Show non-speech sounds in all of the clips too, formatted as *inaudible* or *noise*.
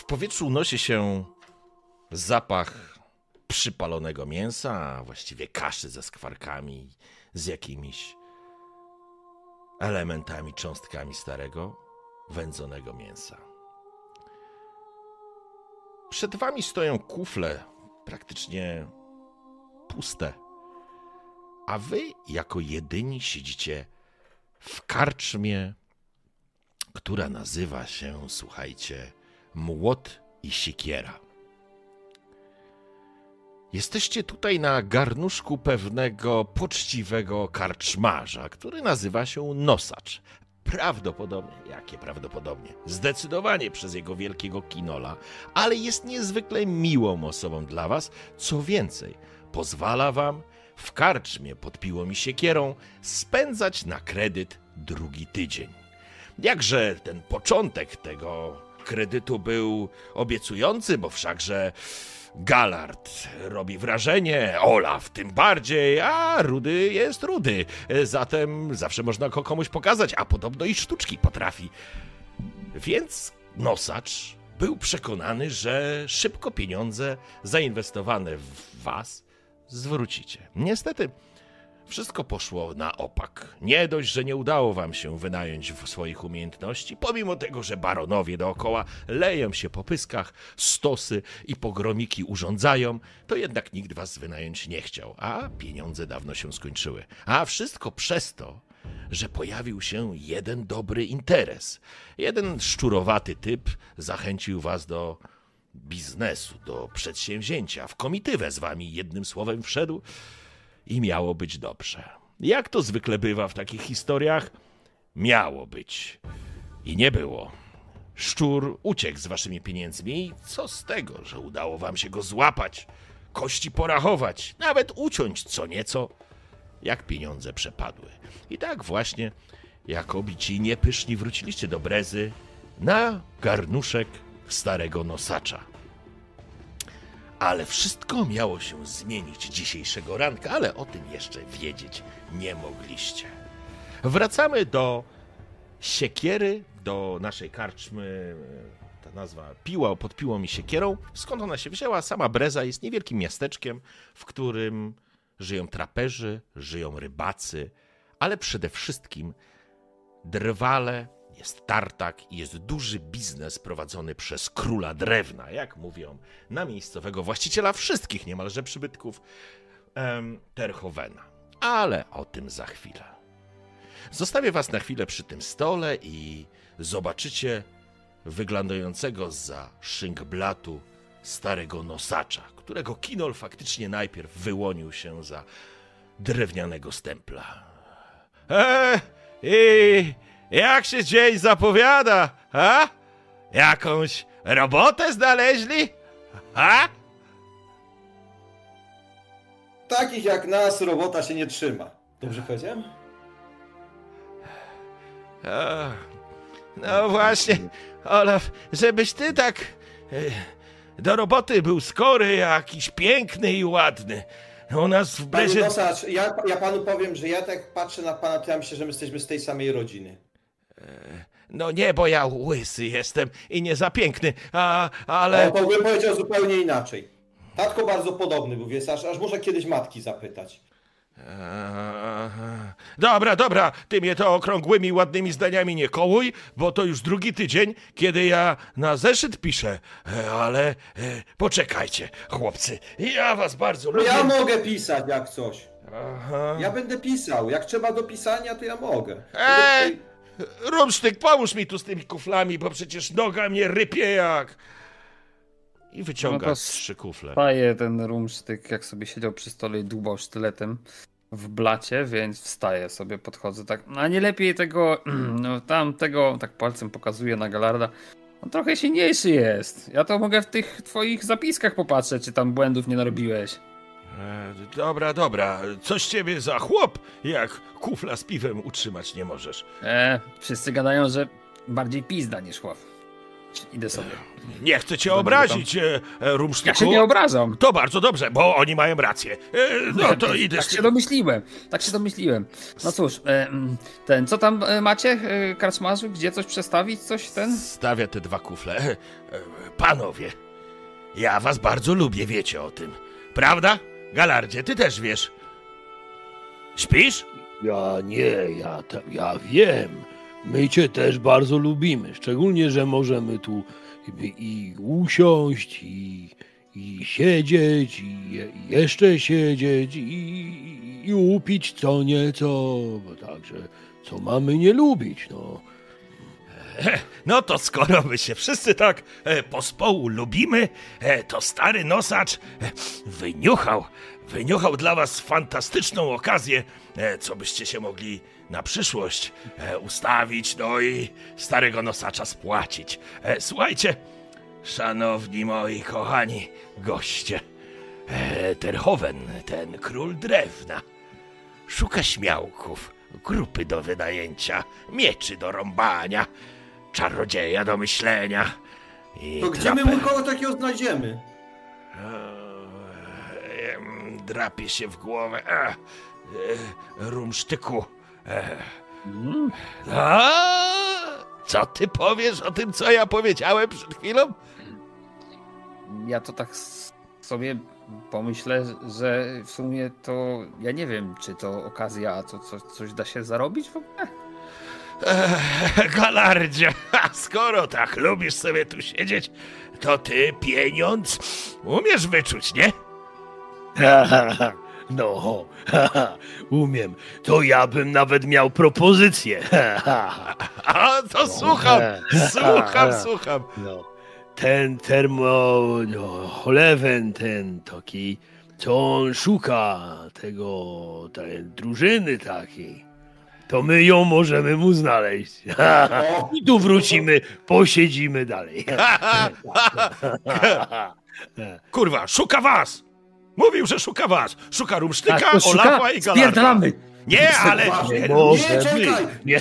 W powietrzu unosi się zapach przypalonego mięsa, a właściwie kaszy ze skwarkami, z jakimiś elementami, cząstkami starego, wędzonego mięsa. Przed wami stoją kufle, praktycznie puste, a wy jako jedyni siedzicie w karczmie, która nazywa się, słuchajcie, Młot i Siekiera. Jesteście tutaj na garnuszku pewnego poczciwego karczmarza, który nazywa się Nosacz. Prawdopodobnie, jakie prawdopodobnie, zdecydowanie przez jego wielkiego kinola, ale jest niezwykle miłą osobą dla was. Co więcej, pozwala wam w karczmie pod piłą i siekierą spędzać na kredyt drugi tydzień. Jakże ten początek tego kredytu był obiecujący, bo wszakże Galard robi wrażenie, Olaf tym bardziej, a Rudy jest Rudy. Zatem zawsze można go komuś pokazać, a podobno i sztuczki potrafi. Więc nosacz był przekonany, że szybko pieniądze zainwestowane w was zwrócicie. Niestety, wszystko poszło na opak. Nie dość, że nie udało wam się wynająć swoich umiejętności, pomimo tego, że baronowie dookoła leją się po pyskach, stosy i pogromiki urządzają, to jednak nikt was wynająć nie chciał, a pieniądze dawno się skończyły. A wszystko przez to, że pojawił się jeden dobry interes. Jeden szczurowaty typ zachęcił was do biznesu, do przedsięwzięcia. W komitywę z wami jednym słowem wszedł i miało być dobrze. Jak to zwykle bywa w takich historiach, miało być i nie było. Szczur uciekł z waszymi pieniędzmi i co z tego, że udało wam się go złapać, kości porachować, nawet uciąć co nieco, jak pieniądze przepadły. I tak właśnie, jako obici niepyszni, wróciliście do Brezy na garnuszek starego nosacza. Ale wszystko miało się zmienić dzisiejszego ranka, ale o tym jeszcze wiedzieć nie mogliście. Wracamy do siekiery, do naszej karczmy. Ta nazwa piła pod piłą i siekierą. Skąd ona się wzięła? Sama Breza jest niewielkim miasteczkiem, w którym żyją traperzy, żyją rybacy, ale przede wszystkim drwale, jest tartak i jest duży biznes prowadzony przez króla drewna, jak mówią, na miejscowego właściciela wszystkich niemalże przybytków em, Terchowena. Ale o tym za chwilę. Zostawię was na chwilę przy tym stole i zobaczycie wyglądającego za szynkblatu starego nosacza, którego Kinol faktycznie najpierw wyłonił się za drewnianego stempla. Eee, jak się dzień zapowiada, a? Jakąś robotę znaleźli? A? Takich jak nas robota się nie trzyma. Dobrze powiedziałem? O, no właśnie, Olaf, żebyś ty tak e, do roboty był skory, jakiś piękny i ładny. U nas w Brezie... Nosacz, ja, ja panu powiem, że ja tak patrzę na pana, to ja myślę, że my jesteśmy z tej samej rodziny. No nie, bo ja łysy jestem i nie za piękny, a, ale... To bym powiedział zupełnie inaczej. Tatko bardzo podobny był, wiesz, aż, aż muszę kiedyś matki zapytać. Aha. Dobra, dobra, ty mnie to okrągłymi, ładnymi zdaniami nie kołuj, bo to już drugi tydzień, kiedy ja na zeszyt piszę. E, Ale e, poczekajcie, chłopcy, ja was bardzo No lubię. ja mogę pisać jak coś. Aha. Ja będę pisał. Jak trzeba do pisania, to ja mogę. Ej! Rumsztyk, pomóż mi tu z tymi kuflami, bo przecież noga mnie rypie jak... I wyciąga No trzy kufle. Paje ten rumsztyk, jak sobie siedział przy stole i dłubał sztyletem. w blacie, więc wstaję sobie, podchodzę tak. No, a nie lepiej tego, *clears throat* no tam tego, tak palcem pokazuję na Galarda. On trochę silniejszy jest. Ja to mogę w tych twoich zapiskach popatrzeć, czy tam błędów nie narobiłeś. E, dobra, dobra. Coś ciebie za chłop, jak kufla z piwem utrzymać nie możesz. E, wszyscy gadają, że bardziej pizda niż chłop. Idę sobie. Nie chcę cię Dobra, obrazić, e, e, Ja rumsztyku. się nie obrażam. To bardzo dobrze, bo oni mają rację. E, no to *laughs* idę Tak się domyśliłem. Tak się domyśliłem. No cóż, e, ten, co tam macie, e, karczmarzu? Gdzie coś przestawić? Coś ten? Stawia te dwa kufle. Panowie, ja was bardzo lubię, wiecie o tym. Prawda? Galardzie, ty też wiesz. Śpisz? Ja nie, ja, ja wiem. My cię też bardzo lubimy. Szczególnie, że możemy tu i, usiąść, i, i siedzieć, i, je- i jeszcze siedzieć, i, i upić co nieco. Także, co mamy nie lubić, no. *laughs* No to skoro my się wszyscy tak e, pospołu lubimy, e, to stary nosacz e, wyniuchał, wyniuchał dla was fantastyczną okazję, co byście się mogli na przyszłość ustawić, no i starego nosacza spłacić. Słuchajcie, szanowni moi kochani goście, Terhoven, ten król drewna, szuka śmiałków, grupy do wynajęcia, mieczy do rąbania, czarodzieja do myślenia. I To gdzie my mu kogo takiego znajdziemy? Em, Drapie się w głowę. E, e, rumsztyku. E. A, co ty powiesz o tym, co ja powiedziałem przed chwilą? Ja to tak sobie pomyślę, że w sumie to ja nie wiem, czy to okazja, a to co, coś da się zarobić w ogóle? Eee, Galardzie, skoro tak lubisz sobie tu siedzieć, to ty pieniądz umiesz wyczuć, nie? *laughs* No, *laughs* umiem. To ja bym nawet miał propozycję. *laughs* A to słucham, słucham, słucham. No, ten termo, no, ten taki, co on szuka, tego, tej drużyny takiej, to my ją możemy mu znaleźć. *laughs* I tu wrócimy, posiedzimy dalej. *laughs* Kurwa, szuka was! Mówił, że szuka was! Szuka rumsztyka, Tak, szuka, Olafa i Galarda. spierdalamy! Nie, ale... Może Nie, czekaj! Nie,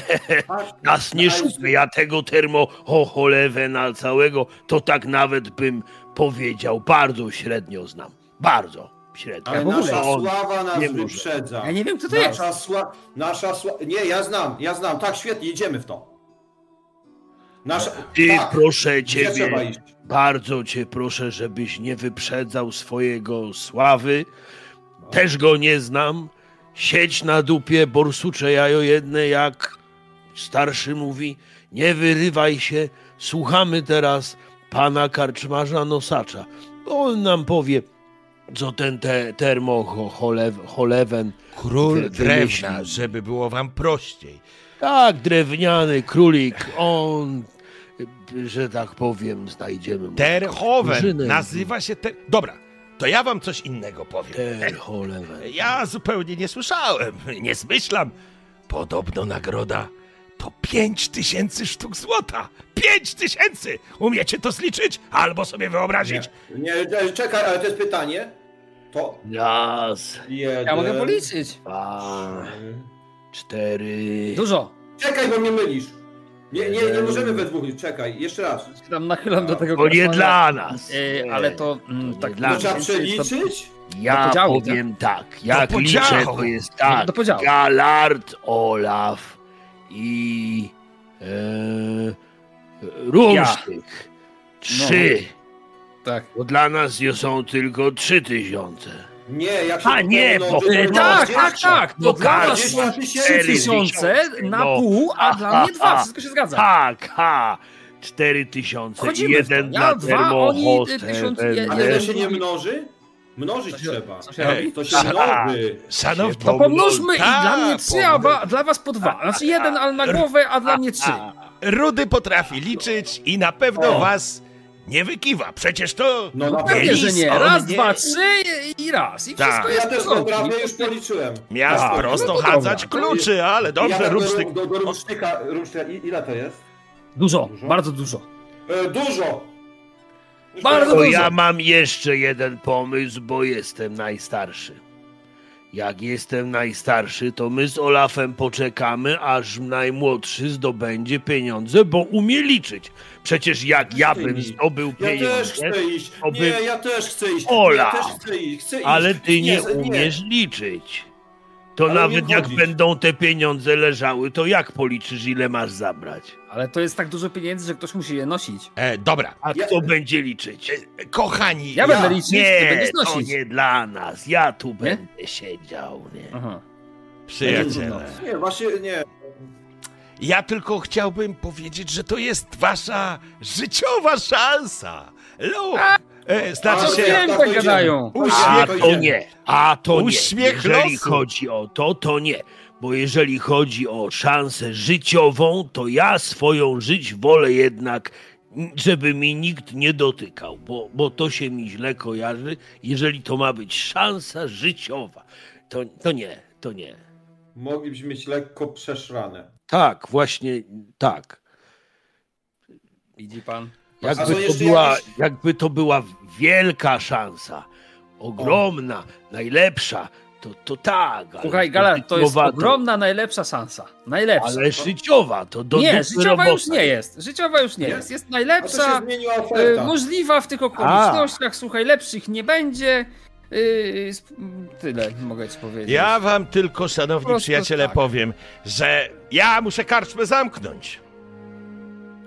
nas nie szuka. Ja tego termo chocholewena całego, to tak nawet bym powiedział, bardzo średnio znam. Bardzo średnio. Ale nasza on sława nas nie wyprzedza. Ja nie wiem, kto to jest. Nasza sła... Nasza sła... Nie, ja znam, ja znam. Tak, świetnie, idziemy w to. Nasza... Ty tak, proszę ciebie, bardzo cię proszę, żebyś nie wyprzedzał swojego sławy. Też go nie znam. Siedź na dupie, borsucze jajo jedne, jak starszy mówi. Nie wyrywaj się. Słuchamy teraz pana karczmarza Nosacza. On nam powie, co ten te, termo cho- cholew, cholewen. Król Wy- drewna, żeby było wam prościej. Tak, drewniany królik, on, że tak powiem, znajdziemy. Terhoven nazywa się ter... Dobra, to ja wam coś innego powiem. Terholewen. Ja zupełnie nie słyszałem, nie zmyślam. Podobno nagroda to pięć tysięcy sztuk złota. Pięć tysięcy! Umiecie to zliczyć? Albo sobie wyobrazić? Nie, nie, czekaj, ale to jest pytanie. To Raz, jeden... Ja mogę policzyć. dwa, cztery. Dużo. Czekaj, bo mnie mylisz. Nie, nie, nie możemy we dwóch. Czekaj, jeszcze raz. Tam nachylam do tego To nie dla nas. E, ale to, mm, nie tak dla To nas. trzeba więcej przeliczyć? Ja do podziału, powiem tak, jak Do liczę, podziału. to jest tak. Do podziału. Galard, Olaf i e, Rumsztyk. Trzy. Tak. Bo dla nas je są tylko trzy tysiące. Nie, jak się A, nie, pomnoży, bo- to E, No, tak, tak, tak. To No, dla nas są. 3 tysiące na No. pół, a dla mnie dwa. Wszystko się zgadza. Tak, ha! Cztery tysiące i Wchodzimy w jeden to. Ja dla dwa, oni, termohost. tysiąc, je- Ale to się nie mnoży? Mnożyć Co się- trzeba. co się Ej, robi? To się mnoży. Szanowni, To pomnóżmy i Tak, dla mnie trzy, a wa- dla was po dwa. Znaczy jeden ale na głowę, a dla mnie trzy. Rudy potrafi liczyć i na pewno O. was Nie wykiwa, przecież to... No na Pewnie, pewno. że nie. Raz, nie- dwa, trzy i raz. I Tak. wszystko jest Ja też prawie już policzyłem. Miał Tak. prosto no chadzać dobra. kluczy, ale ja dobrze, tak do, rucznik. do, do rucznika, rucznika, i- ile to jest? Dużo, Dużo? bardzo dużo. E, dużo! Bardzo To dużo. ja mam jeszcze jeden pomysł, bo jestem najstarszy. Jak jestem najstarszy, to my z Olafem poczekamy, aż najmłodszy zdobędzie pieniądze, bo umie liczyć. Przecież jak ja bym zdobył Ja też pieniądze, chcę iść. to Nie, ja też chcę iść. Ola! Ja też chcę iść. Chcę ale iść. ty nie z- umiesz liczyć. To Ale nawet jak chodzić. będą te pieniądze leżały, to jak policzysz, ile masz zabrać? Ale to jest tak dużo pieniędzy, że ktoś musi je nosić. E, dobra, A Ja- kto będzie liczyć? e, kochani, Ja będę liczyć, ty Nie, będziesz to nie dla nas. Ja tu będę siedział. Nie? Aha. przyjaciele, Nie, właśnie nie. Ja tylko chciałbym powiedzieć, że to jest wasza życiowa szansa. Lub, e, znaczy się... Wiem, tak to gadają. A to to nie, a to Uśmiech nie. Jeżeli losu. chodzi o to, to nie. Bo jeżeli chodzi o szansę życiową, to ja swoją żyć wolę jednak, żeby mi nikt nie dotykał, bo, bo to się mi źle kojarzy. Jeżeli to ma być szansa życiowa, to, to nie, to nie. Moglibyśmy mieć lekko przeszrane. Tak, właśnie tak. Widzi pan? A Jakby to, była, jakieś- jakby to była wielka szansa, ogromna, najlepsza, to, to tak. Słuchaj, Galar, to jest ogromna, najlepsza szansa. Najlepsza. Ale życiowa, to do nie, życiowa robota. już nie jest. Życiowa już nie Nie? jest. Jest A najlepsza, y, możliwa w tych okolicznościach. Słuchaj, lepszych nie będzie. Y, sp- tyle mogę ci powiedzieć. Ja wam tylko, szanowni przyjaciele, tak. powiem, że ja muszę karczmę zamknąć.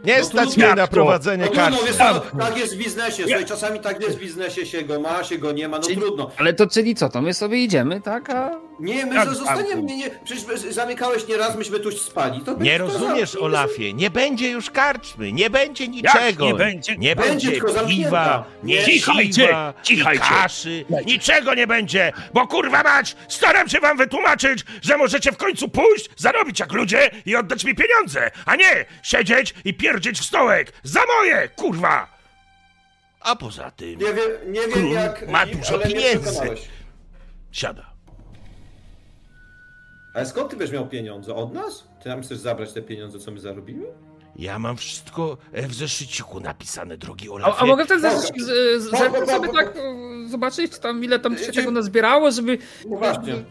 Nie No stać mnie na prowadzenie No co, tak jest w biznesie, słuchaj, czasami tak jest w biznesie, się go ma, się go nie ma, no Czyli- trudno. Ale to czyli co, to my sobie idziemy, tak? A... Nie, my Jak że zostaniemy, nie, nie, przecież zamykałeś nieraz, myśmy tu spali. To Nie to rozumiesz, zamknij, Olafie, nie będzie już karczmy, nie będzie niczego. nie będzie? Nie Będzie, będzie tylko piwa, nie Cichajcie, siwa, cichajcie. i kaszy, niczego nie będzie, bo kurwa mać, staram się wam wytłumaczyć, że możecie w końcu pójść, zarobić jak ludzie i oddać mi pieniądze, a nie siedzieć i pierdzieć w stołek. Za moje, kurwa! A poza tym, Nie wiem, nie wiem Król jak, ma dużo ale mnie pieniędzy. przekonałeś. siada. Ale skąd ty będziesz miał pieniądze? Od nas? Ty nam chcesz zabrać te pieniądze, co my zarobimy? Ja mam wszystko e, w zeszyciku napisane, drogi Olafie. a mogę wtedy Mogę. z, z, z, sobie tak o, zobaczyć tam, ile tam się tego nazbierało, żeby No właśnie.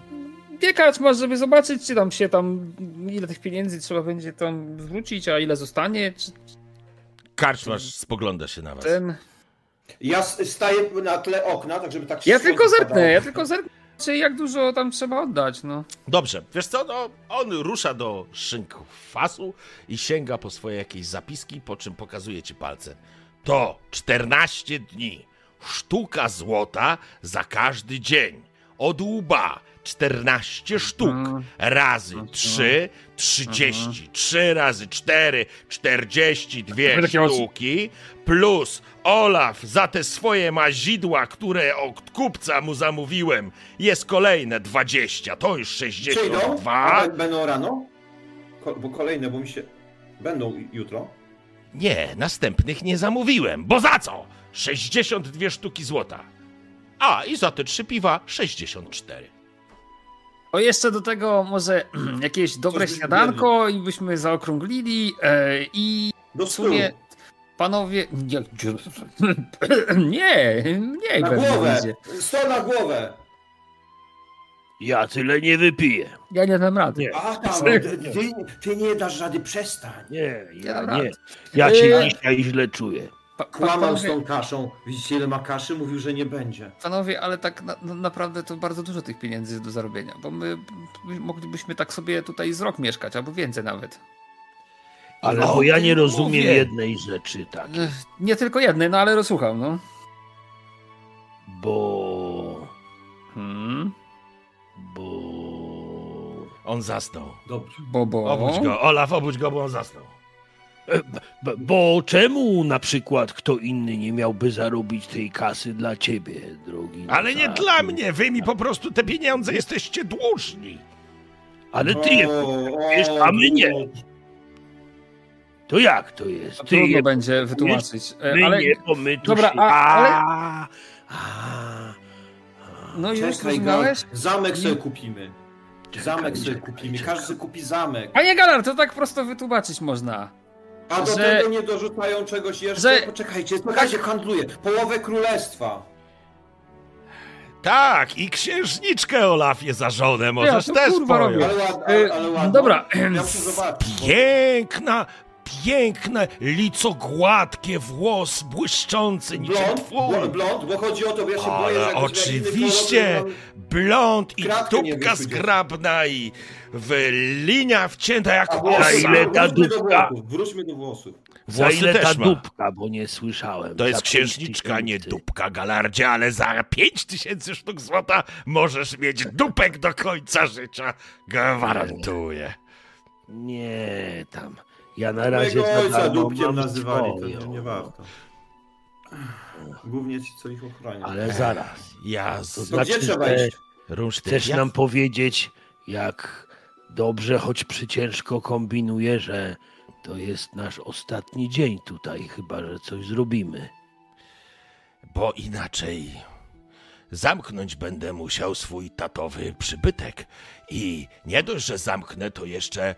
Biegać masz, żeby zobaczyć, czy tam się tam, ile tych pieniędzy trzeba będzie tam wrócić, a ile zostanie, czy Karczmasz spogląda się na was. ten... Ja staję na tle okna, tak żeby tak Ja słońce tylko zerknę, padało. ja tylko zerknę, czy jak dużo tam trzeba oddać, no. Dobrze, wiesz co, no, on rusza do szynku fasu i sięga po swoje jakieś zapiski, po czym pokazuje ci palce. To 14 dni, sztuka złota za każdy dzień, od łba 14 sztuk, Mhm. razy 3, 30, 3 razy 4, 42 Takie takie oczy. sztuki, plus Olaf za te swoje mazidła, które od kupca mu zamówiłem, jest kolejne 20, to już Przyjdą? 62. A b- Będą rano? Ko- bo kolejne, bo mi się... Będą jutro. Nie, następnych nie zamówiłem, bo za co? 62 sztuki złota. A, i za te trzy piwa 64. O, jeszcze do tego może *clears throat* jakieś dobre byśmy śniadanko i byśmy zaokrąglili e, i Do w sumie panowie... Nie, *clears throat* nie, nie Na głowę! będzie. Sto na głowę! Ja tyle nie wypiję. Ja nie dam rady. Nie. A tam, *laughs* ty, ty, ty nie dasz rady, przestań. Nie, ja nie. Ja się Yy. dzisiaj źle czuję. Pa, pa, Kłamał z panowie, tą kaszą. Widzicie ile ma kaszy? Mówił, że nie będzie. panowie, ale tak na, na, naprawdę to bardzo dużo tych pieniędzy jest do zarobienia, bo my my moglibyśmy tak sobie tutaj z rok mieszkać, albo więcej nawet. Ale O bo ja nie rozumiem mówię. jednej rzeczy tak. Nie tylko jednej, no ale rozsłucham, no. Bo... Hmm. Bo... On zasnął. Dobrze. Bo, bo... Obudź go, Olaf, obudź go, bo on zasnął. E, Bo czemu na przykład kto inny nie miałby zarobić tej kasy dla ciebie, drogi? Ale nie dla mnie, wy mi po prostu te pieniądze jesteście dłużni. Ale ty je wiesz, a my nie. To jak to jest? To Ty trudno je... będzie wytłumaczyć. E, My Ale nie, bo my tu Dobra, się... a- ale- A, a, no już zrozumiałeś? Zamek sobie kupimy. Zamek sobie kupimy, każdy kupi zamek. Panie Galar, to tak prosto wytłumaczyć można. A do że- tego nie dorzucają czegoś jeszcze? że- Poczekajcie, czekajcie, handluję. Połowę królestwa. Tak, i księżniczkę Olafie za żonę możesz to też pojąć. Ale, Y, ale, ale dobra. Ja Piękna, piękne, lico gładkie, włos błyszczący niczym bl- blond, bo chodzi o to, bo ja się boję, że oczywiście, blond i dupka zgrabna i w linia wcięta jak włosy, ile ta wróćmy do dupka? włosów, wróćmy do włosów. Za ile ta dupka, bo nie słyszałem. To jest księżniczka, nie dupka, Galardzie, ale za pięć tysięcy sztuk złota możesz mieć dupek do końca życia. Gwarantuję. Nie, tam. Ja na razie Mojego ojca dupkiem mam nazywali, to nie, nie warto. Głównie ci, co ich ochronią. Ale zaraz. Ja To znaczy, gdzie trzeba że iść? Chcesz ja... nam powiedzieć, jak dobrze, choć przyciężko kombinuje, że to jest nasz ostatni dzień tutaj, chyba że coś zrobimy. Bo inaczej zamknąć będę musiał swój tatowy przybytek. I nie dość, że zamknę, to jeszcze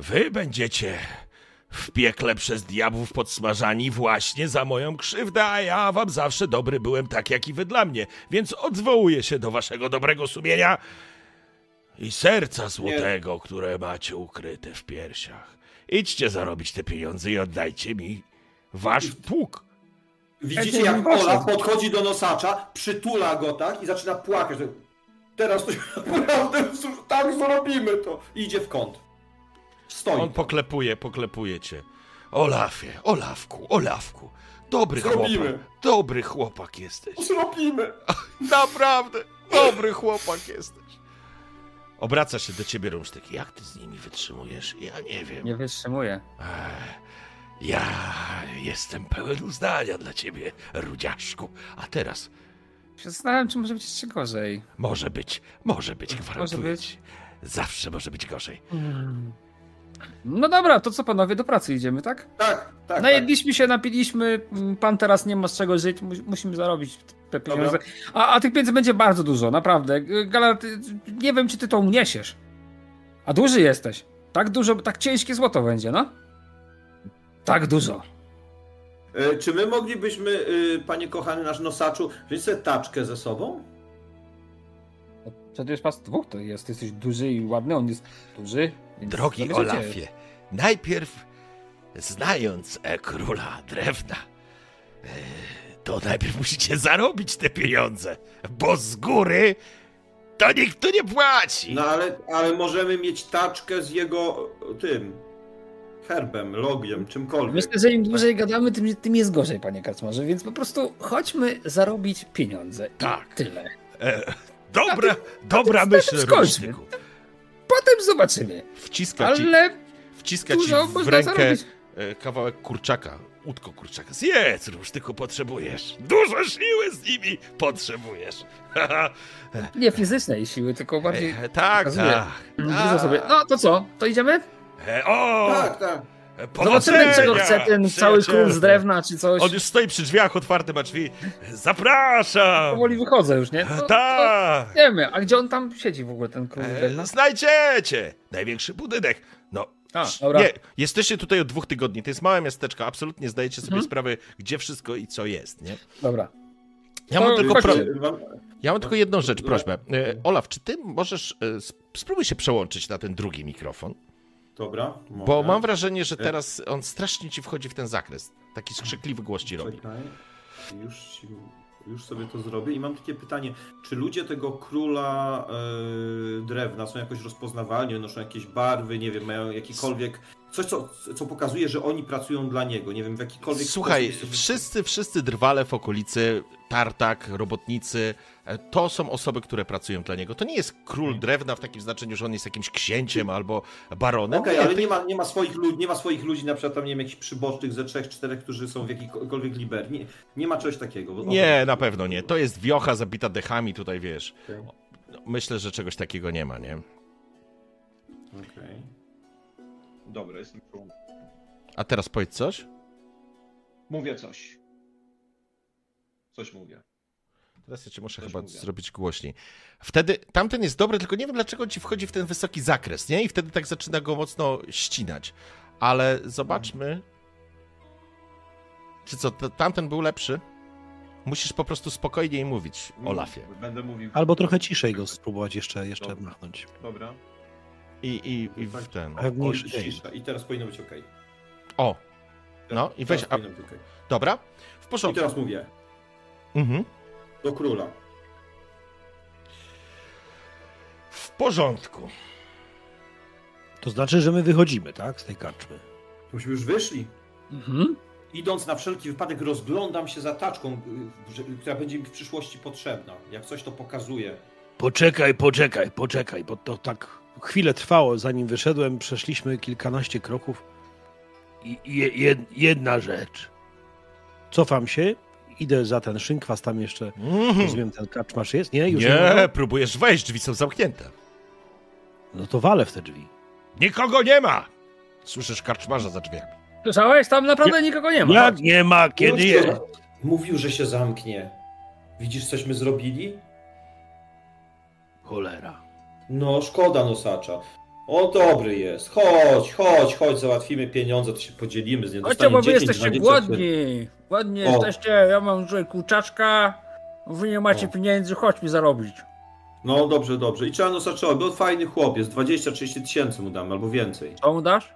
wy będziecie w piekle przez diabłów podsmażani właśnie za moją krzywdę, a ja wam zawsze dobry byłem tak, jak i wy dla mnie. Więc odwołuję się do waszego dobrego sumienia i serca złotego, które macie ukryte w piersiach. Idźcie zarobić te pieniądze i oddajcie mi wasz pług. Widzicie, Ja jak nie Olaf podchodzi do nosacza, przytula go tak i zaczyna płakać. Teraz to *laughs* naprawdę, tak zrobimy to. I idzie w kąt. Stoi. On poklepuje, poklepuje cię. Olafie, Olafku, Olafku. Dobry Zrobimy. chłopak. Dobry chłopak jesteś. Zrobimy. *laughs* Naprawdę, dobry chłopak jesteś. Obraca się do ciebie Rumsztyk. Jak ty z nimi wytrzymujesz? Ja nie wiem. Nie wytrzymuję. Ja jestem pełen uznania dla ciebie, Rudziaszku. A teraz zastanawiam, czy może być jeszcze gorzej. może być, może być, gwarantuję być. ci. Zawsze może być gorzej. No dobra, to co panowie, do pracy idziemy, tak? Tak, tak. Najedliśmy się, napiliśmy, mm, pan teraz nie ma z czego żyć, mu- musimy zarobić te pieniądze. A, a tych pieniędzy będzie bardzo dużo, naprawdę. Galar, ty, nie wiem, czy ty to uniesiesz. A duży jesteś. Tak dużo, tak ciężkie złoto będzie, no? Tak dużo. tak. E, Czy my moglibyśmy, y, panie kochany nasz nosaczu, wziąć sobie taczkę ze sobą? Przecież was dwóch to jest, ty jesteś duży i ładny, on jest duży. Drogi zabierzecie. Olafie, najpierw znając e, króla drewna, e, to najpierw musicie zarobić te pieniądze, bo z góry to nikt tu nie płaci. No ale, ale możemy mieć taczkę z jego tym herbem, logiem, czymkolwiek. Myślę, że im dłużej gadamy, tym, tym jest gorzej, panie Kacmarze, więc po prostu chodźmy zarobić pieniądze. I Tak. Tyle. E, dobra, A dobra myśl, skończmy. Potem zobaczymy. Wciska ci, Ale wciska ci w można rękę zarobić. e, kawałek kurczaka, łódko kurczaka. Zjedz, Rusztyku, potrzebujesz. Dużo siły z nimi potrzebujesz. *laughs* Nie fizycznej siły, tylko bardziej. E, tak, tak. Tak. sobie. No to co? To idziemy? E, o! Tak, tak. Zobaczymy, czego powodzenia, chce ten cały król z drewna czy coś. On już stoi przy drzwiach, otwarte ma drzwi. Zapraszam! Powoli wychodzę już, nie? Tak! wiemy. A gdzie on tam siedzi w ogóle, ten król z drewna? E, Znajdziecie! Największy budynek. No, A, dobra. nie, jesteście tutaj od dwóch tygodni. To jest małe miasteczko. Absolutnie zdajecie sobie Mhm. sprawę, gdzie wszystko i co jest, nie? Dobra. Ja To mam tylko, pro... ja mam tylko jedną rzecz, prośbę. E, Olaf, czy ty możesz. e, sp- Spróbuj się przełączyć na ten drugi mikrofon. Dobra, mogę. Bo mam wrażenie, że teraz on strasznie ci wchodzi w ten zakres. Taki skrzykliwy głos ci robi. Czekaj. Już, ci- już sobie to zrobię. I mam takie pytanie, czy ludzie tego króla e, drewna są jakoś rozpoznawalni, noszą jakieś barwy, nie wiem, mają jakikolwiek... Coś, co, co pokazuje, że oni pracują dla niego, nie wiem, w jakikolwiek Słuchaj, sposób. wszyscy, wszyscy drwale w okolicy, tartak, robotnicy, e, to są osoby, które pracują dla niego. To nie jest król drewna w takim znaczeniu, że on jest jakimś księciem albo baronem. Okej, nie, ale to- nie ma, nie, ma swoich ludzi, nie ma swoich ludzi, na przykład tam, nie wiem, jakichś przybocznych ze trzech, czterech, którzy są w jakikolwiek liber. Nie, nie ma czegoś takiego. bo- Nie, na pewno nie. To jest wiocha zabita dechami tutaj, wiesz. Okej, No, Myślę, że czegoś takiego nie ma, nie? okej. Dobra, jestem. A teraz powiedz coś. Mówię coś. Coś mówię. Teraz ja cię muszę Coś chyba mówię. zrobić głośniej. Wtedy tamten jest dobry, tylko nie wiem dlaczego ci wchodzi w ten wysoki zakres, nie? I wtedy tak zaczyna go mocno ścinać. Ale zobaczmy. Czy co, tamten był lepszy? Musisz po prostu spokojniej mówić, Olafie. Będę mówił. Albo trochę ciszej go spróbować jeszcze, jeszcze Dobra. machnąć. Dobra. I, i, i w ten. O, i cisza. I teraz powinno być ok. O! No i weź. A, dobra, w I porządku. teraz mówię. Mhm. Do króla. W porządku. To znaczy, że my wychodzimy, tak? Z tej karczmy. Myśmy już wyszli. Mhm. Idąc na wszelki wypadek rozglądam się za taczką, która będzie mi w przyszłości potrzebna. Jak coś to pokazuje. Poczekaj, poczekaj, poczekaj, bo To tak chwilę trwało, zanim wyszedłem. Przeszliśmy kilkanaście kroków. i- je, jed, jedna rzecz. Cofam się, idę za ten szynkwas, tam jeszcze, Mhm. rozumiem, ten karczmasz jest? Nie? Już nie, Nie, próbujesz wejść, drzwi są zamknięte. No to walę w te drzwi. Nikogo nie ma! Słyszysz karczmarza za drzwiami. Słyszałeś? Tam naprawdę nikogo nie ma. Jak nie ma, kiedy Mówił, jest? Mówił, że się zamknie. Widzisz, cośmy zrobili? Cholera. No, szkoda nosacza. O, dobry jest. Chodź, chodź, chodź, załatwimy pieniądze, to się podzielimy z nim. Chodźcie, bo wy 10, jesteście 20. głodni. Głodni O. jesteście, ja mam tutaj kurczaczka. Wy nie macie O. pieniędzy, chodź mi zarobić. No, dobrze, dobrze. I trzeba nosaczowi, bo fajny chłopiec, 20-30 tysięcy mu damy, albo więcej. Co mu dasz?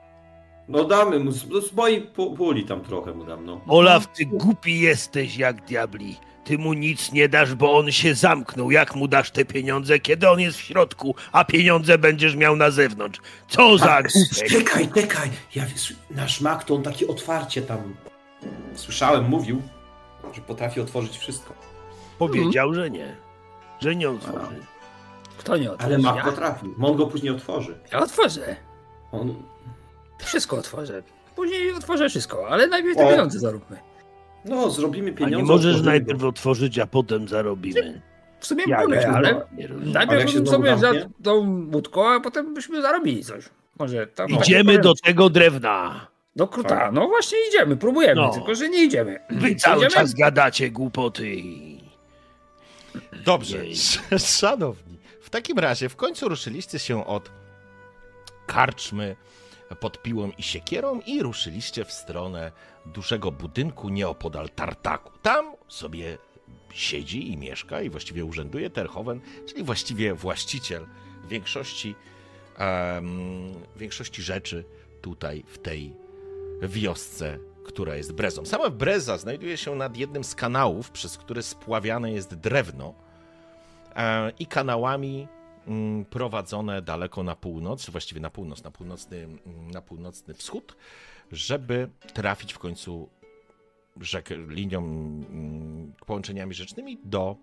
No damy mu, z, z mojej pu- puli tam trochę mu dam, no. Olaf, ty głupi jesteś jak diabli. Ty mu nic nie dasz, bo on się zamknął. Jak mu dasz te pieniądze, kiedy on jest w środku, a pieniądze będziesz miał na zewnątrz? Co za głupek? *laughs* Czekaj, czekaj. Ja, nasz mak to on takie otwarcie tam. Słyszałem, mówił, że potrafi otworzyć wszystko. Powiedział, że nie. Że nie otworzy. Kto nie otworzy? Ale mak ja? potrafi. On go później otworzy. ja otworzę. On... Wszystko otworzę. Później otworzę wszystko, ale najpierw te O. pieniądze zaróbmy. No, zrobimy A pieniądze. nie możesz otworzymy najpierw otworzyć, a potem zarobimy. W sumie mogę, się ale najpierw bym sobie za tą łódką, a potem byśmy zarobili coś. Może tam... Idziemy do tego drewna. Do kruta. No właśnie idziemy, próbujemy, No. tylko że nie idziemy. Wy cały Idziemy? czas gadacie głupoty. Dobrze, Jej. *laughs* szanowni. W takim razie w końcu ruszyliście się od karczmy pod piłą i siekierą i ruszyliście w stronę dużego budynku nieopodal tartaku. Tam sobie siedzi i mieszka i właściwie urzęduje Terhoven, czyli właściwie właściciel większości, em, większości rzeczy tutaj w tej wiosce, która jest brezą. Sama breza znajduje się nad jednym z kanałów, przez który spławiane jest drewno e, i kanałami mm, prowadzone daleko na północ, właściwie na północ, na północny, mm, na północny wschód, żeby trafić w końcu rzek, linią, mm, połączeniami rzecznymi do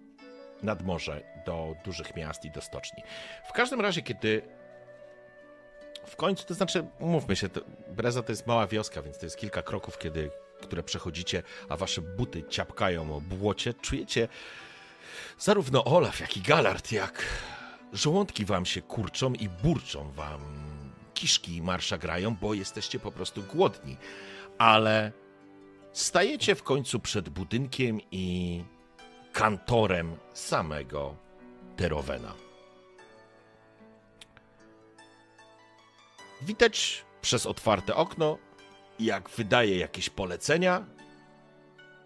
nadmorza, do dużych miast i do stoczni. W każdym razie, kiedy w końcu, to znaczy, umówmy się, to, Breza to jest mała wioska, więc to jest kilka kroków, kiedy, które przechodzicie, a wasze buty ciapkają o błocie, czujecie zarówno Olaf, jak i Galard, jak żołądki wam się kurczą i burczą wam kiszki marsza grają, bo jesteście po prostu głodni. Ale stajecie w końcu przed budynkiem i kantorem samego Terowena. Widać przez otwarte okno, jak wydaje jakieś polecenia.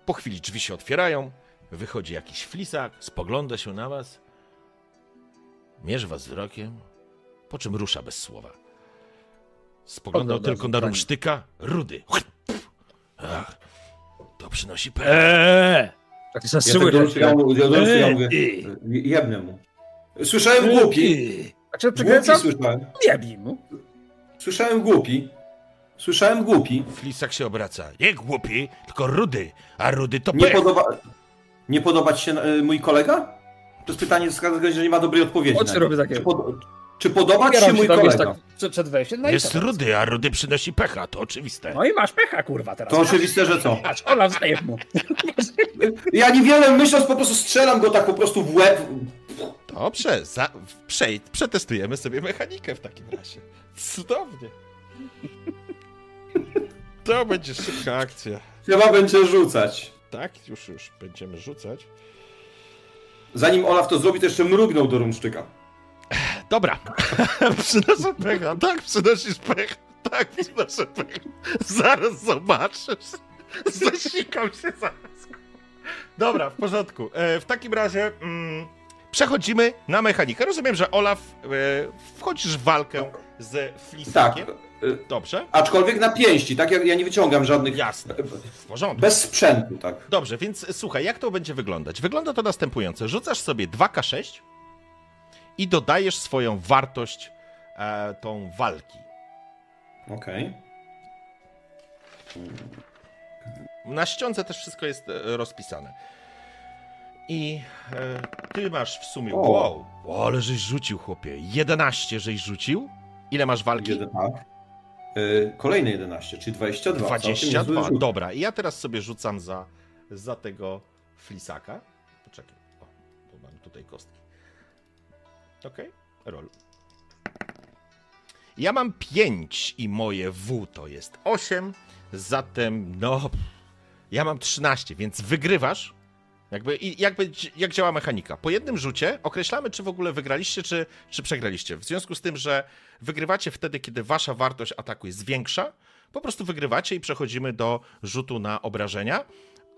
Po chwili drzwi się otwierają, wychodzi jakiś flisak, spogląda się na was, mierzy was wzrokiem, po czym rusza bez słowa. Spoglądał Ogląda tylko na rumsztyka, rudy. Ach, to przynosi pech. Eee, Tak Ja tak zasyły. ja, mu- ja, ja Eee, mówię, ty. jebnę mu. Słyszałem głupi. ty. A czy Głupi przekręcam? słyszałem. Nie bij mu. Słyszałem głupi. Słyszałem głupi. Flisak się obraca. Nie głupi, tylko rudy, a rudy to Nie pech. podoba... Nie podoba ci się e, mój kolega? To jest pytanie, że nie ma dobrej odpowiedzi. Oczy na nie. robię takie. Czy, pod... Czy podoba ci się mój kolega? tak przed- przed wejściem. No Jest rudy, a rudy przynosi pecha, to oczywiste. No i masz pecha, kurwa, teraz. To oczywiste, że co? Patrz, Olaf zdaje mu. *laughs* Ja niewiele myśląc, po prostu strzelam go tak po prostu w łeb. Dobrze, za, przejdź, przetestujemy sobie mechanikę w takim razie. Cudownie. To będzie szybka akcja. Chyba będzie rzucać. Tak, już, już będziemy rzucać. Zanim Olaf to zrobi, to jeszcze mrugnął do rumszczyka. Dobra. *laughs* Przynoszę pecha. Tak, przynosisz pech. Tak, przynoszę pech. Zaraz zobaczysz. *laughs* Zasikam się zaraz. Dobra, w porządku. E, w takim razie mm, przechodzimy na mechanikę. Rozumiem, że Olaf e, wchodzisz w walkę z Tak. Flisakiem. y, Dobrze? Aczkolwiek na pięści, tak? Ja, ja nie wyciągam żadnych. Jasne. W porządku. Bez sprzętu, tak. Dobrze, więc słuchaj, jak to będzie wyglądać? Wygląda to następująco. Rzucasz sobie 2K6 i dodajesz swoją wartość e, tą walki. Okej. Na ściądze też wszystko jest e, rozpisane. I e, ty masz w sumie. O. Wow, o, ale żeś rzucił, chłopie. 11 żeś rzucił. Ile masz walki? Jeden, tak. Y, kolejne 11, czyli 22. Całkiem 22. niezły rzut. Dobra, i ja teraz sobie rzucam za, za tego flisaka. Poczekaj. O, bo mam tutaj kostki. Okej, roll. Ja mam 5 i moje W to jest 8, zatem no. Ja mam 13, więc wygrywasz. Jakby, jakby, jak działa mechanika? Po jednym rzucie określamy, czy w ogóle wygraliście, czy, czy przegraliście. W związku z tym, że wygrywacie wtedy, kiedy wasza wartość ataku jest większa, po prostu wygrywacie i przechodzimy do rzutu na obrażenia.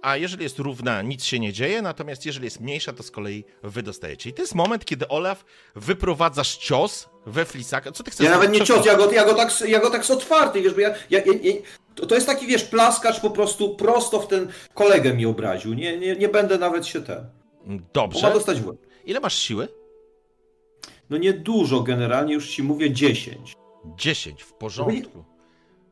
A jeżeli jest równa, nic się nie dzieje, natomiast jeżeli jest mniejsza, to z kolei wy dostajecie. I to jest moment, kiedy Olaf wyprowadzasz cios we flisaka. Co ty chcesz Ja nawet nie cios, ja go, ja go, tak, ja go tak z otwarty, wiesz, bo ja, ja, ja, to, jest taki, wiesz, plaskacz po prostu prosto w ten kolegę mi obraził. Nie, nie, nie będę nawet się ten. Bo ma Dobrze. dostać w łeb. Ile masz siły? No nie dużo generalnie, już ci mówię 10. 10, w porządku.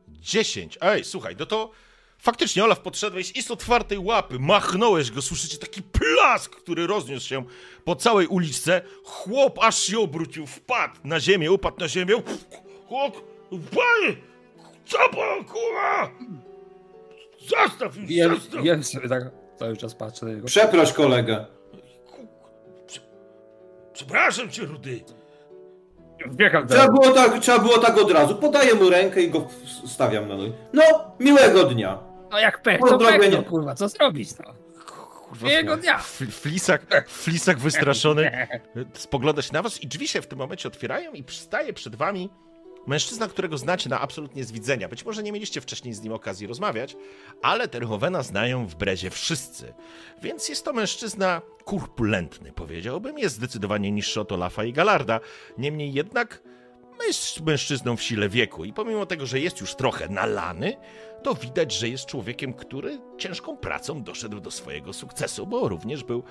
10. Ej, słuchaj, no to faktycznie, Olaf, podszedłeś i z otwartej łapy machnąłeś go, słyszycie taki plask, który rozniósł się po całej uliczce. Chłop aż się obrócił, wpadł na ziemię, upadł na ziemię. Chłop, panie, co pan, kurwa? Zostaw już, zostaw. sobie tak cały czas patrzę na niego. Przeproś kolegę. Przepraszam cię, Rudy. Wbiegam Trzeba było, tak, trzeba było tak od razu. Podaję mu rękę i go stawiam na nogi. No, miłego dnia. No jak pech, No, to drogę pech, nie- no kurwa, co zrobić, no. Kurwa, Jego dnia. Flisak, flisak wystraszony *laughs* spogląda się na was i drzwi się w tym momencie otwierają i przystaje przed wami mężczyzna, którego znacie na absolutnie z widzenia. Być może nie mieliście wcześniej z nim okazji rozmawiać, ale Terhowena znają w Brezie wszyscy. Więc jest to mężczyzna kurpulentny, powiedziałbym. Jest zdecydowanie niższy od Olafa i Galarda. Niemniej jednak jest mężczyzną w sile wieku i pomimo tego, że jest już trochę nalany, to widać, że jest człowiekiem, który ciężką pracą doszedł do swojego sukcesu, bo również był,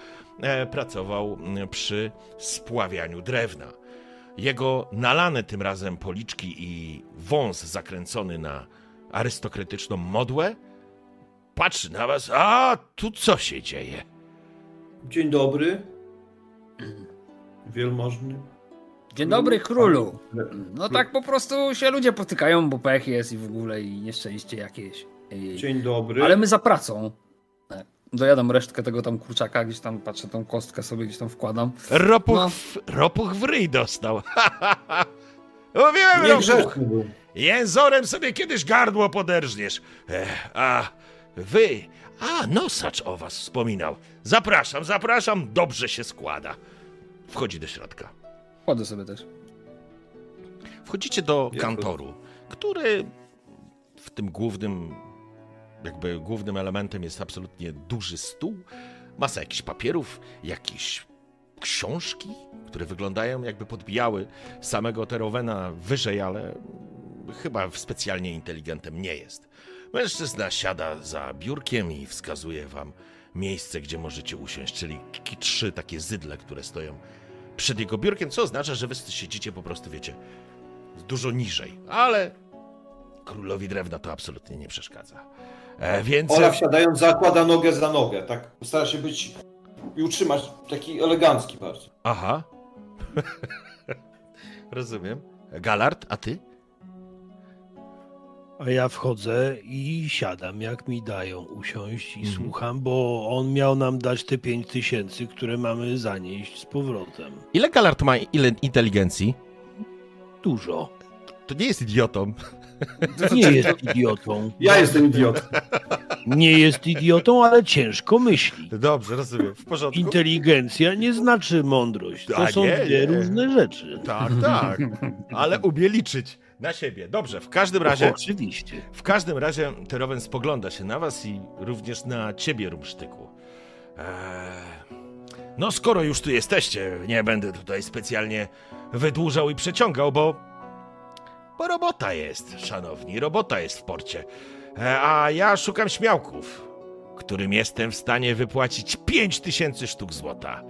e, pracował przy spławianiu drewna. Jego nalane tym razem policzki i wąs zakręcony na arystokratyczną modłę patrzy na was, a tu co się dzieje? Dzień dobry. *clears throat* Wielmożny. Dzień dobry, królu. No tak po prostu się ludzie potykają, bo pech jest i w ogóle i nieszczęście jakieś. I... Dzień dobry. Ale my za pracą. E, Dojadam resztkę tego tam kurczaka, gdzieś tam patrzę, tą kostkę sobie gdzieś tam wkładam. Ropuch, No. w, ropuch w ryj dostał. *laughs* Mówiłem, ropuch. Niegrzeczny był. Jęzorem sobie kiedyś gardło poderżniesz. Ech, a wy, a nosacz o was wspominał. Zapraszam, zapraszam, dobrze się składa. Wchodzi do środka. Kładę sobie też. Wchodzicie do Jak kantoru, który w tym głównym, jakby głównym elementem jest absolutnie duży stół, masa jakichś papierów, jakieś książki, które wyglądają jakby podbijały samego Terowena wyżej, ale chyba specjalnie inteligentem nie jest. Mężczyzna siada za biurkiem i wskazuje wam miejsce, gdzie możecie usiąść, czyli trzy takie zydle, które stoją przed jego biurkiem, co oznacza, że wy siedzicie po prostu, wiecie, dużo niżej. Ale królowi drewna to absolutnie nie przeszkadza. E, więc... Olaf siadając zakłada nogę za nogę. Tak stara się być i utrzymać taki elegancki bardzo. Aha. *laughs* Rozumiem. Galard, a ty? A ja wchodzę i siadam, jak mi dają usiąść i Mhm. słucham, bo on miał nam dać te 5 tysięcy, które mamy zanieść z powrotem. Ile Galard ma ile inteligencji? Dużo. to nie jest idiotą. *laughs* Nie jest idiotą. Ja jestem idiotą. Nie jest idiotą, ale ciężko myśli. Dobrze, rozumiem. W porządku. Inteligencja nie znaczy mądrość. To A są nie, dwie nie. różne rzeczy. Tak, tak. Ale umie liczyć na siebie. Dobrze, w każdym razie. Oczywiście. W każdym razie Terowen spogląda się na was i również na ciebie, Rumsztyku. Eee, no skoro już tu jesteście, nie będę tutaj specjalnie wydłużał i przeciągał, bo... Bo robota jest, szanowni, robota jest w porcie. E, a ja szukam śmiałków, którym jestem w stanie wypłacić 5000 sztuk złota.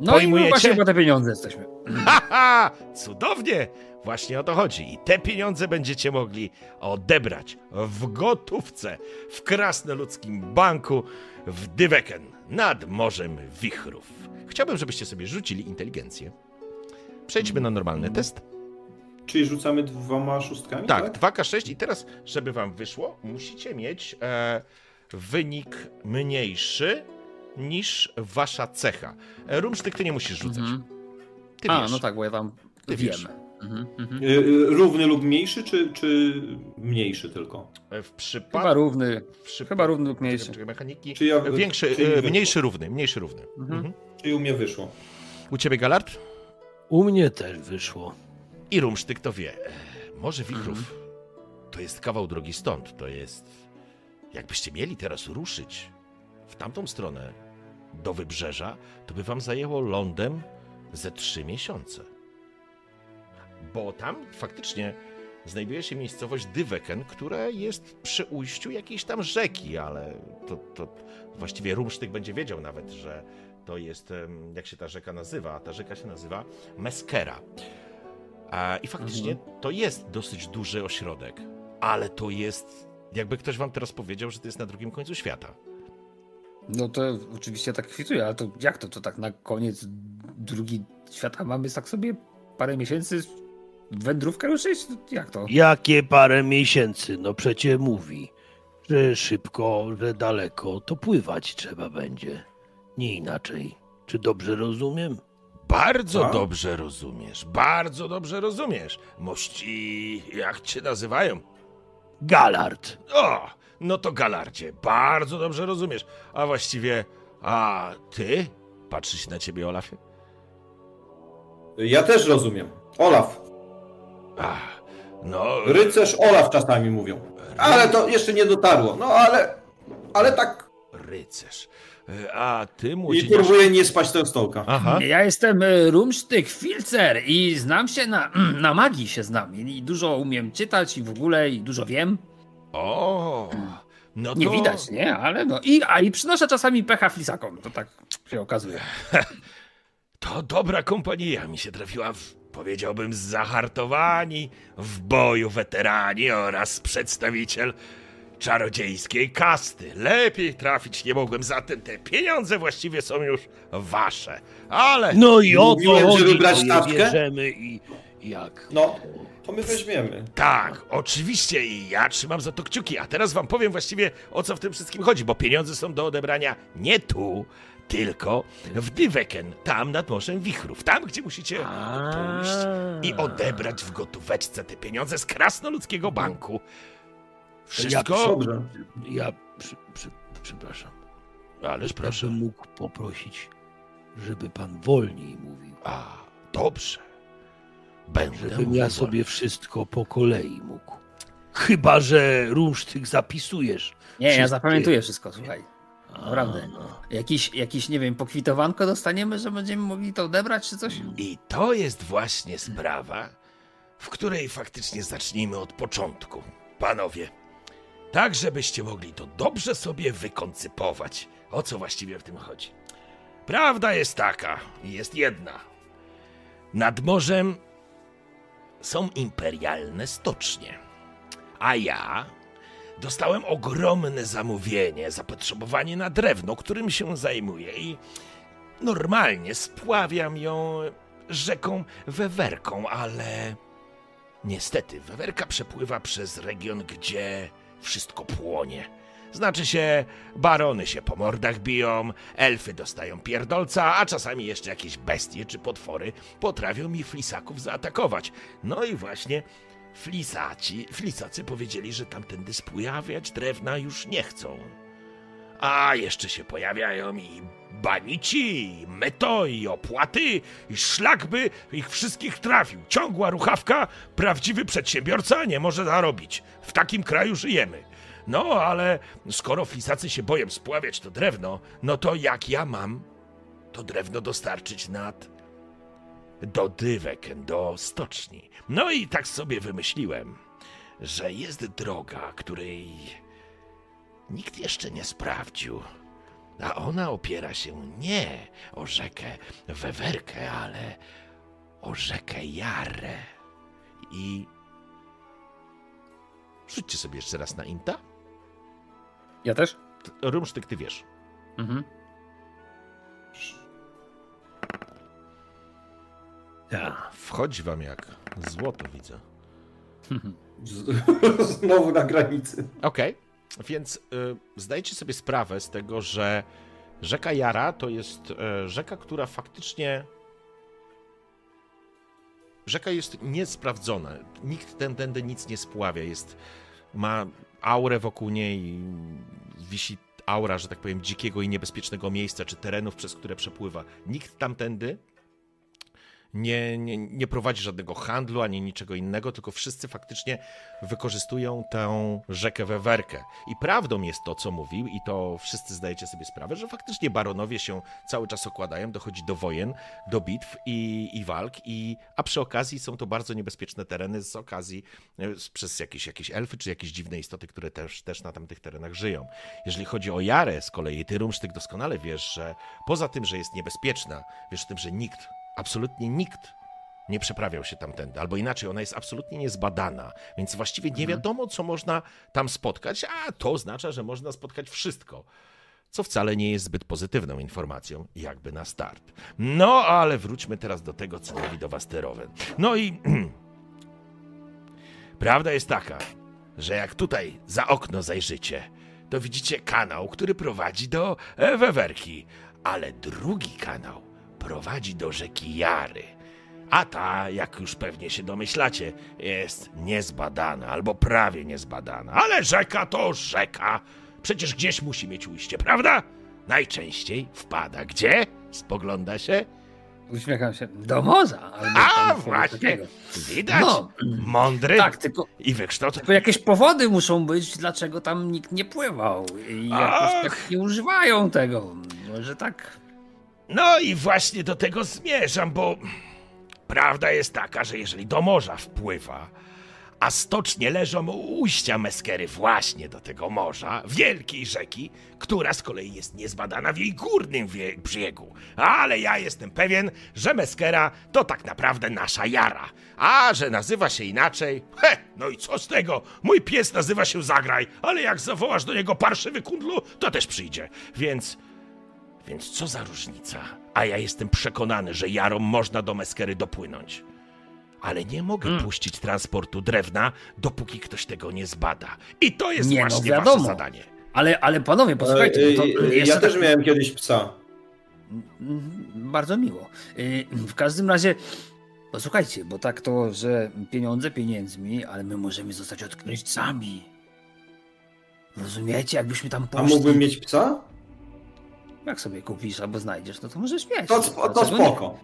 No Pojmujecie? i właśnie po te pieniądze jesteśmy. *laughs* Haha! Cudownie! Właśnie o to chodzi. I te pieniądze będziecie mogli odebrać w gotówce w Krasnoludzkim Banku w Dyweken nad Morzem Wichrów. Chciałbym, żebyście sobie rzucili inteligencję. Przejdźmy na normalny test. Czyli rzucamy dwoma szóstkami, Tak, tak? 2K6 i teraz, żeby wam wyszło, musicie mieć e, wynik mniejszy niż wasza cecha. E, Rumsztyk, ty nie musisz rzucać. Mhm. Ty A, wiesz. no tak, bo ja tam Ty wiem. wiesz. Mhm, mhm. Y, y, Równy lub mniejszy, czy, czy mniejszy tylko? W przypadku... Chyba równy. w Chyba równy lub mniejszy. czekaj, mechaniki. Czy ja- Większy, czy e, mniejszy równy, mniejszy równy. Mhm. Mhm. Czyli u mnie wyszło. U ciebie Galard? U mnie też wyszło. I Rumsztyk to wie. E, Morze Wichrów Mhm. to jest kawał drogi stąd. To jest... Jakbyście mieli teraz ruszyć w tamtą stronę do wybrzeża, to by wam zajęło lądem ze trzy miesiące. Bo tam faktycznie znajduje się miejscowość Dyweken, która jest przy ujściu jakiejś tam rzeki, ale to, to właściwie Rumsztyk będzie wiedział nawet, że to jest, jak się ta rzeka nazywa, ta rzeka się nazywa Meskera. I faktycznie to jest dosyć duży ośrodek, ale to jest, jakby ktoś wam teraz powiedział, że to jest na drugim końcu świata. No to oczywiście tak kwituje, ale to jak to, to tak na koniec drugi świata mamy tak sobie parę miesięcy wędrówkę ruszyć? Jak to? Jakie parę miesięcy? No przecie mówi, że szybko, że daleko, to pływać trzeba będzie. Nie inaczej. Czy dobrze rozumiem? Bardzo Tak. dobrze rozumiesz, bardzo dobrze rozumiesz. Mości, jak cię nazywają? Galard. O, no to Galardzie, bardzo dobrze rozumiesz. A właściwie, a ty? Patrzy się na ciebie, Olafie? Ja też rozumiem. Olaf. Ach, no, Rycerz Olaf czasami mówią. Ale to jeszcze nie dotarło. No ale... Ale tak... rycerz. E, A ty, I młodzieniaszku... próbuję nie spać tę stołka. Aha. Ja jestem e, Rumsztyk Filcer i znam się na, *clears throat* na magii się znam i dużo umiem czytać i w ogóle i dużo wiem. O, no to... Nie widać, nie? Ale no i, a i przynoszę czasami pecha flisakom, to tak się okazuje. *laughs* To dobra kompania mi się trafiła, w, powiedziałbym, zahartowani w boju weterani oraz przedstawiciel czarodziejskiej kasty. Lepiej trafić nie mogłem, zatem te pieniądze właściwie są już wasze. Ale No i o to chodzi, żeby brać bierzemy i jak? No, to my weźmiemy. tak, oczywiście i ja trzymam za to kciuki, a teraz wam powiem właściwie o co w tym wszystkim chodzi, bo pieniądze są do odebrania nie tu, tylko w Dyweken, tam nad Morzem Wichrów, tam gdzie musicie pójść i odebrać w gotóweczce te pieniądze z krasnoludzkiego banku. Wszystko. Ja, przy, przy, przepraszam, ależ proszę. mógł poprosić, żeby pan wolniej mówił. A, dobrze. Będę Żebym ja sobie wszystko po kolei mógł. Chyba, że rumsztyk zapisujesz. Nie, ja zapamiętuję wszystko, słuchaj. Naprawdę. A, Jakiś, jakiś, nie wiem, pokwitowanko dostaniemy, że będziemy mogli to odebrać czy coś? I to jest właśnie sprawa, w której faktycznie zacznijmy od początku, panowie. Tak, żebyście mogli to dobrze sobie wykoncypować, o co właściwie w tym chodzi. Prawda jest taka, jest jedna. Nad morzem są imperialne stocznie, a ja dostałem ogromne zamówienie, zapotrzebowanie na drewno, którym się zajmuję i Normalnie spławiam ją rzeką Wewerką, ale niestety Wewerka przepływa przez region, gdzie wszystko płonie. Znaczy się, barony się po mordach biją, elfy dostają pierdolca, a czasami jeszcze jakieś bestie czy potwory potrafią mi flisaków zaatakować. No i właśnie Flisaci, flisacy powiedzieli, że tamtędy spływawiać drewna już nie chcą. A jeszcze się pojawiają i banici, i meto, i opłaty, i szlak by ich wszystkich trafił. Ciągła ruchawka, prawdziwy przedsiębiorca nie może zarobić. W takim kraju żyjemy. No, ale skoro flisacy się boją spławiać to drewno, no to jak ja mam to drewno dostarczyć nad do dywek, do stoczni. No i tak sobie wymyśliłem, że jest droga, której nikt jeszcze nie sprawdził. A ona opiera się nie o rzekę Wewerkę, ale o rzekę Jarę. I rzućcie sobie jeszcze raz na Inta. Ja też? Rumsztyk, ty wiesz. Mhm. Ja. Wchodzi wam jak złoto, widzę. *laughs* Znowu na granicy. Okej, więc y, zdajcie sobie sprawę z tego, że rzeka Jara to jest e, rzeka, która faktycznie. Rzeka jest niesprawdzona. Nikt ten tędy nic nie spławia. Jest, ma aurę wokół niej, wisi aura, że tak powiem, dzikiego i niebezpiecznego miejsca, czy terenów, przez które przepływa. Nikt tamtędy nie, nie, nie prowadzi żadnego handlu ani niczego innego, tylko wszyscy faktycznie wykorzystują tę rzekę Wewerkę. I prawdą jest to, co mówił, i to wszyscy zdajecie sobie sprawę, że faktycznie baronowie się cały czas okładają, dochodzi do wojen, do bitw i, i walk, i, a przy okazji są to bardzo niebezpieczne tereny z okazji e, przez jakieś, jakieś elfy czy jakieś dziwne istoty, które też, też na tamtych terenach żyją. Jeżeli chodzi o Jarę z kolei, ty Rumsztyk doskonale wiesz, że poza tym, że jest niebezpieczna, wiesz o tym, że nikt, absolutnie nikt nie przeprawiał się tamtędy, albo inaczej, ona jest absolutnie niezbadana, więc właściwie nie wiadomo, co można tam spotkać, a to oznacza, że można spotkać wszystko. Co wcale nie jest zbyt pozytywną informacją, jakby na start. No, ale wróćmy teraz do tego, co mówi do was Terowen. No i *clears throat* prawda jest taka, że jak tutaj za okno zajrzycie, to widzicie kanał, który prowadzi do Wewerki, ale drugi kanał prowadzi do rzeki Jary. A ta, jak już pewnie się domyślacie, jest niezbadana albo prawie niezbadana. Ale rzeka to rzeka. Przecież gdzieś musi mieć ujście, prawda? Najczęściej wpada gdzie? Spogląda się. Uśmiecham się. Do morza. A właśnie, widać? No. Mądry Tak, tylko, i wykształcony. tylko jakieś powody muszą być, dlaczego tam nikt nie pływał. I jakoś Ach. tak nie używają tego. Może tak. No i właśnie do tego zmierzam, bo prawda jest taka, że jeżeli do morza wpływa, a stocznie leżą u ujścia Meskery właśnie do tego morza, wielkiej rzeki, która z kolei jest niezbadana w jej górnym brzegu. Ale ja jestem pewien, że Meskera to tak naprawdę nasza Jara. A że nazywa się inaczej, he, no i co z tego? Mój pies nazywa się Zagraj, ale jak zawołasz do niego parszywy kundlu, to też przyjdzie. Więc więc co za różnica? A ja jestem przekonany, że Jarą można do Meskery dopłynąć. Ale nie mogę Hmm. puścić transportu drewna, dopóki ktoś tego nie zbada. I to jest Nie, no właśnie wasze wiadomo. zadanie. Ale, ale panowie, posłuchajcie. E, to e, jeszcze ja też tak- miałem kiedyś psa. Bardzo miło. Y, W każdym razie, posłuchajcie, bo tak to, że pieniądze pieniędzmi, ale my możemy zostać odkrywcami. Rozumiecie? Jakbyśmy tam A poszli, mógłbym mieć psa? Jak sobie kupisz albo znajdziesz, no to możesz mieć. To, sp- to spoko.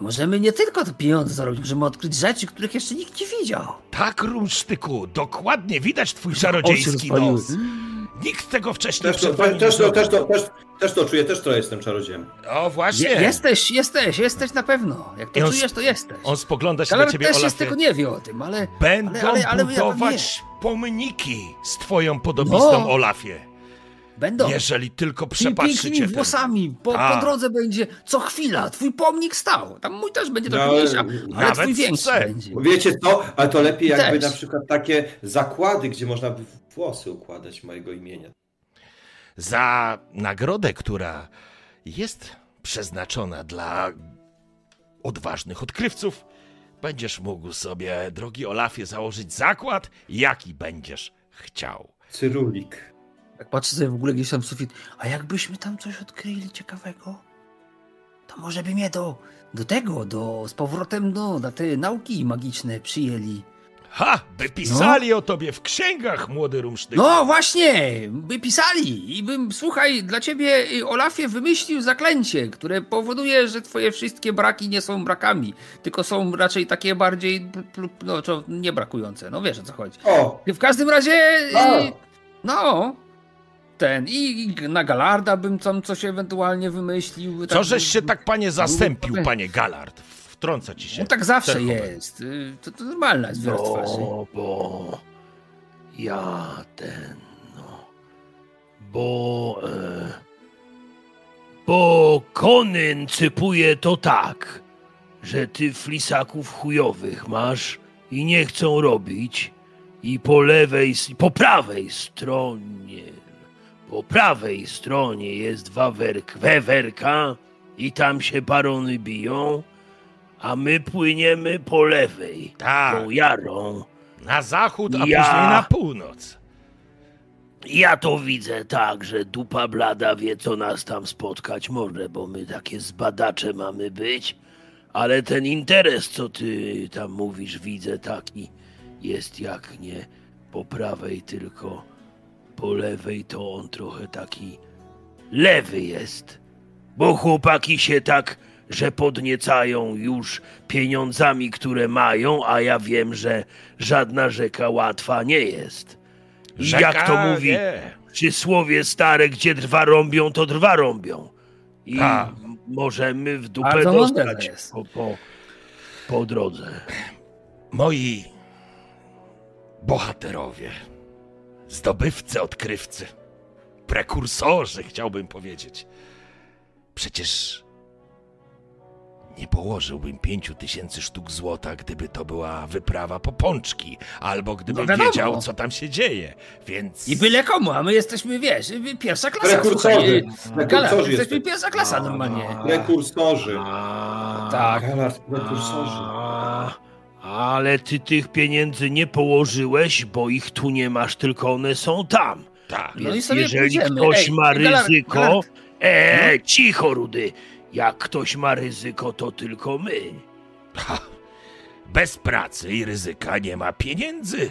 Możemy nie tylko te pieniądze zarobić, możemy odkryć rzeczy, których jeszcze nikt nie widział. Tak, Rumsztyku, dokładnie widać twój czarodziejski nos. Nikt tego wcześniej Też to, też, nie też, to, też, to, też, też to czuję, też trochę jestem czarodziejem. O, właśnie. Je, jesteś, jesteś, jesteś na pewno. Jak to on czujesz, to jesteś. On spogląda się na ciebie, też jest Olafie. tego nie wie o tym, ale Będą ale- ale- ale ja budować pomniki z twoją podobizną, No. Olafie. Będą. Jeżeli tylko przepatrzycie pięknymi ten... włosami. Po, po drodze będzie co chwila. Twój pomnik stał. Tam mój też będzie trochę No, mniejszy, ale nawet twój większy będzie. Wiecie co? Ale to lepiej jakby Też. na przykład takie zakłady, gdzie można by włosy układać mojego imienia. za nagrodę, która jest przeznaczona dla odważnych odkrywców, będziesz mógł sobie, drogi Olafie, założyć zakład, jaki będziesz chciał. Cyrulik. Jak patrzę sobie w ogóle gdzieś tam w sufit, a jakbyśmy tam coś odkryli ciekawego, to może by mnie do, do tego, do, z powrotem do, na te nauki magiczne przyjęli. Ha! By pisali o tobie w księgach, młody rumsztyk. No właśnie, by pisali i bym, słuchaj, dla ciebie, y, Olafie, wymyślił zaklęcie, które powoduje, że twoje wszystkie braki nie są brakami, tylko są raczej takie bardziej, no, co, nie brakujące, no wiesz o co chodzi. O, W każdym razie, O. y, no, ten, i, i na Galarda bym tam coś ewentualnie wymyślił. Co żeś się tak, panie, zastępił, panie Gallard? Wtrąca ci się. No tak zawsze jest, y, to, to normalna jest wyraz twarzy. No, bo ja ten, no, bo, e, bo Konyn cypuje to tak, że ty flisaków chujowych masz i nie chcą robić i po lewej, po prawej stronie, po prawej stronie jest wawerk, wewerka i tam się barony biją, a my płyniemy po lewej, Tak, tą jarą. na zachód, a Ja- później na północ. Ja to widzę tak, że dupa blada wie, co nas tam spotkać może, bo my takie zbadacze mamy być, ale ten interes, co ty tam mówisz, widzę taki, jest jak nie po prawej, tylko po lewej, to on trochę taki lewy jest. Bo chłopaki się tak, że podniecają już pieniądzami, które mają, a ja wiem, że żadna rzeka łatwa nie jest. I Rzeka, jak to mówi nie. przysłowie stare, gdzie drwa rąbią, to drwa rąbią. I m- możemy w dupę Bardzo dostać po, po, po drodze. Moi bohaterowie, zdobywcy, odkrywcy, prekursorzy, chciałbym powiedzieć. Przecież nie położyłbym pięciu tysięcy sztuk złota, gdyby to była wyprawa po pączki, albo gdybym No wiedział, co tam się dzieje, więc... I byle komu, a my jesteśmy, wiesz, pierwsza klasa. Prekursorzy. słuchaj, Prekursorzy jesteśmy pierwsza klasa normalnie. prekursorzy. A, Tak. Galard, prekursorzy. A, ale ty tych pieniędzy nie położyłeś, bo ich tu nie masz, tylko one są tam. Tak. No i sobie jeżeli pójdziemy. ktoś Ej, ma ryzyko... Galar- E, cicho, Rudy. Jak ktoś ma ryzyko, to tylko my. Ha, bez pracy i ryzyka nie ma pieniędzy,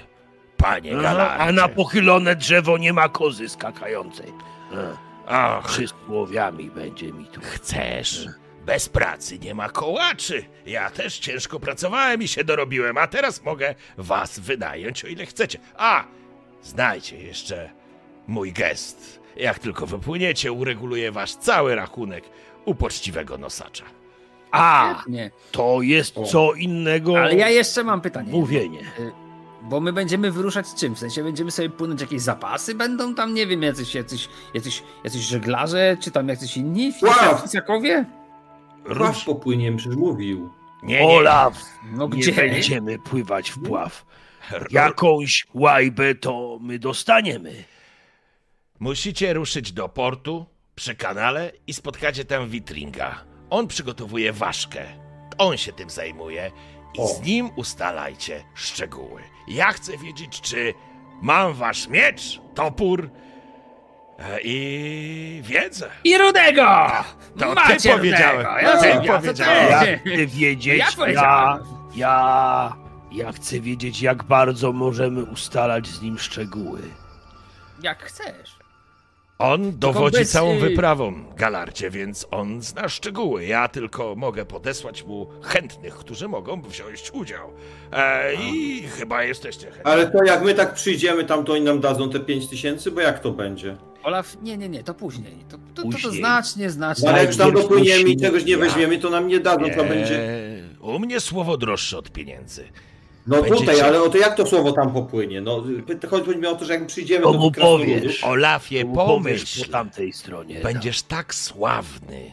panie Aha, Galardzie. A na pochylone drzewo nie ma kozy skakającej. E, Ach, Przysłowiami będzie mi tu. chcesz? Bez pracy nie ma kołaczy. Ja też ciężko pracowałem i się dorobiłem, a teraz mogę was wynająć, o ile chcecie. A, znajcie jeszcze mój gest. Jak tylko wypłyniecie, ureguluję wasz cały rachunek u poczciwego nosacza. A, Nie. to jest O. co innego Ale ja jeszcze mam pytanie. mówienie. Bo my będziemy wyruszać z czym? W sensie będziemy sobie płynąć jakieś zapasy? Będą tam, nie wiem, jacyś, jacyś, jacyś, jacyś żeglarze, czy tam jacyś inni Wow. fisakowie? Pław popłynie, przecież mówił. Nie, nie. Olaf, No nie gdzie? będziemy pływać w pław. Jakąś łajbę to my dostaniemy. Musicie ruszyć do portu przy kanale i spotkacie tam Witringa. On przygotowuje ważkę. On się tym zajmuje i O. z nim ustalajcie szczegóły. Ja chcę wiedzieć, czy mam wasz miecz, topór i wiedzę. I Rudego! To ty Macie powiedziałem. Rudego! To Ja, ty ja, powiedziałem. ty. Ja chcę wiedzieć, Ja ja, powiedziałem. ja, ja chcę wiedzieć, jak bardzo możemy ustalać z nim szczegóły. Jak chcesz. On dowodzi bez, całą y- wyprawą, Galarcie, więc on zna szczegóły. Ja tylko mogę podesłać mu chętnych, którzy mogą wziąć udział. E, I chyba jesteście chętni. Ale to jak my tak przyjdziemy tam, to oni nam dadzą te 5 tysięcy, bo jak to będzie? Olaf, nie, nie, nie, to później. To, to, to, to Później. znacznie, znacznie. Ale jak tam Najpierw dopłyniemy i czegoś nie Ja. weźmiemy, to nam nie dadzą, Nie, będzie. U mnie słowo droższe od pieniędzy. No Będziecie- tutaj, ale o to jak to słowo tam popłynie? No py- chodzi mi o to, że jak przyjdziemy To do mu tych krasnoludów- powiesz. Olafie, Mu powiesz pomyśl. po tamtej stronie. Będziesz tak sławny.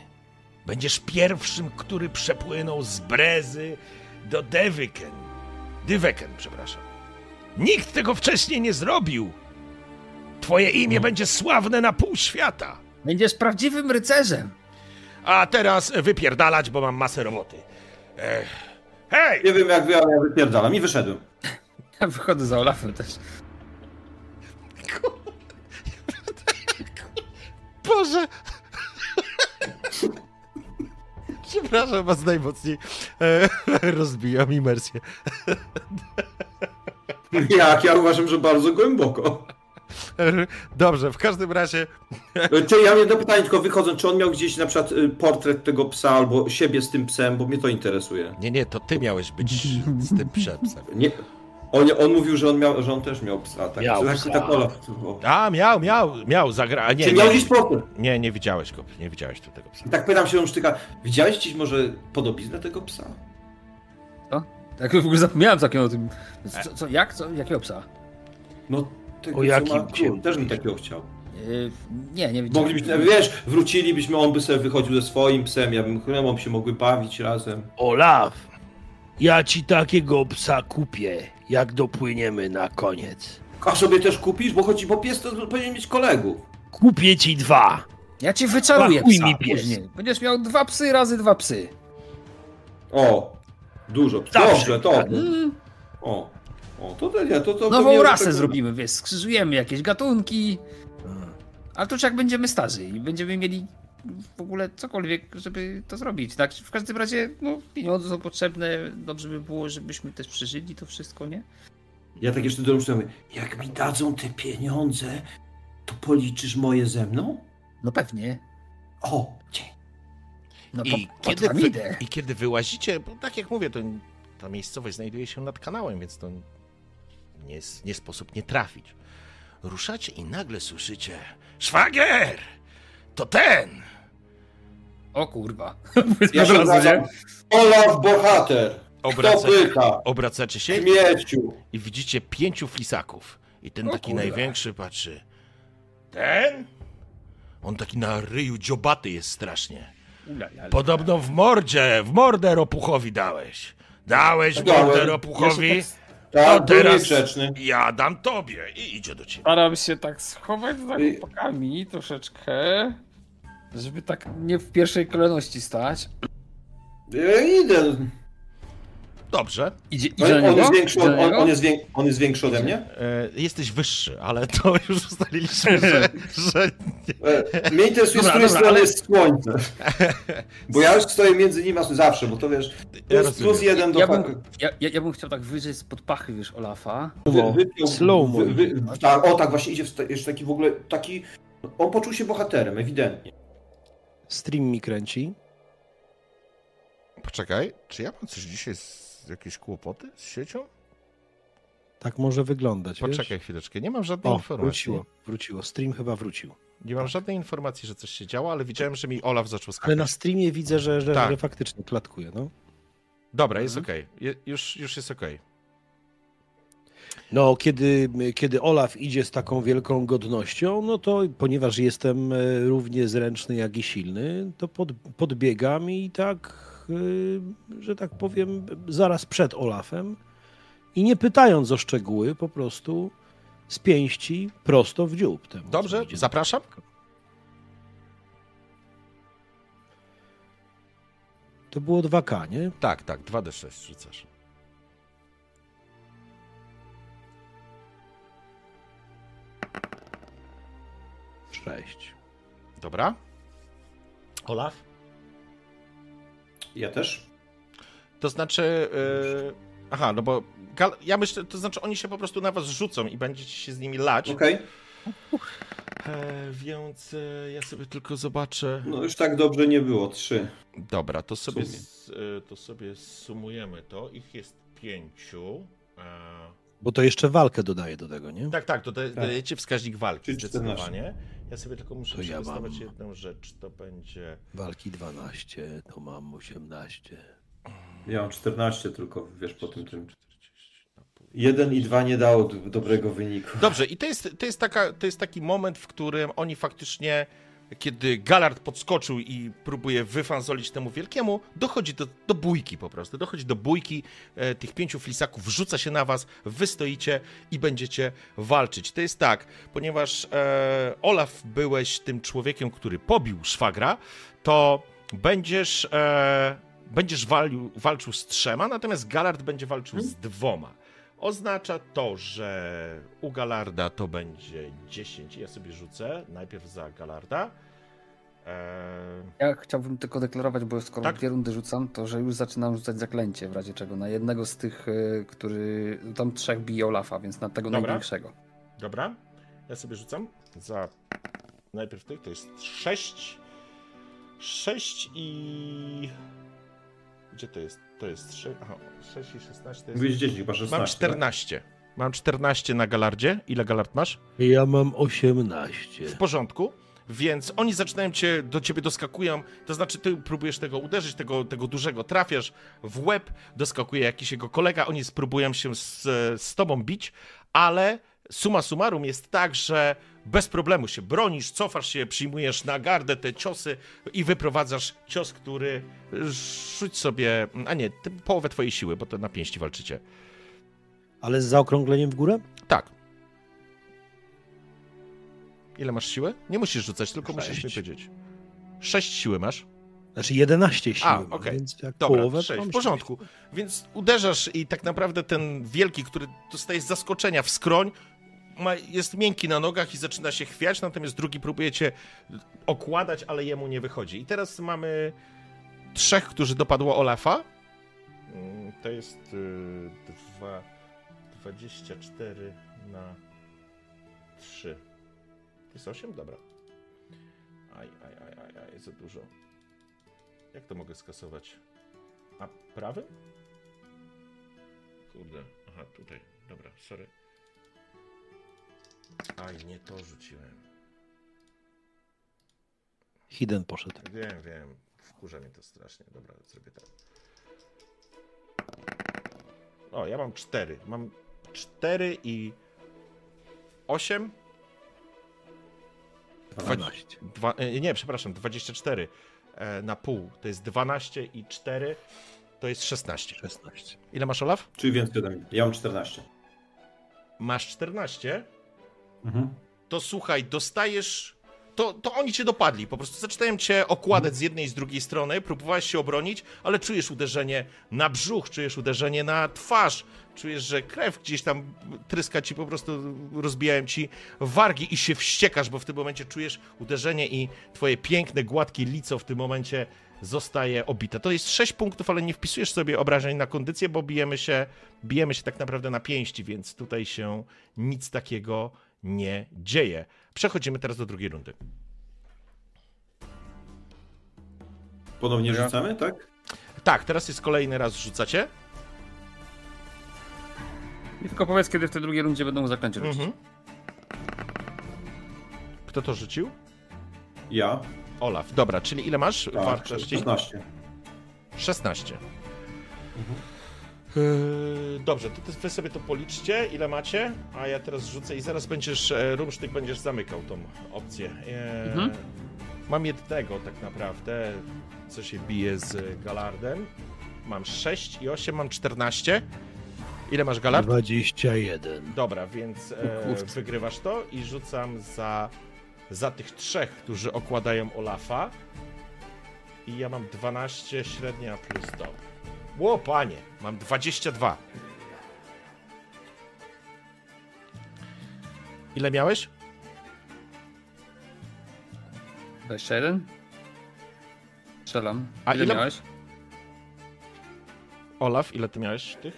Będziesz pierwszym, który przepłynął z Brezy do Dewyken. Dyweken, przepraszam. Nikt tego wcześniej nie zrobił. Twoje imię będzie sławne na pół świata. Będziesz prawdziwym rycerzem. A teraz wypierdalać, bo mam masę roboty. Ech. Hej! Nie wiem jak wy, ale ja wypierdalam i wyszedłem. Ja wychodzę za Olafem też. Boże! Przepraszam was najmocniej. E, rozbijam imersję. Jak? Ja uważam, że bardzo głęboko. Dobrze, w każdym razie Czy ja mam jedno pytanie, tylko wychodząc, czy on miał gdzieś na przykład y, portret tego psa albo siebie z tym psem, bo mnie to interesuje. Nie, nie, to ty miałeś być z tym psem. Nie. On, on mówił, że on, miał, że on też miał psa, tak? Miał tak, psa. tak Olaf. o. A, miał, miał, miał, zagra... Nie, Czy miał nie, gdzieś portret? nie, nie widziałeś go, nie widziałeś tu tego psa. I tak pytam się Olsztyka, widziałeś gdzieś może podobiznę tego psa? Tak w ogóle zapomniałem takiego o tym. Co, co, jak? Co, jakiego psa? No, tego O jakim król. Też bym takiego chciał. Yy, nie, nie widziałem. Moglibyśmy, wiesz, wrócilibyśmy, on by sobie wychodził ze swoim psem, ja bym chlemą się mogły bawić razem. Olaf, ja ci takiego psa kupię, jak dopłyniemy na koniec. A sobie też kupisz? Bo chodzi, bo pies to powinien mieć kolegów. Kupię ci dwa. Ja ci wyczaruję Pakuj psa mi pies. później. Będziesz miał dwa psy razy dwa psy. O, dużo. Zawsze Dobrze, to. tak. O, o, to to nie, to to. nową rasę tego- zrobimy, wiesz, skrzyżujemy jakieś gatunki. Ale to już jak będziemy starzy i będziemy mieli w ogóle cokolwiek, żeby to zrobić. Tak, w każdym razie, no, pieniądze są potrzebne. Dobrze by było, żebyśmy też przeżyli to wszystko, nie? Ja tak jeszcze do mówię, jak mi dadzą te pieniądze, to policzysz moje ze mną? No pewnie. O, dzień. No I po, kiedy, kiedy wy, idę. I kiedy wyłazicie, bo tak jak mówię, to ta miejscowość znajduje się nad kanałem, więc to nie, nie sposób nie trafić. Ruszacie i nagle słyszycie Szwagier! To ten! O kurwa. *laughs* Ja się. Olaf Bohater. Kto Obraca, pyta? obracacie się Śmieciu. i widzicie pięciu flisaków. I ten O taki kurwa. największy patrzy. Ten? On taki na ryju dziobaty jest strasznie. Podobno w mordzie, w mordę ropuchowi dałeś. Dałeś w mordę ropuchowi, Tak, teraz- ja dam tobie i idzie do ciebie. Staram się tak schować za I- chłopakami troszeczkę, żeby tak nie w pierwszej kolejności stać. Ja idę. Dobrze, Idzie, On, idzie na on, niego? jest większy, on, on, jest on jest większy ode mnie? e, jesteś wyższy, ale to *laughs* już ustaliliśmy, że, *laughs* że E, Mnie interesuje, Dobra, z której dobra, strony ale- jest słońce. Bo ja już stoję między nimi a zawsze, bo to wiesz, Ja plus, jeden do Ja bym, ja, ja, bym chciał tak wyżej spod pachy, wiesz, Olafa. wy, wypiął, Slow-mo. wy, wy, tak, O tak, właśnie idzie jeszcze taki w ogóle, taki, on poczuł się bohaterem, ewidentnie. Stream mi kręci. Poczekaj, czy ja mam coś dzisiaj z jakieś kłopoty z siecią? Tak może wyglądać. Poczekaj Wiesz? chwileczkę, nie mam żadnej O, informacji. wróciło, wróciło. Stream chyba wrócił. Nie mam żadnej informacji, że coś się działo, ale widziałem, że mi Olaf zaczął Ale skakać. na streamie widzę, że, że, Tak. że faktycznie klatkuje. No. Dobra, jest Mhm. okej. Je- Już, już jest okej. No, kiedy, kiedy Olaf idzie z taką wielką godnością, no to ponieważ jestem e, równie zręczny, jak i silny, to pod, podbiegam i tak, że tak powiem, zaraz przed Olafem i nie pytając o szczegóły, po prostu z pięści prosto w dziób. Temu, Dobrze, zapraszam. To było 2K, nie? Tak, tak, 2d6 rzucasz. Sześć. Dobra. Olaf? Ja też? To znaczy. Yy... Aha, no bo. Ja myślę, to znaczy oni się po prostu na was rzucą i będziecie się z nimi lać. Okej, E, więc e, ja sobie tylko zobaczę. no już tak dobrze nie było, trzy. Dobra, to sobie, e, to sobie sumujemy to. Ich jest pięciu. E, Bo to jeszcze walkę dodaje do tego, nie? tak, tak, to da- dajecie wskaźnik walki Czyli zdecydowanie. Ja sobie tylko muszę To ja mam. jedną rzecz. To będzie. Walki 12, to mam 18. Ja mam 14 tylko, wiesz, po tym tym. 40 na pół. Jeden i dwa nie dało dobrego wyniku. Dobrze, i to jest, to, jest taka, to jest taki moment, w którym oni faktycznie, kiedy Galard podskoczył i próbuje wyfanzolić temu wielkiemu, dochodzi do, do bójki po prostu. Dochodzi do bójki e, tych pięciu flisaków, wrzuca się na was, wy stoicie i będziecie walczyć. To jest tak, ponieważ e, Olaf byłeś tym człowiekiem, który pobił szwagra, to będziesz, e, będziesz walił, walczył z trzema, natomiast Galard będzie walczył z dwoma. Oznacza to, że u Galarda to będzie 10. Ja sobie rzucę najpierw za Galarda. Eee, Ja chciałbym tylko deklarować, bo skoro Tak? dwie rundy rzucam, to że już zaczynam rzucać zaklęcie w razie czego. Na jednego z tych, y, który. Tam trzech bije Olafa, więc na tego Dobra. największego. dobra, ja sobie rzucam za najpierw tych, to jest 6. 6 i. Gdzie to jest? To jest 6. Aha, 6 i 16 to jest. Mówisz 10, chyba 16. Mam 14. Mam 14 na galardzie. Ile galard masz? Ja mam 18. W porządku. Więc oni zaczynają cię, do ciebie doskakują, to znaczy ty próbujesz tego uderzyć, tego, tego dużego, trafiasz w łeb, doskakuje jakiś jego kolega, oni spróbują się z, z tobą bić, ale summa summarum jest tak, że bez problemu się bronisz, cofasz się, przyjmujesz na gardę te ciosy i wyprowadzasz cios, który rzuć sobie, a nie, połowę twojej siły, bo to na pięści walczycie. Ale z zaokrągleniem w górę? Tak. Ile masz siły? Nie musisz rzucać, tylko musisz mi Sześć. powiedzieć. Sześć siły masz. Znaczy 11 sił, A, okej. więc jak Dobra, połowę to sześć, mam w porządku. Więc uderzasz i tak naprawdę ten wielki, który dostaje z zaskoczenia w skroń, ma, jest miękki na nogach i zaczyna się chwiać, natomiast drugi próbuje cię okładać, ale jemu nie wychodzi. I teraz mamy trzech, którzy dopadło Olafa. Mm, To jest y, dwa, 24 na 3. To jest 8? Dobra. Aj, aj, aj, aj, aj, za dużo. Jak to mogę skasować? A prawym? Kurde, aha, tutaj. Dobra, sorry. Aj, nie to rzuciłem. Hidden poszedł. Wiem, wiem. Wkurza mnie to strasznie. Dobra, zrobię tak. O, ja mam 4. Mam 4 i 8. 12. Dwa, e, nie, przepraszam, 24 e, na pół. To jest 12 i 4 to jest 16. 16. Ile masz, Olaf? Czyli więcej ode mnie. Ja mam 14. Masz 14. Mhm. to słuchaj, dostajesz. To, to oni cię dopadli. Po prostu zaczynają cię okładać z jednej i z drugiej strony. Próbowałeś się obronić, ale czujesz uderzenie na brzuch, czujesz uderzenie na twarz. Czujesz, że krew gdzieś tam tryska ci, po prostu rozbijają ci wargi i się wściekasz, bo w tym momencie czujesz uderzenie i twoje piękne, gładkie lico w tym momencie zostaje obite. To jest 6 punktów, ale nie wpisujesz sobie obrażeń na kondycję, bo bijemy się, bijemy się tak naprawdę na pięści, więc tutaj się nic takiego nie dzieje. Przechodzimy teraz do drugiej rundy. Ponownie Ja. rzucamy, tak? Tak, teraz jest kolejny raz rzucacie. I tylko powiedz, kiedy w tej drugiej rundzie będą zaklęcie rzucić. Mhm. Kto to rzucił? Ja. Olaf. Dobra, czyli ile masz Tak, wartości? 16. 16. Yy, Dobrze, to wy sobie to policzcie, ile macie, a ja teraz rzucę i zaraz będziesz, e, Rumsztyk, będziesz zamykał tą opcję. E, Mhm. Mam jednego tak naprawdę, co się bije z Galardem. Mam 6 i 8, mam 14. Ile masz Galard? 21. Dobra, więc e, wygrywasz to i rzucam za, za tych trzech, którzy okładają Olafa. I ja mam 12 średnia plus to. Ło, panie, mam 22. Ile miałeś? 21? Strzelam. A ile, ile- miałeś? Olaf, ile ty miałeś tych?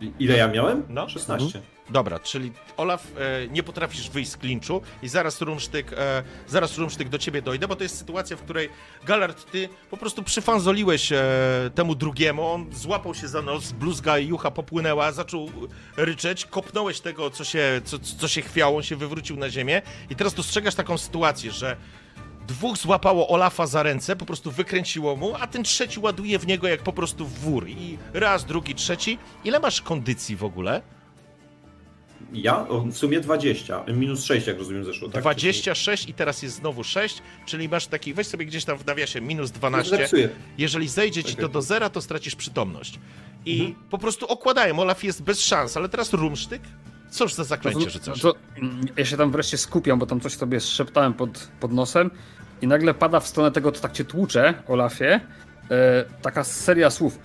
I- Ile ja miałem? No. 16. Dobra, czyli Olaf, e, nie potrafisz wyjść z klinczu i zaraz Rumsztyk, e, zaraz Rumsztyk do ciebie dojdę, bo to jest sytuacja, w której Galard, ty po prostu przyfanzoliłeś e, temu drugiemu, on złapał się za nos, bluzga i jucha popłynęła, zaczął ryczeć, kopnąłeś tego, co się, co, co się chwiało, on się wywrócił na ziemię i teraz dostrzegasz taką sytuację, że dwóch złapało Olafa za ręce, po prostu wykręciło mu, a ten trzeci ładuje w niego jak po prostu w wór i raz, drugi, trzeci. Ile masz kondycji w ogóle? Ja? O, w sumie 20. Minus 6, jak rozumiem, zeszło. Tak? 26 i teraz jest znowu 6, czyli masz taki, weź sobie gdzieś tam w nawiasie minus Czyli- 12. Zepsuję. Jeżeli zejdzie ci to Czekaj. do zera, to stracisz przytomność. I Mhm. po prostu okładają, Olaf jest bez szans, ale teraz rumsztyk? Cóż za zaklęcie to, rzucasz? to, mm, ja się tam wreszcie skupiam, bo tam coś sobie szeptałem pod, pod nosem i nagle pada w stronę tego, co tak cię tłucze, Olafie, e, taka seria słów.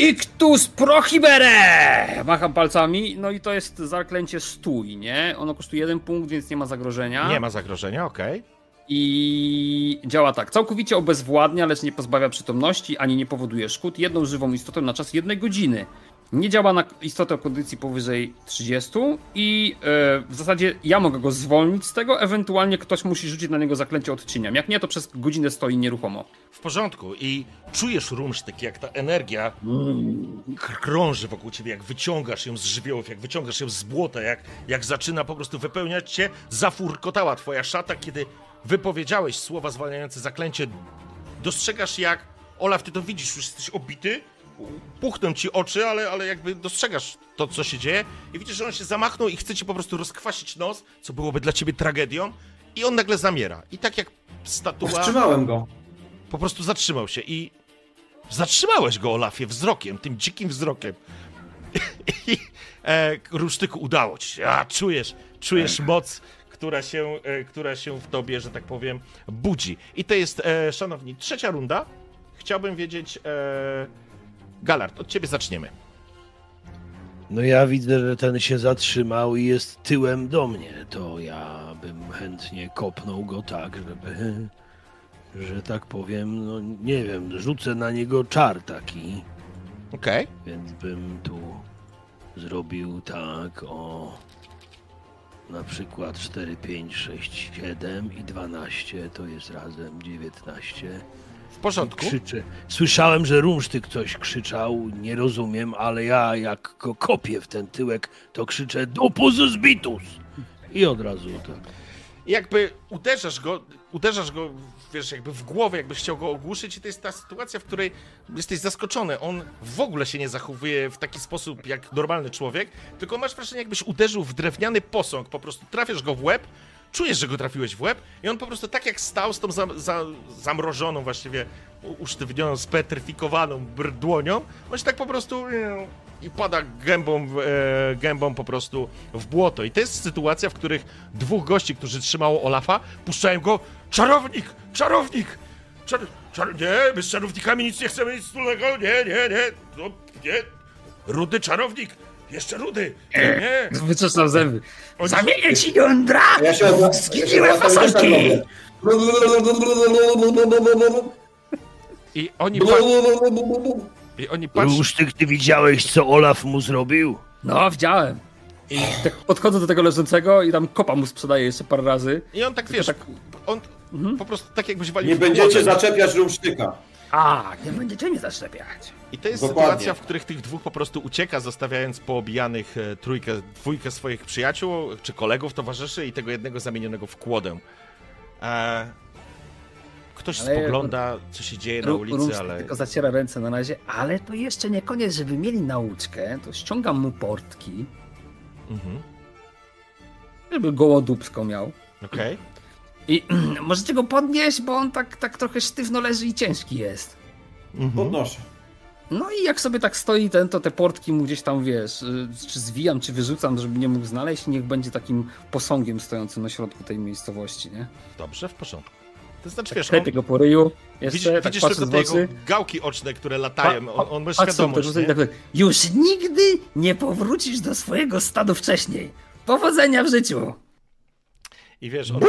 Ictus prohibere! Macham palcami, no i to jest zaklęcie stój, nie? Ono kosztuje jeden punkt, więc nie ma zagrożenia. Nie ma zagrożenia, okej. I działa tak. Całkowicie obezwładnia, lecz nie pozbawia przytomności ani nie powoduje szkód jedną żywą istotą na czas jednej godziny. Nie działa na istotę kondycji powyżej 30 i e, w zasadzie ja mogę go zwolnić z tego, ewentualnie ktoś musi rzucić na niego zaklęcie odczyniam. Jak nie, to przez godzinę stoi nieruchomo. W porządku i czujesz rumsztyk, jak ta energia kr- krąży wokół ciebie, jak wyciągasz ją z żywiołów, jak wyciągasz ją z błota, jak, jak zaczyna po prostu wypełniać cię, zafurkotała twoja szata, kiedy wypowiedziałeś słowa zwalniające zaklęcie. Dostrzegasz jak, Olaf, ty to widzisz, już jesteś obity, puchną ci oczy, ale, ale jakby dostrzegasz to, co się dzieje i widzisz, że on się zamachnął i chce ci po prostu rozkwasić nos, co byłoby dla ciebie tragedią i on nagle zamiera. I tak jak statua Powstrzymałem go. po prostu zatrzymał się i zatrzymałeś go, Olafie, wzrokiem, tym dzikim wzrokiem. *laughs* I e, Rusztyku, udało ci się. A, czujesz, czujesz moc, która się, e, która się w tobie, że tak powiem, budzi. I to jest, e, szanowni, trzecia runda. Chciałbym wiedzieć, e, Galard, od ciebie zaczniemy. No ja widzę, że ten się zatrzymał i jest tyłem do mnie. To ja bym chętnie kopnął go tak, żeby, że tak powiem, no nie wiem, rzucę na niego czar taki, Okej. więc bym tu zrobił tak o na przykład 4, 5, 6, 7 i 12 to jest razem 19. Porządku. Krzyczę. Słyszałem, że Rumsztyk coś krzyczał, nie rozumiem, ale ja jak go kopię w ten tyłek, to krzyczę Dupus zbitus! I od razu tak. jakby uderzasz go, uderzasz go, wiesz, jakby w głowę, jakbyś chciał go ogłuszyć i to jest ta sytuacja, w której jesteś zaskoczony. On w ogóle się nie zachowuje w taki sposób jak normalny człowiek, tylko masz wrażenie, jakbyś uderzył w drewniany posąg, po prostu trafiasz go w łeb, czujesz, że go trafiłeś w łeb i on po prostu tak jak stał z tą za, za, zamrożoną właściwie, usztywnioną, spetryfikowaną br- dłonią, on się tak po prostu i pada gębą, e, gębą po prostu w błoto. I to jest sytuacja, w których dwóch gości, którzy trzymało Olafa, puszczają go czarownik, czarownik! Czar, czar, nie, my z czarownikami nic nie chcemy, nic wspólnego, nie, nie, nie, no, nie. Rudy czarownik, jeszcze rudy, nie, nie. Wyczesam zęby. Zamienię ci jądra! Ja się fasolki! I oni, pa, i oni patrzą, Rumsztyk, ty widziałeś, co Olaf mu zrobił? No, widziałem. I tak podchodzę do tego leżącego i tam kopa mu sprzedaję jeszcze parę razy. i on tak, wiesz, tak- on po prostu tak jakbyś walił Nie będziecie zaczepiać rumsztyka. A, nie będziecie mnie zaszczepiać. I to jest Dokładnie. sytuacja, w których tych dwóch po prostu ucieka, zostawiając poobijanych e, trójkę, dwójkę swoich przyjaciół, czy kolegów, towarzyszy i tego jednego zamienionego w kłodę. E, ktoś Ale- spogląda, co się dzieje na ulicy, ale... tylko zaciera ręce na razie, ale to jeszcze nie koniec, żeby mieli nauczkę, to ściągam mu portki, Mhm. żeby gołodupsko miał. Okej. I *clears throat* możecie go podnieść, bo on tak, tak trochę sztywno leży i ciężki jest. Mhm. Podnoszę. No i jak sobie tak stoi ten, to te portki mu gdzieś tam, wiesz, y, czy zwijam, czy wyrzucam, żeby nie mógł znaleźć i niech będzie takim posągiem stojącym na środku tej miejscowości, nie? Dobrze, w porządku. To znaczy, wiesz, on, go po ryju, jeszcze widzisz, tak widzisz tylko te jego gałki oczne, które latają, on, on ma świadomość, to tak, już nigdy nie powrócisz do swojego stadu wcześniej. Powodzenia w życiu! I wiesz, on,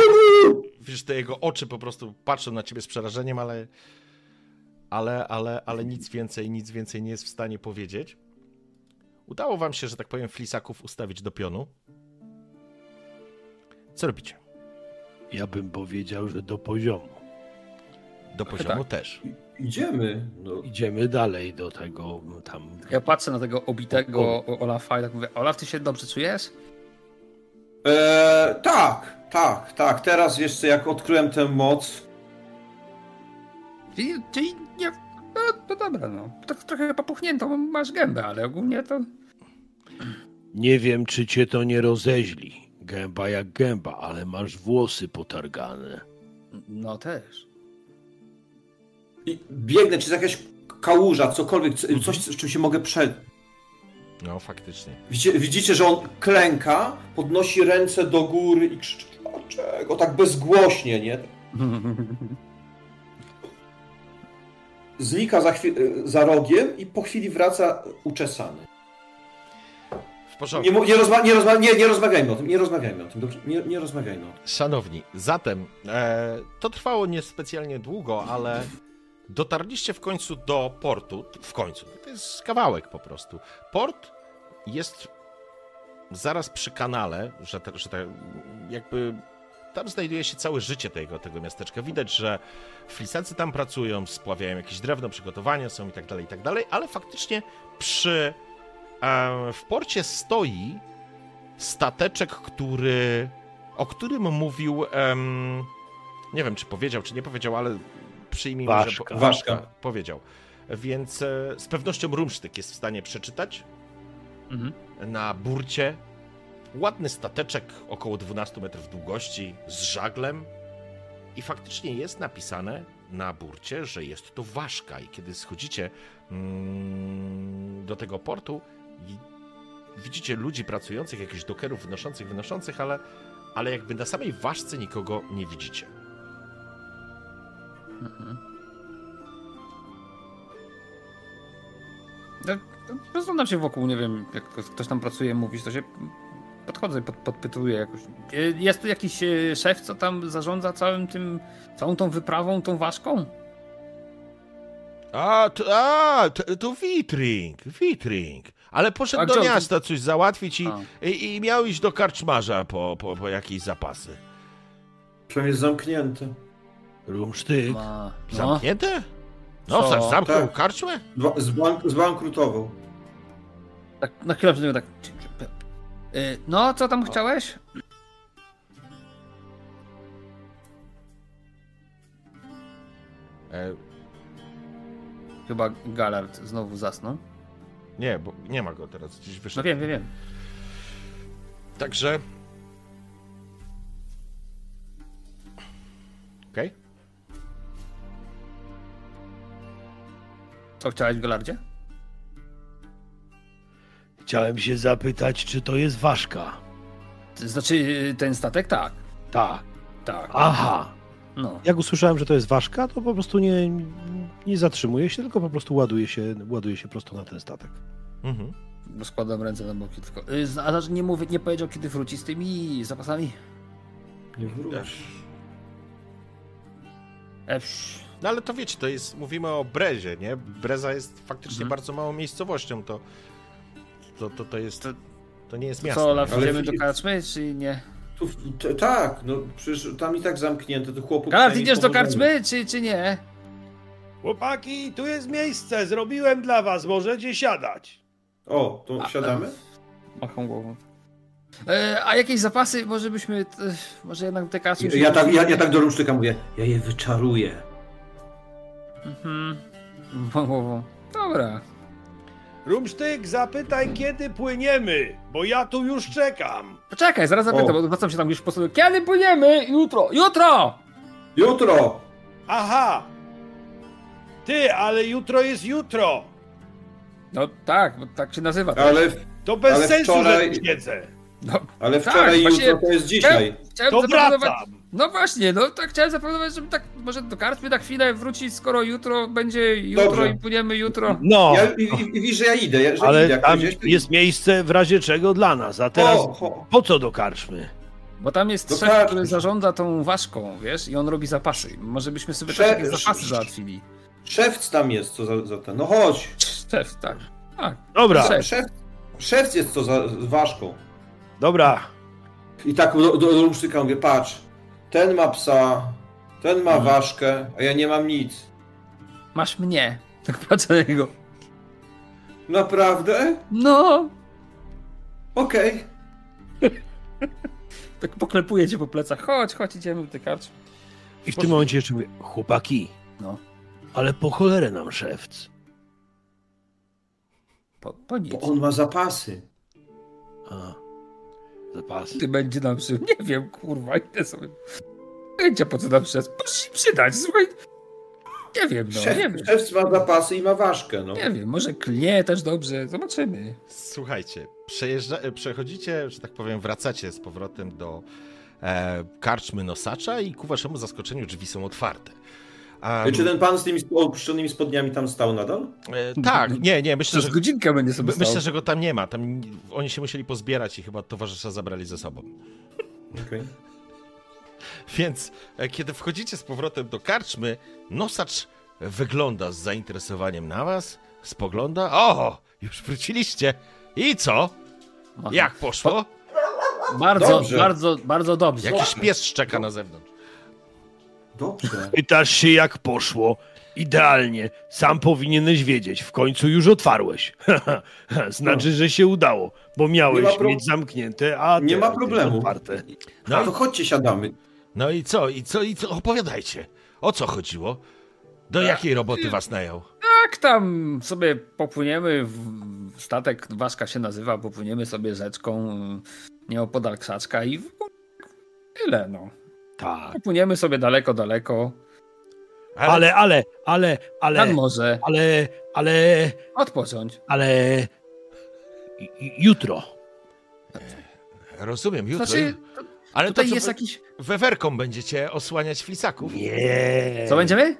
wiesz, te jego oczy po prostu patrzą na ciebie z przerażeniem, ale, ale, ale, ale nic więcej, nic więcej nie jest w stanie powiedzieć. Udało wam się, że tak powiem, flisaków ustawić do pionu. Co robicie? Ja bym powiedział, że do poziomu. Do poziomu tak. też. Idziemy. No. Idziemy dalej do tego tam. Ja patrzę na tego obitego Olafa i tak mówię, Olaf, ty się dobrze czujesz? Eee, tak, tak, tak. Teraz jeszcze jak odkryłem tę moc, Czyli, czyli nie... No, no dobra, no. Tak trochę popuchniętą masz gębę, ale ogólnie to... Nie wiem, czy cię to nie rozeźli. Gęba jak gęba, ale masz włosy potargane. No też. i biegnę, czy jest jakaś kałuża, cokolwiek, co- coś, z czym się mogę przed... No, faktycznie. Widzicie, widzicie, że on klęka, podnosi ręce do góry i krzyczy, dlaczego? Tak bezgłośnie, nie? *laughs* Znika za, chwi- za rogiem i po chwili wraca uczesany. W porządku. Nie, nie, rozma- nie, rozma- nie, nie rozmawiajmy o tym, nie rozmawiajmy o tym, dobrze? Nie, nie rozmawiajmy o tym. Szanowni, zatem e, to trwało niespecjalnie długo, ale dotarliście w końcu do portu. W końcu, to jest kawałek po prostu. Port jest zaraz przy kanale, że, te, że te, jakby tam znajduje się całe życie tego, tego miasteczka. Widać, że flisacy tam pracują, spławiają jakieś drewno, przygotowania są i tak dalej, i tak dalej, ale faktycznie przy e, w porcie stoi stateczek, który o którym mówił em, nie wiem, czy powiedział, czy nie powiedział, ale przyjmijmy, że Ważka. po, Ważka powiedział. Więc e, z pewnością Rumsztyk jest w stanie przeczytać Mhm. Na burcie ładny stateczek około 12 metrów długości z żaglem i faktycznie jest napisane na burcie, że jest to ważka i kiedy schodzicie mm, do tego portu widzicie ludzi pracujących, jakichś dokerów wynoszących, wynoszących, ale, ale jakby na samej ważce nikogo nie widzicie. Mhm. Rozglądam się wokół, nie wiem, jak ktoś tam pracuje, mówisz, to się podchodzę i pod, podpytuję jakoś. E, Jest tu jakiś e, szef, co tam zarządza całym tym, całą tą wyprawą, tą ważką? A, to, a, to, to Witring, Witring. Ale poszedł A do miasta coś załatwić i, i, i miał iść do karczmarza po, po, po jakieś zapasy. Przynajmniej jest zamknięte. Rumsztyk. Ma. No. Zamknięte? No, Co? za- zamknął Tak. karczmę? Zba- zbank- zbankrutował. Tak, na chwilę przed tak. E, No, co tam chciałeś? E, Chyba Galard znowu zasnął. nie, bo nie ma go teraz, gdzieś No wyszedł. wiem, wiem, wiem. Także... Co chciałeś, Galardzie? Chciałem się zapytać, czy to jest ważka. Znaczy, ten statek? Tak. Tak. Tak. Aha. No. Jak usłyszałem, że to jest ważka, to po prostu nie, nie zatrzymuję się, tylko po prostu ładuję się, ładuję się prosto na ten statek. Mhm. Rozkładam ręce na boki tylko. Y, A nie mówię, nie powiedział kiedy wróci z tymi zapasami? Nie wróci. Epsz. No ale to wiecie, to jest, mówimy o Brezie, nie? Breza jest faktycznie Mhm. bardzo małą miejscowością, to to, to, to jest, to nie jest miasto. Co, Olaf, idziemy do karczmy, czy nie? Tu, t- tak, no przecież tam i tak zamknięte, to chłopu Galard, przynajmniej idziesz do karczmy, czy, czy nie? Chłopaki, tu jest miejsce, zrobiłem dla was, możecie siadać. O, to A, siadamy? Macham głową. E, a jakieś zapasy, może byśmy, może jednak te karczmy... Ja tak, ja, ja tak do Rumsztyka mówię, ja je wyczaruję. Mhm. Dobra. Rumsztyk, zapytaj, kiedy płyniemy, bo ja tu już czekam. Poczekaj, zaraz zapytam, bo wracam się tam już po sobie. Kiedy płyniemy? Jutro! Jutro! Jutro! Aha! Ty, ale jutro jest jutro. No tak, bo tak się nazywa. Ale, To bez Ale sensu, wczoraj- że siedzę. No, ale Tak, wczoraj właśnie- jutro to jest dzisiaj. chciałem To zaproponować... wracam. No właśnie, no tak chciałem zaproponować, żeby tak może do karczmy na chwilę wrócić, skoro jutro będzie jutro Dobrze. i płyniemy jutro. No, Ja, i, i, że ja idę, ja- że ale idę. Tam jest miejsce w razie czego dla nas, a teraz O, o. po co do karczmy? Bo tam jest Do szef, karczmy. który zarządza tą ważką, wiesz, i on robi zapasy. Może byśmy sobie Szef- takie zapasy załatwili. Szewc tam jest, co za, za ten. No chodź. Szef, tak. Tak. Dobra, Szef. Szef, szewc jest co za ważką. dobra. I tak do, do, do mówię, patrz, ten ma psa, ten ma Mhm. ważkę, a ja nie mam nic. Masz mnie. *laughs* Tak patrzę na niego. Naprawdę? No! Okej. *laughs* Tak poklepuję cię po plecach. Chodź, chodź, idziemy karczmy. I w tym momencie jeszcze mówię, chłopaki, No. ale po cholerę nam szewc. Po, po nic. Bo on ma zapasy. A, zapasy. Ty będzie nam przy... *laughs* Nie wiem, kurwa, idę sobie... Pojęcia po co nam przez... Może się przydać, słuchaj. Nie wiem, no, Szef, nie wiem. szewc ma zapasy i ma ważkę, no. Nie wiem, może klnie też dobrze, zobaczymy. Słuchajcie, przejeżdża, przechodzicie, że tak powiem, wracacie z powrotem do e, karczmy nosacza i ku waszemu zaskoczeniu drzwi są otwarte. A, Czy ten pan z tymi opuszczonymi spodniami tam stał nadal? e, tak, nie, nie, myślę, Przez że, godzinkę będzie sobie my- stał. myślę, że go tam nie ma. Tam oni się musieli pozbierać i chyba towarzysza zabrali ze sobą. Okej. *laughs* Więc e, kiedy wchodzicie z powrotem do karczmy, nosacz wygląda z zainteresowaniem na was, spogląda. O, już wróciliście. I co? Aha. Jak poszło? Bardzo, Dobrze. bardzo, bardzo dobrze. Jakiś pies szczeka na zewnątrz. Dobrze. Pytasz się, jak poszło. Idealnie. Sam powinieneś wiedzieć. W końcu już otwarłeś. *laughs* znaczy, że się udało, bo miałeś pro- mieć zamknięte, a Nie ma problemu. Otwarte. No No, to chodźcie, siadamy. no i co? I co? I co? Opowiadajcie. O co chodziło? Do jakiej roboty was najął? Tak tam sobie popłyniemy, w statek Waszka się nazywa, popłyniemy sobie rzeczką nieopodal krzaczka i w- tyle no. Tak. Popłyniemy sobie daleko, daleko, Ale, ale, ale, ale, nad morze, ale, ale, odpocząć. ale, jutro. Rozumiem, jutro. Znaczy, ale to tutaj co, jest wy- jakiś... wewerką będziecie osłaniać flisaków? Nie. Co będziemy?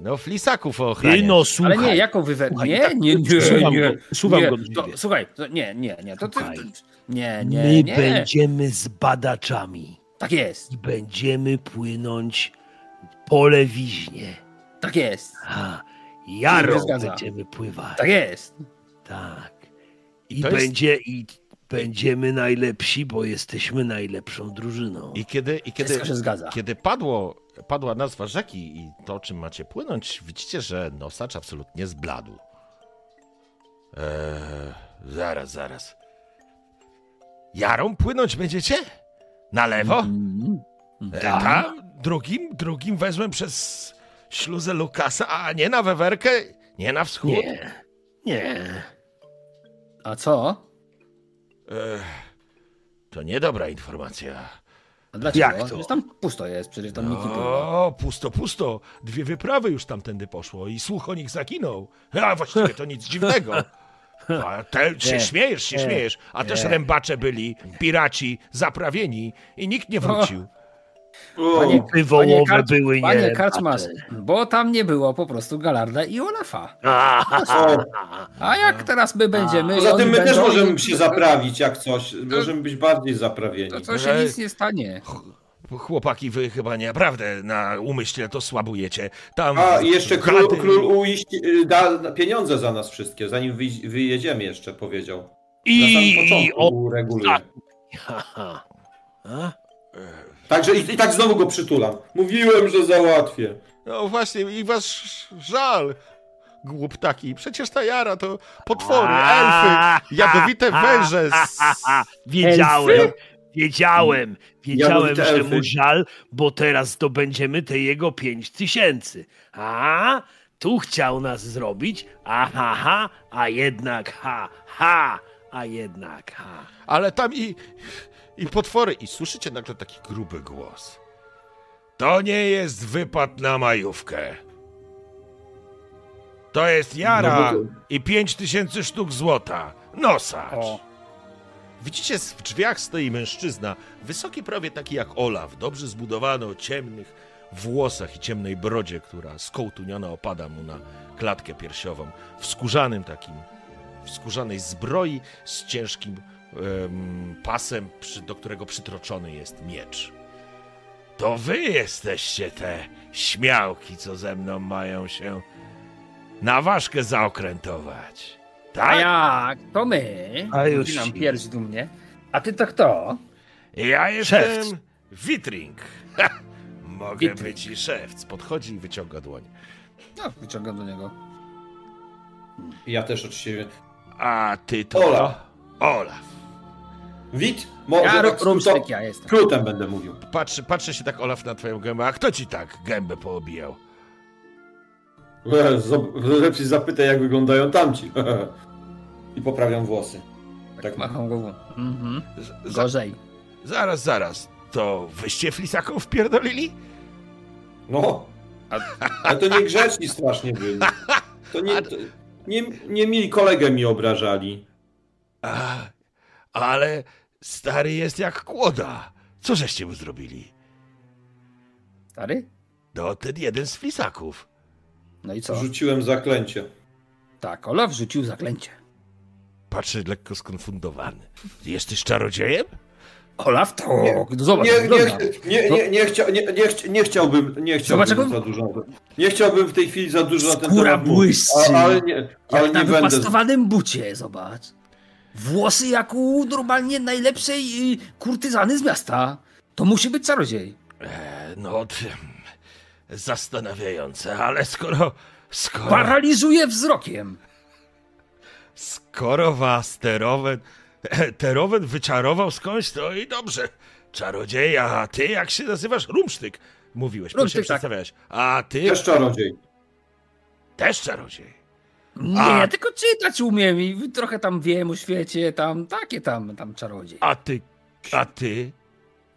No, flisaków ochraniać. no, słuchaj. Ale nie, jako wywer... Słuchaj, Nie, tak, nie, nie, Słucham nie. go, słucham nie, go to. Słuchaj, to, nie, nie, nie, to ty... Nie, My nie, nie. będziemy z badaczami Tak jest, i będziemy płynąć po lewiźnie. tak jest, A, zgadza. będziemy pływać. tak jest. Tak. I I, to jest- będzie i będziemy najlepsi, bo jesteśmy najlepszą drużyną. I kiedy, i kiedy, Wszystko się zgadza. kiedy padło, padła nazwa rzeki i to, czym macie płynąć, widzicie, że nosacz absolutnie zbladł. Eee, zaraz, zaraz. Jarą płynąć będziecie? Na lewo? Mm. E, Tak. Tam? Drugim? Drugim wezmę przez śluzę Lukasa, a nie na wewerkę? Nie na wschód? Nie, nie. A co? Ech, to niedobra informacja. A dlaczego? Jak to? Przecież tam pusto jest, przecież tam nikt nie. O, pusto, pusto. Dwie wyprawy już tamtędy poszło i słuch o nich zaginął. A właściwie to nic *laughs* dziwnego. *laughs* A te, się Nie, śmiejesz, się nie, śmiejesz. A też nie. rębacze byli, piraci, zaprawieni i nikt nie wrócił. O, Panie- Kupy wołowe Karcz- były nie. Panie Karczmasz, bo tam nie było po prostu Galarda i Olafa. A jak teraz my będziemy... Poza tym my też będą możemy i- się zaprawić jak coś. Możemy być bardziej zaprawieni. To co się nic nie stanie. Chłopaki, wy chyba naprawdę na umyśle to słabujecie. Tam A i jeszcze król, król uiść, y, da pieniądze za nas wszystkie, zanim wyj- wyjedziemy jeszcze, powiedział. Na I, samym i początku reguluje. tak. *laughs* Także i, i tak znowu go przytulam. Mówiłem, że załatwię. No właśnie, i was żal. Głuptaki, przecież ta jara to potwory, elfy, jadowite węże. *laughs* z- Wiedziałem, Elfy? Wiedziałem, wiedziałem, Jadowite że mu żal, bo teraz zdobędziemy te jego pięć tysięcy. A, tu chciał nas zrobić, aha, ha, a jednak ha, ha, a jednak ha. Ale tam i, i potwory. I słyszycie nagle taki gruby głos. To nie jest wypad na majówkę. To jest jara No bo i pięć tysięcy sztuk złota. Nosacz. O. Widzicie, w drzwiach stoi mężczyzna, wysoki prawie taki jak Olaf, dobrze zbudowany o ciemnych włosach i ciemnej brodzie, która skołtuniona opada mu na klatkę piersiową, w skórzanym takim, w skórzanej zbroi z ciężkim em, pasem, przy, do którego przytroczony jest miecz. To wy jesteście te śmiałki, co ze mną mają się na ważkę zaokrętować. A Tak? jak? To my. A już nam pierś dumnie. A ty to kto? Ja jestem Szewc. Witring. Ha! *laughs* Mogę Witring. być i szewc. Podchodzi i wyciąga dłoń. No, wyciągam do niego. Ja też oczywiście. A ty to... Olaf. Olaf. Wit? Może Ja tak rumsztyk ja jestem. skrótem będę mówił. Patrzy, patrzy się tak Olaf na twoją gębę. A kto ci tak gębę poobijał? Lepiej zapytaj, jak wyglądają tamci. *laughs* I poprawiam włosy. Tak, Macham głową. Mhm. Gorzej. zaraz, zaraz. To wyście flisaką wpierdolili? No. Ale to nie grzeczni strasznie byli. To nie, to nie, nie mieli kolegę mi obrażali. A, ale stary jest jak kłoda. Co żeście mu zrobili? Stary? to ten jeden z flisaków. No i co? Rzuciłem zaklęcie. Tak, Olaf rzucił zaklęcie. Patrzy lekko skonfundowany. Jesteś czarodziejem? Olaf to... Nie. Zobacz, Nie, nie, nie, nie, nie, chcia, nie, nie, chcia, nie chciałbym, nie Zobacz, chciałbym jak za dużo. na Nie chciałbym w tej chwili za dużo na ten Skóra temat mówić. Ale nie, ale Jak na nie będę. wypastowanym bucie, zobacz. Włosy jak u normalnie najlepszej y, kurtyzany z miasta. To musi być czarodziej. E, no, t- zastanawiające, ale skoro... Skoro, Paraliżuje wzrokiem. skoro was Terowen, Terowen wyczarował skądś, to i dobrze. Czarodzieja, a ty jak się nazywasz? Rumsztyk. Mówiłeś, Rumsztyk, proszę tak. przedstawiałeś. A ty Też czarodziej. też czarodziej. Nie, A- ja tylko czytać umiem i trochę tam wiem o świecie, tam takie tam, tam czarodziej. A ty, a ty?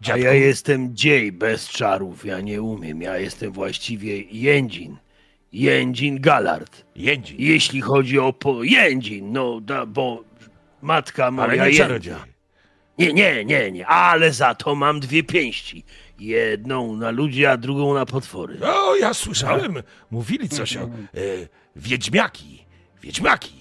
A ja jestem dziej bez czarów, ja nie umiem. Ja jestem właściwie Jędzin. Jędzin Galard. Jędzi, Jeśli chodzi o po... Jędzin, no, da, bo matka moja ale nie Jędzin. czarodziej. Nie, nie, nie, nie, ale za to mam dwie pięści. Jedną na ludzi, a drugą na potwory. O, ja słyszałem, mówili coś o e, wiedźmiaki. Wiedźmiaki.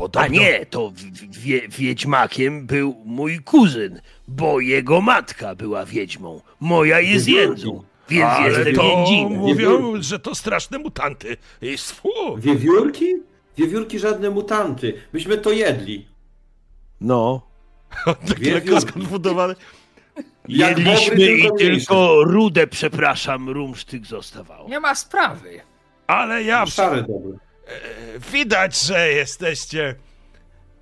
Podobno... A nie, to wie, wiedźmakiem był mój kuzyn, bo jego matka była wiedźmą. Moja jest jędzą, więc Ale jestem to jędzinem. mówią, że to straszne mutanty. Sfu. Wiewiórki? Wiewiórki żadne mutanty. Myśmy to jedli. No, *laughs* Tak lekko skonfundowany. Jak Jedliśmy i tylko rudę, przepraszam, rumsztyk zostawało. Nie ma sprawy. Ale ja Szare dobre. Widać, że jesteście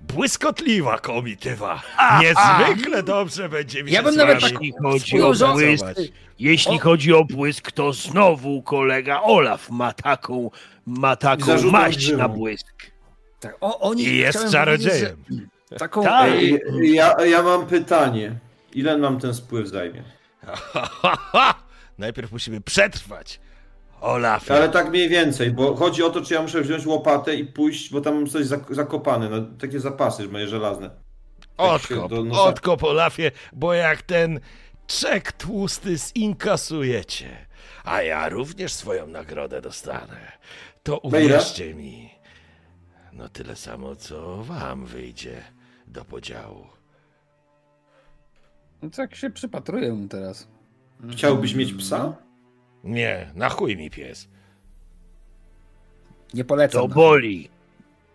błyskotliwa komitywa. Niezwykle dobrze będzie mi Ja się bym nawet tak- Jeśli chodzi o błysk, jeśli O. chodzi o błysk, to znowu kolega Olaf ma taką, ma taką maść na błysk. Tak, o, oni I jest czarodziejem. Taką, Tak. Ej, Ja, ja mam pytanie. Ile nam ten spływ zajmie? *laughs* Najpierw musimy przetrwać. Olaf. Ale tak mniej więcej, bo chodzi o to, czy ja muszę wziąć łopatę i pójść, bo tam mam coś zak- zakopane, no, takie zapasy moje żelazne. Odkop, do nosa- odkop Olafie, bo jak ten czek tłusty zinkasujecie, a ja również swoją nagrodę dostanę, to No uwierzcie mi, no tyle samo, co wam wyjdzie do podziału. no tak się przypatruję teraz. Chciałbyś mieć psa? Nie, na chuj mi pies. Nie polecam. To na, boli.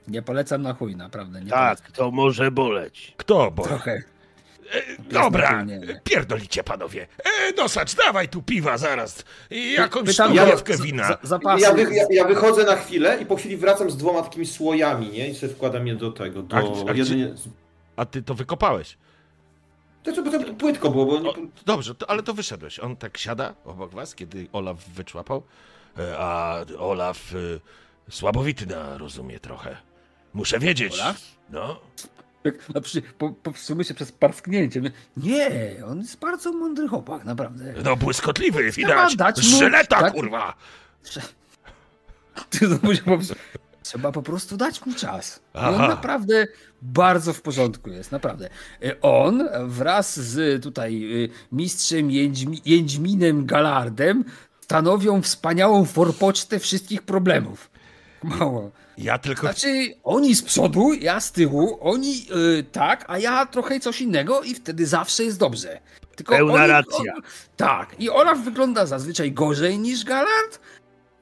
nie polecam na chuj, naprawdę. Nie Tak, to może boleć. Kto bo? polecam. Trochę. E, dobra, nie, nie. pierdolicie panowie. E, nosacz, dawaj tu piwa zaraz. I jakąś Pytam, za- wina. za-. Ja, wy, ja, ja wychodzę na chwilę i po chwili wracam z dwoma takimi słojami, nie? I sobie wkładam je do tego, do... A a jedynie... A ty to wykopałeś. To, to, to płytko było, bo... O, dobrze, to, ale to wyszedłeś. On tak siada obok was, kiedy Olaf wyczłapał, e, a Olaf y, słabowity na rozumie trochę. Muszę wiedzieć. Olaf? No. Tak, a przy, po, powstrzymuje się przez parsknięcie. Nie, on jest bardzo mądry chłopak, naprawdę. No błyskotliwy, widać. dać mu- Żyleta, tak? kurwa. *laughs* Ty po prostu- Trzeba po prostu dać mu czas. On naprawdę bardzo w porządku jest, naprawdę. Y, On wraz z tutaj y, mistrzem Jędźmi, Jędźminem Galardem stanowią wspaniałą forpocztę wszystkich problemów. Mało. Ja tylko... Znaczy, oni z przodu, ja z tyłu, oni y, tak, a ja trochę coś innego i wtedy zawsze jest dobrze. Tylko Pełna oni, racja. On, tak, i Olaf wygląda zazwyczaj gorzej niż Galard,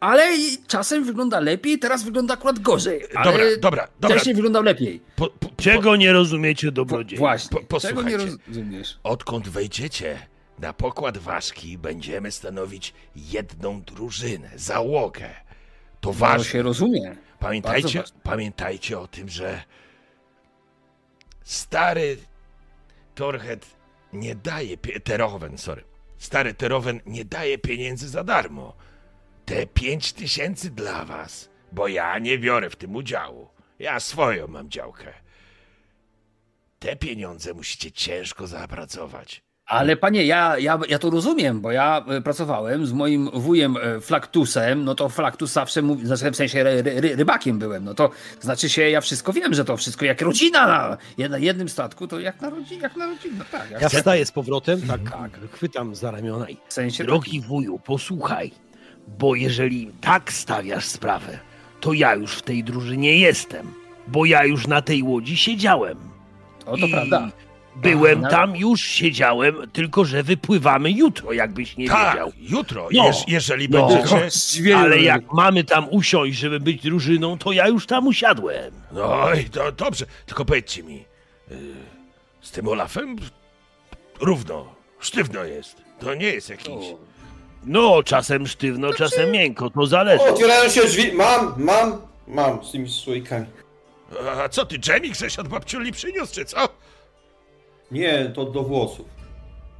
ale czasem wygląda lepiej, teraz wygląda akurat gorzej. Ale Dobra, dobra, dobra. Wcześniej wyglądał lepiej. Po, po, po, Czego nie rozumiecie, Po, dobrodziej? właśnie, po- czego nie posłuchajcie. rozumiesz? Odkąd wejdziecie na pokład ważki, będziemy stanowić jedną drużynę, załogę. To To ważne. się rozumie. Pamiętajcie, pamiętajcie o tym, że stary Torhet nie daje, Terowen, sorry, stary Terowen nie daje pieniędzy za darmo. Te pięć tysięcy dla was, bo ja nie biorę w tym udziału. Ja swoją mam działkę. Te pieniądze musicie ciężko zapracować. Ale panie, ja, ja, ja to rozumiem, bo ja e, pracowałem z moim wujem e, Flaktusem, no to Flaktus zawsze mówi, znaczy w sensie ry, ry, rybakiem byłem, no to znaczy się, ja wszystko wiem, że to wszystko jak rodzina na jed- jednym statku, to jak na rodzinę, jak na rodzinę, tak. Jak ja wstaję z powrotem, tak, tak chwytam za ramiona i w sensie Drogi wuju, posłuchaj. Bo jeżeli tak stawiasz sprawę, to ja już w tej drużynie jestem, bo ja już na tej łodzi siedziałem. O, to I prawda. Byłem tam, już siedziałem, tylko że wypływamy jutro, jakbyś nie Tak, wiedział. jutro, No. jeż, jeżeli No. będziecie... Ale jak mamy tam usiąść, żeby być drużyną, to ja już tam usiadłem. No i to dobrze, tylko powiedzcie mi, y, z tym Olafem równo, sztywno jest. To nie jest jakiś... No, czasem sztywno, czasem miękko, to zależy. O, otwierają się drzwi. Mam, mam, mam z tymi słoikami. A co ty, dżemik, żeś od babciuli przyniósł, czy co? Nie, to do włosów.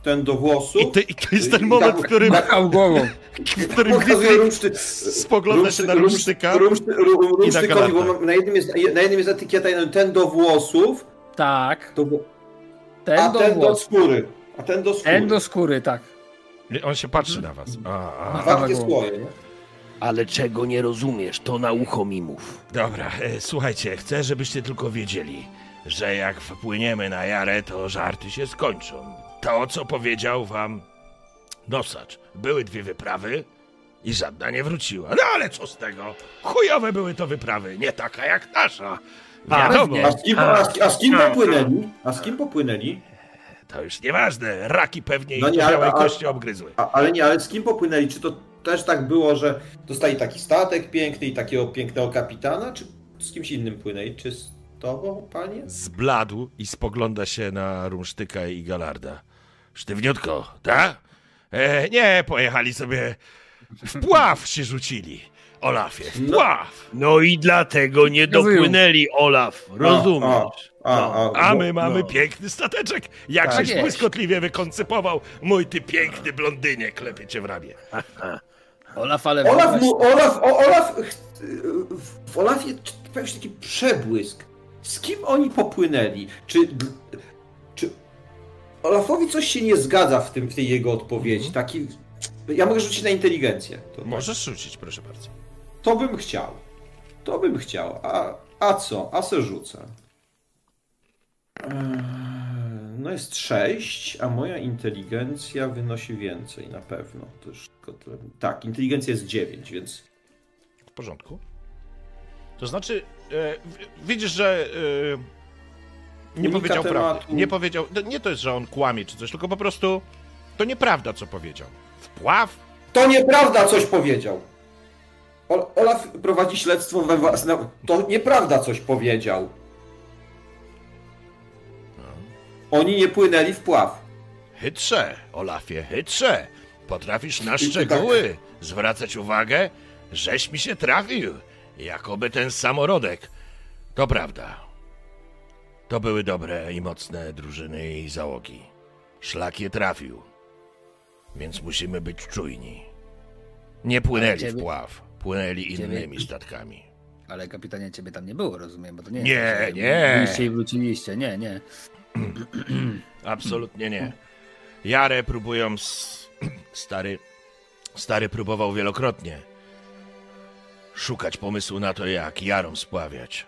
Ten do włosów. I, ty, I to jest ten moment, tak- w którym, Machał głową. *laughs* w którym rumszty... spogląda się na rumsztyka. rumszty- ru- Rumsztykowi, bo na jednym, jest, na jednym jest etykieta, ten do włosów, Tak. to, Ten a do ten do włosów. skóry. A ten do skóry. Ten do skóry, tak. On się patrzy na was. A, a. Machała słoje, nie? Ale czego nie rozumiesz, to na ucho mi mów. Dobra, e, słuchajcie, chcę, żebyście tylko wiedzieli, że jak wpłyniemy na Jarę, to żarty się skończą. To, co powiedział wam nosacz. Były dwie wyprawy i żadna nie wróciła. No ale co z tego? Chujowe były to wyprawy, nie taka jak nasza. Wiadomo, pewnie. A z kim, a z, a z kim popłynęli? A z kim popłynęli? To już nieważne. Raki pewnie No nie, ale- białej kości obgryzły. A, ale nie, ale z kim popłynęli? Czy to też tak było, że dostali taki statek piękny i takiego pięknego kapitana? Czy z kimś innym płynęli? Czy z tobą, panie? Zbladł i spogląda się na Rumsztyka i Galarda. Sztywniutko, tak? E, nie, pojechali sobie w pław się rzucili. Olafie, w No. pław. No i dlatego nie dopłynęli, Olaf, rozumiesz? A, No. a, A bo- my mamy no. piękny stateczek. Jak Tak błyskotliwie wykoncypował, mój ty piękny blondynie, klepie cię w ramię. *laughs* Olaf, ale Olaf, mu, Olaf, o, Olaf, w Olafie pojawił się taki przebłysk. Z kim oni popłynęli? Czy, czy Olafowi coś się nie zgadza w, tym, w tej jego odpowiedzi? Mhm. Taki, ja mogę rzucić na inteligencję. To, Możesz rzucić, proszę bardzo. to bym chciał. To bym chciał. A, a co? A se rzucę. Eee, No jest 6, a moja inteligencja wynosi więcej na pewno. Tyle. Tak, inteligencja jest 9, więc W porządku. To znaczy, e, widzisz, że e, nie Unika powiedział tematu. prawdy. Nie powiedział, no, nie to jest, że on kłamie czy coś, tylko po prostu to nieprawda, co powiedział. Wpław? To nieprawda, coś powiedział. Ol- Olaf prowadzi śledztwo we własne. To nieprawda, coś powiedział. Oni nie płynęli w pław. Chytrze, Olafie, chytrze. Potrafisz na szczegóły zwracać uwagę, żeś mi się trafił. Jakoby ten samorodek. To prawda. To były dobre i mocne drużyny i załogi. Szlak je trafił. Więc musimy być czujni. Nie płynęli ciebie- w pław, płynęli ciebie- innymi statkami. Ale kapitanie ciebie tam nie było, rozumiem, bo to nie Nie, jest tak, nie. Byliście i wróciliście, nie, nie. Absolutnie nie. Jarę próbują. S... Stary. Stary próbował wielokrotnie szukać pomysłu na to, jak Jarą spławiać.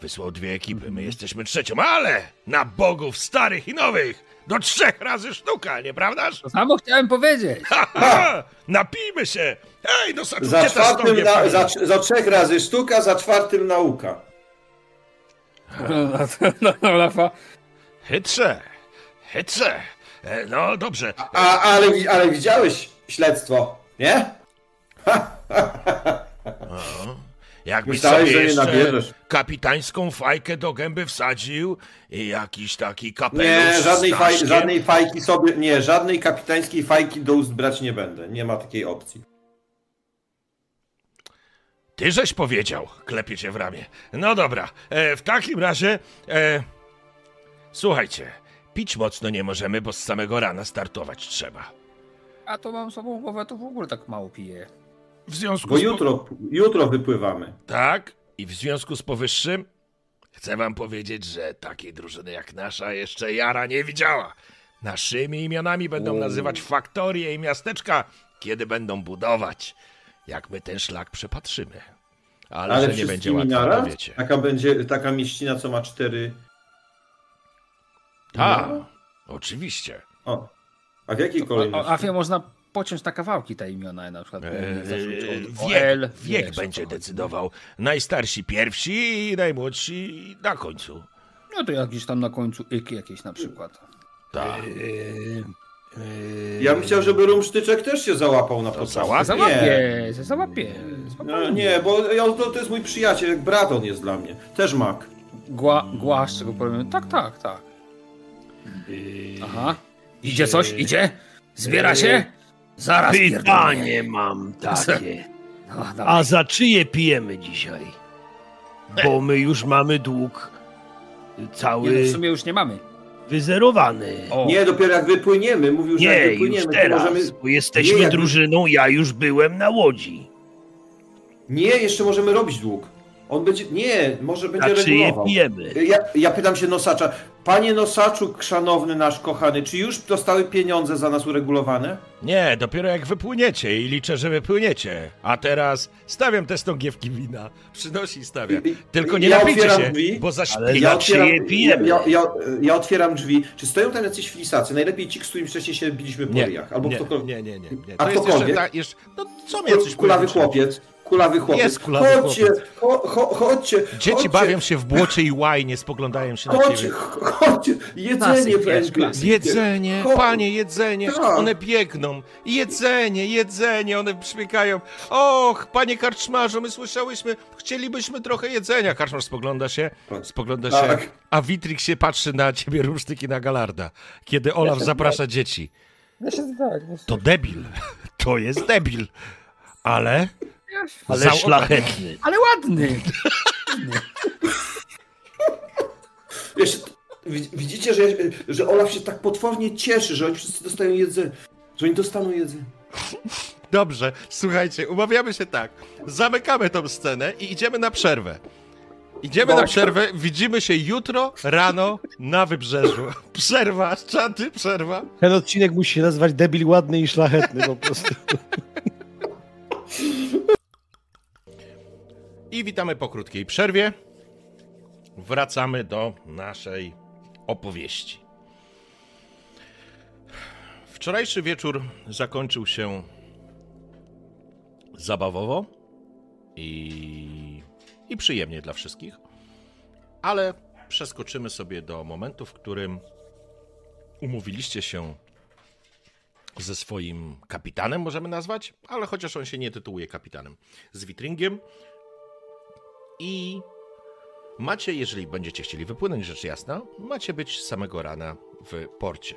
Wysłał dwie ekipy, my jesteśmy trzecią, ale na bogów starych i nowych do trzech razy sztuka, nieprawdaż? To samo chciałem powiedzieć. Ha, ha, napijmy się! Ej, no Za saczujcie czwartym, na, za, za trzech razy sztuka, za czwartym nauka. No, no, Olafa. Chytrze, chytrze. E, No dobrze, A, ale, ale widziałeś śledztwo, nie? Jakbyś Myślałeś, sobie jeszcze nabierzesz. kapitańską fajkę do gęby wsadził i jakiś taki kapelusz Nie, żadnej, faj, żadnej fajki sobie. Nie, żadnej kapitańskiej fajki do ust brać nie będę. Nie ma takiej opcji. Ty żeś powiedział, klepie cię w ramię. No dobra, e, w takim razie... E, słuchajcie, pić mocno nie możemy, bo z samego rana startować trzeba. A to mam sobą głowę, to w ogóle tak mało piję. W związku Bo z... jutro, jutro wypływamy. Tak, i w związku z powyższym chcę wam powiedzieć, że takiej drużyny jak nasza jeszcze Jara nie widziała. Naszymi imionami będą nazywać faktorie i miasteczka, kiedy będą budować, jak my ten szlak przepatrzymy. Ale, Ale że nie będzie łatwo, to naraz? wiecie. Taka będzie taka mieścina, co ma cztery. Tak, No. oczywiście. O. A w jakiej kolejności? Afie można pociąć na kawałki te imiona, na przykład E, zacząć od wiek OL, wiek wiesz, będzie decydował. Najstarsi pierwsi i najmłodsi na końcu. No to jakiś tam na końcu iki jakieś na przykład. Tak. Ja bym chciał, żeby rumsztyczek też się załapał na To początku. załapie? Załapie, załapie. No, nie, bo ja, to, to jest mój przyjaciel, jak brat on jest dla mnie. Też mak. Gła, głaszcze go powiem. Tak, tak, tak. Aha. Idzie coś? Idzie? Zbiera się? Zaraz pierdolę. Pytanie mam *laughs* takie. No. A za czyje pijemy dzisiaj? Bo my już mamy dług Nie, no, cały w sumie już nie mamy. wyzerowany. O, Nie, dopiero jak wypłyniemy. Mówił, że jak Nie, już wypłyniemy, to teraz, możemy... bo jesteśmy Nie, drużyną, ja już byłem na łodzi. Nie, jeszcze możemy robić dług. On będzie... Nie, może będzie A czyje regulował. pijemy? Ja, ja pytam się nosacza. Panie nosaczu, szanowny nasz kochany, czy już zostały pieniądze za nas uregulowane? Nie, dopiero jak wypłyniecie i liczę, że wypłyniecie. A teraz stawiam te stągiewki wina. Przynosi i stawia. I- i- Tylko nie ja napijcie się, drzwi. bo zaśpiewa. ja- Ja otwieram, pijemy? ja, ja, ja otwieram drzwi. Czy stoją tam jacyś flisacy? Najlepiej ci, z którymi wcześniej się biliśmy po Nie, ryjach. Albo nie, ktokolwiek. nie, nie, nie, nie. A To jest jeszcze, ktokolwiek? ta, jeszcze, no co mnie coś Kulawy chłopiec. Kulawy chłopiec. Jest kulawy chodźcie, cho, cho, chodźcie. Dzieci chodźcie, bawią się w błocie i łajnie, spoglądają się na Chodźcie, ciebie. chodźcie. Jedzenie będzie. Jedzenie, panie, jedzenie, Tak. one biegną. Jedzenie, jedzenie, one przybiegają. Och, panie karczmarzu, my słyszałyśmy, chcielibyśmy trochę jedzenia. Karczmarz spogląda się, spogląda Tak. się, a Witrik się patrzy na ciebie rumsztyki na Galarda, kiedy Olaf zaprasza dzieci. Ja się tak. To debil, to jest debil, ale... Ale Za- szlachetny. Ale ładny. Wiesz, wi- widzicie, że, że Olaf się tak potwornie cieszy, że oni wszyscy dostają jedzenie. Że oni dostaną jedzenie. Dobrze, słuchajcie, umawiamy się tak. Zamykamy tą scenę i idziemy na przerwę. Idziemy na Tak. przerwę, widzimy się jutro rano na wybrzeżu. *laughs* Przerwa, czaty, przerwa. Ten odcinek musi się nazywać Debil Ładny i Szlachetny po prostu. I witamy po krótkiej przerwie. Wracamy do naszej opowieści. Wczorajszy wieczór zakończył się zabawowo i, i przyjemnie dla wszystkich, ale przeskoczymy sobie do momentu, w którym umówiliście się ze swoim kapitanem, możemy nazwać, ale chociaż on się nie tytułuje kapitanem, z Witringiem i macie, jeżeli będziecie chcieli wypłynąć, rzecz jasna, macie być samego rana w porcie.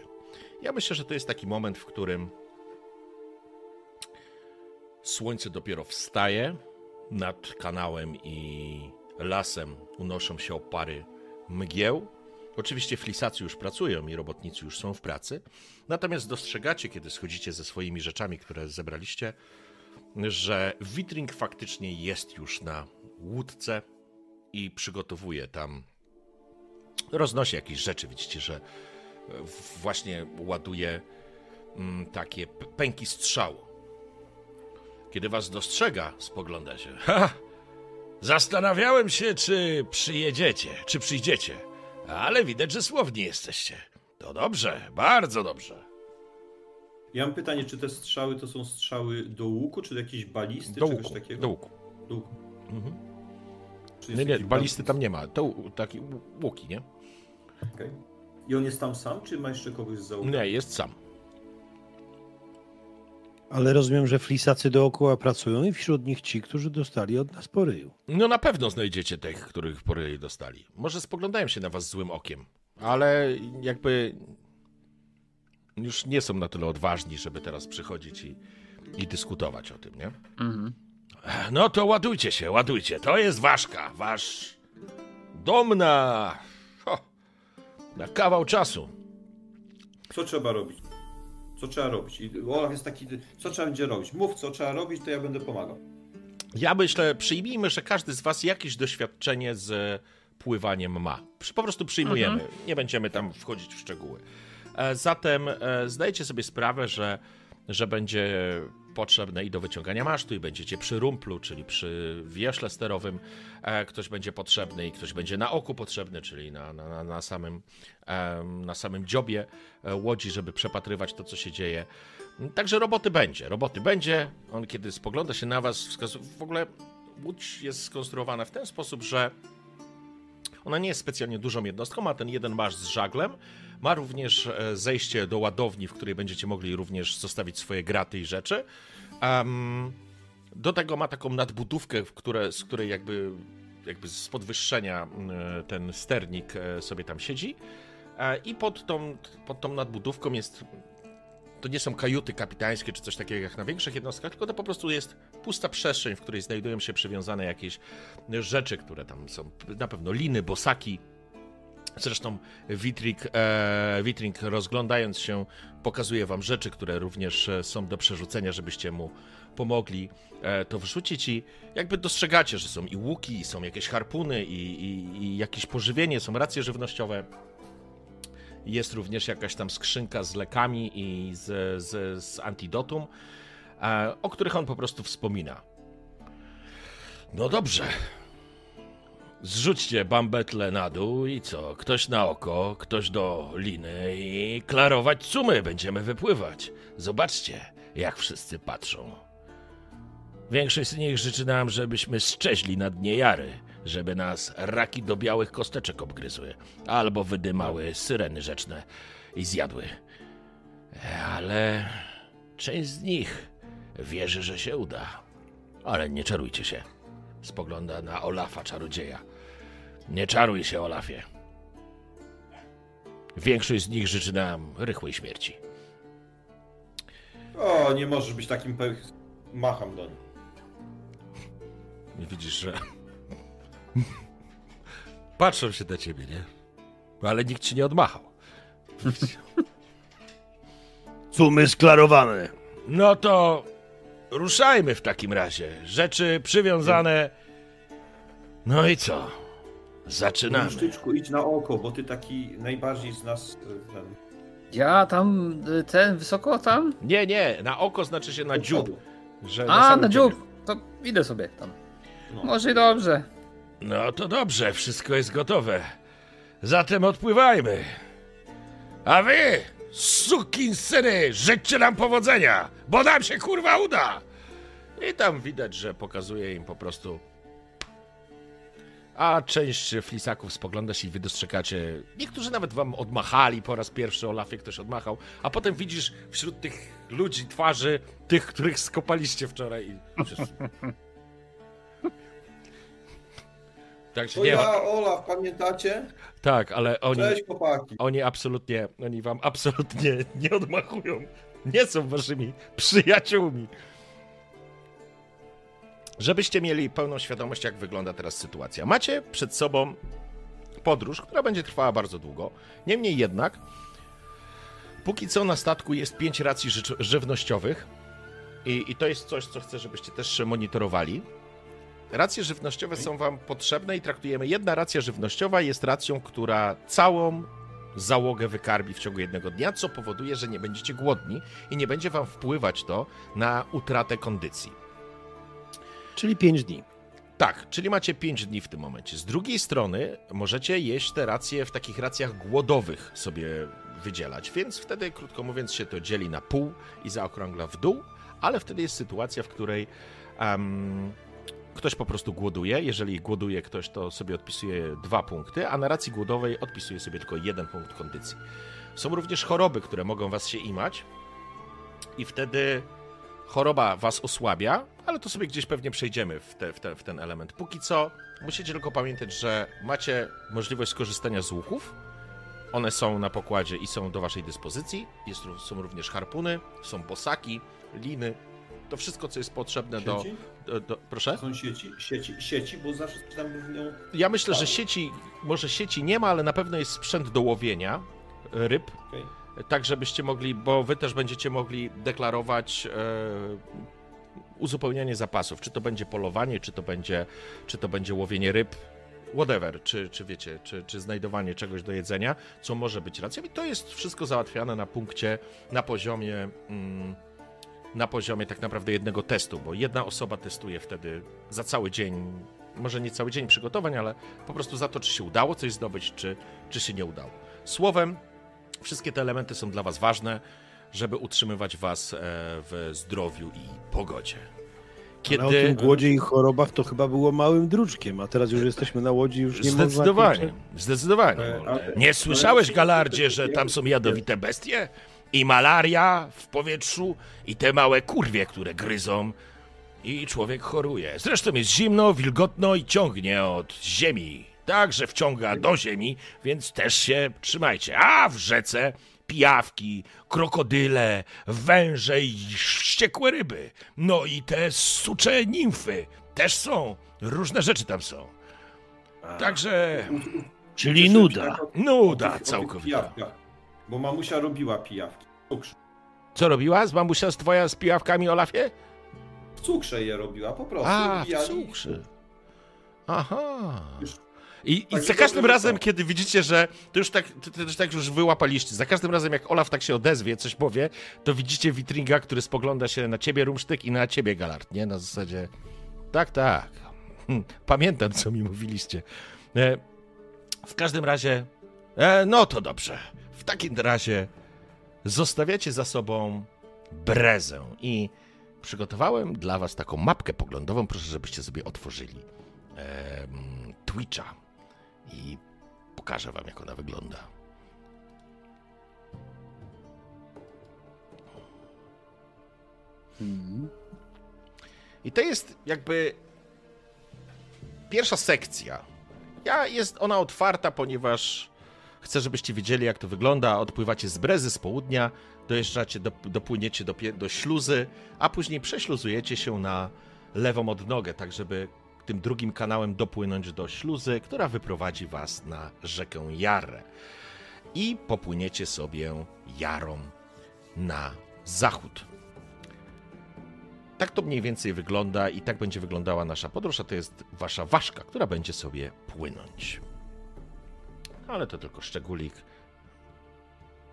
Ja myślę, że to jest taki moment, w którym słońce dopiero wstaje nad kanałem i lasem unoszą się opary mgieł. Oczywiście flisacy już pracują i robotnicy już są w pracy. Natomiast dostrzegacie, kiedy schodzicie ze swoimi rzeczami, które zebraliście, że Witring faktycznie jest już na łódce i przygotowuje tam, roznosi jakieś rzeczy. Widzicie, że e, właśnie ładuje mm, takie pęki strzału. Kiedy was dostrzega, spogląda się. *laughs* Ha! Zastanawiałem się, czy przyjedziecie, czy przyjdziecie, ale widać, że słowni jesteście. To dobrze, bardzo dobrze. Ja mam pytanie, czy te strzały to są strzały do łuku, czy do jakiejś balisty, Do czegoś łuku, takiego? do łuku. Do łuku. Mhm. Nie, nie, balisty bal- tam nie ma. To taki łuki, nie? Okej. I on jest tam sam, czy ma jeszcze kogoś z załogi? Nie, jest sam. Ale rozumiem, że flisacy dookoła pracują i wśród nich ci, którzy dostali od nas po ryju. No na pewno znajdziecie tych, których pory dostali. Może spoglądają się na was złym okiem, ale jakby już nie są na tyle odważni, żeby teraz przychodzić i, i dyskutować o tym, nie? Mhm. No to ładujcie się, ładujcie. To jest ważka, wasz dom na... Ho, na kawał czasu. Co trzeba robić? Co trzeba robić? I Olaf jest taki, co trzeba będzie robić? Mów, co trzeba robić, to ja będę pomagał. Ja myślę, przyjmijmy, że każdy z was jakieś doświadczenie z pływaniem ma. Po prostu przyjmujemy. Nie będziemy tam wchodzić w szczegóły. E, Zatem e, zdajcie sobie sprawę, że, że będzie potrzebne i do wyciągania masztu, i będziecie przy rumplu, czyli przy wieśle sterowym. E, ktoś będzie potrzebny i ktoś będzie na oku potrzebny, czyli na, na, na- samym, na samym dziobie e, łodzi, żeby przepatrywać to, co się dzieje. Także roboty będzie, roboty będzie. On kiedy spogląda się na was, w ogóle łódź jest skonstruowana w ten sposób, że ona nie jest specjalnie dużą jednostką, ma ten jeden masz z żaglem, ma również e, zejście do ładowni, w której będziecie mogli również zostawić swoje graty i rzeczy. Em, do tego ma taką nadbudówkę, które, z której jakby, jakby z podwyższenia ten sternik e, sobie tam siedzi. E, I pod tą, pod tą nadbudówką jest. To nie są kajuty kapitańskie czy coś takiego jak na większych jednostkach, tylko to po prostu jest pusta przestrzeń, w której znajdują się przywiązane jakieś rzeczy, które tam są. Na pewno liny, bosaki. Zresztą Witrik, e, rozglądając się, pokazuje wam rzeczy, które również e, są do przerzucenia, żebyście mu pomogli e, to wrzucić i jakby dostrzegacie, że są i łuki, i są jakieś harpuny, i, i, i jakieś pożywienie, są racje żywnościowe. Jest również jakaś tam skrzynka z lekami i z, z, z antidotum, e, o których on po prostu wspomina. No dobrze. Zrzućcie bambetle na dół i co? Ktoś na oko, ktoś do liny i klarować sumy. Będziemy wypływać. Zobaczcie, jak wszyscy patrzą. Większość z nich życzy nam, żebyśmy szczeźli na dnie jary, żeby nas raki do białych kosteczek obgryzły, albo wydymały syreny rzeczne i zjadły. Ale część z nich wierzy, że się uda. Ale nie czarujcie się. Spogląda na Olafa, czarodzieja. Nie czaruj się, Olafie. Większość z nich życzy nam rychłej śmierci. O, nie możesz być takim pe... Macham do nich. Widzisz, że. Patrzą się na ciebie, nie? Ale nikt ci nie odmachał. Sumy sklarowane. No to ruszajmy w takim razie. Rzeczy przywiązane. No i co? Zaczynamy. Sztyczku, idź na oko, bo ty taki najbardziej z nas... e, Ten, Ja tam, y, ten, wysoko tam? Nie, nie, na oko znaczy się na dziób. Że A, na dziób. To idę sobie tam. No. Może i dobrze. No to dobrze, wszystko jest gotowe. Zatem odpływajmy. A wy, sukinsyny, życzcie nam powodzenia, bo nam się kurwa uda. I tam widać, że pokazuje im po prostu. A część flisaków spogląda się i wy dostrzegacie. Niektórzy nawet wam odmachali po raz pierwszy, Olafie ktoś odmachał, a potem widzisz wśród tych ludzi twarzy, tych, których skopaliście wczoraj i. *laughs* Tak To nie ja, Olaf, pamiętacie? Tak, ale oni, Cześć, chłopaki. oni absolutnie, oni wam absolutnie *laughs* nie odmachują. Nie są waszymi przyjaciółmi. Żebyście mieli pełną świadomość, jak wygląda teraz sytuacja. Macie przed sobą podróż, która będzie trwała bardzo długo. Niemniej jednak, póki co na statku jest pięć racji żywnościowych i, i to jest coś, co chcę, żebyście też monitorowali. Racje żywnościowe są wam potrzebne i traktujemy. Jedna racja żywnościowa jest racją, która całą załogę wykarmi w ciągu jednego dnia, co powoduje, że nie będziecie głodni i nie będzie wam wpływać to na utratę kondycji. Czyli 5 dni. Tak, czyli macie 5 dni w tym momencie. Z drugiej strony możecie jeść te racje w takich racjach głodowych sobie wydzielać, więc wtedy, krótko mówiąc, się to dzieli na pół i zaokrągla w dół, ale wtedy jest sytuacja, w której em, ktoś po prostu głoduje. Jeżeli głoduje ktoś, to sobie odpisuje dwa punkty, a na racji głodowej odpisuje sobie tylko jeden punkt kondycji. Są również choroby, które mogą was się imać i wtedy choroba was osłabia, ale to sobie gdzieś pewnie przejdziemy w, te, w, te, w ten element. Póki co musicie tylko pamiętać, że macie możliwość skorzystania z łuków. One są na pokładzie i są do waszej dyspozycji. Jest, są również harpuny, są bosaki, liny. To wszystko, co jest potrzebne do, Sieci? do, do... Proszę? Są sieci? Sieci, sieci bo zawsze tam w nią... Ja myślę, że Tak. sieci, może sieci nie ma, ale na pewno jest sprzęt do łowienia ryb, Okej. Tak żebyście mogli, bo wy też będziecie mogli deklarować e, uzupełnianie zapasów, czy to będzie polowanie, czy to będzie, czy to będzie łowienie ryb, whatever, czy, czy wiecie, czy, czy znajdowanie czegoś do jedzenia, co może być racją. I to jest wszystko załatwiane na punkcie, na poziomie mm, na poziomie tak naprawdę jednego testu, bo jedna osoba testuje wtedy za cały dzień, może nie cały dzień przygotowań, ale po prostu za to, czy się udało coś zdobyć, czy, czy się nie udało. Słowem, wszystkie te elementy są dla Was ważne, żeby utrzymywać Was e, w zdrowiu i pogodzie. Ale o tym głodzie i chorobach to chyba było małym druczkiem, a teraz już jesteśmy na łodzi, już nie Zdecydowanie, można... zdecydowanie. E, Nie słyszałeś, Galardzie, że tam są jadowite bestie? I malaria w powietrzu, i te małe kurwie, które gryzą. I człowiek choruje. Zresztą jest zimno, wilgotno i ciągnie od ziemi. Tak, że wciąga do ziemi, więc też się trzymajcie. A w rzece pijawki, krokodyle, węże i wściekłe ryby. No i te sucze nimfy też są. Różne rzeczy tam są. Także Czyli nuda. nuda całkowita. Bo mamusia robiła pijawki. Cukrze. Co robiła z mamusia z twoja z pijawkami, Olafie? W cukrze je robiła, po prostu. A, w cukrze. Aha. Już- I, I za każdym razem, to. kiedy widzicie, że to już tak, to, to tak już wyłapaliście, za każdym razem jak Olaf tak się odezwie, coś powie, to widzicie Witringa, który spogląda się na ciebie, Rumsztyk, i na ciebie, Galart, nie? Na zasadzie, tak, tak, Hm, pamiętam, co mi mówiliście. E, w każdym razie, e, no to dobrze. W takim razie zostawiacie za sobą brezę i przygotowałem dla was taką mapkę poglądową, proszę, żebyście sobie otworzyli em, Twitcha i pokażę wam, jak ona wygląda. I to jest jakby pierwsza sekcja. Ja, jest ona otwarta, ponieważ chcę, żebyście wiedzieli, jak to wygląda. Odpływacie z Brezy z południa, dojeżdżacie, do, dopłyniecie do, do śluzy, a później prześluzujecie się na lewą odnogę, tak żeby tym drugim kanałem dopłynąć do śluzy, która wyprowadzi was na rzekę Jarę. I popłyniecie sobie Jarą na zachód. Tak to mniej więcej wygląda i tak będzie wyglądała nasza podróż, a to jest wasza ważka, która będzie sobie płynąć. Ale to tylko szczególik,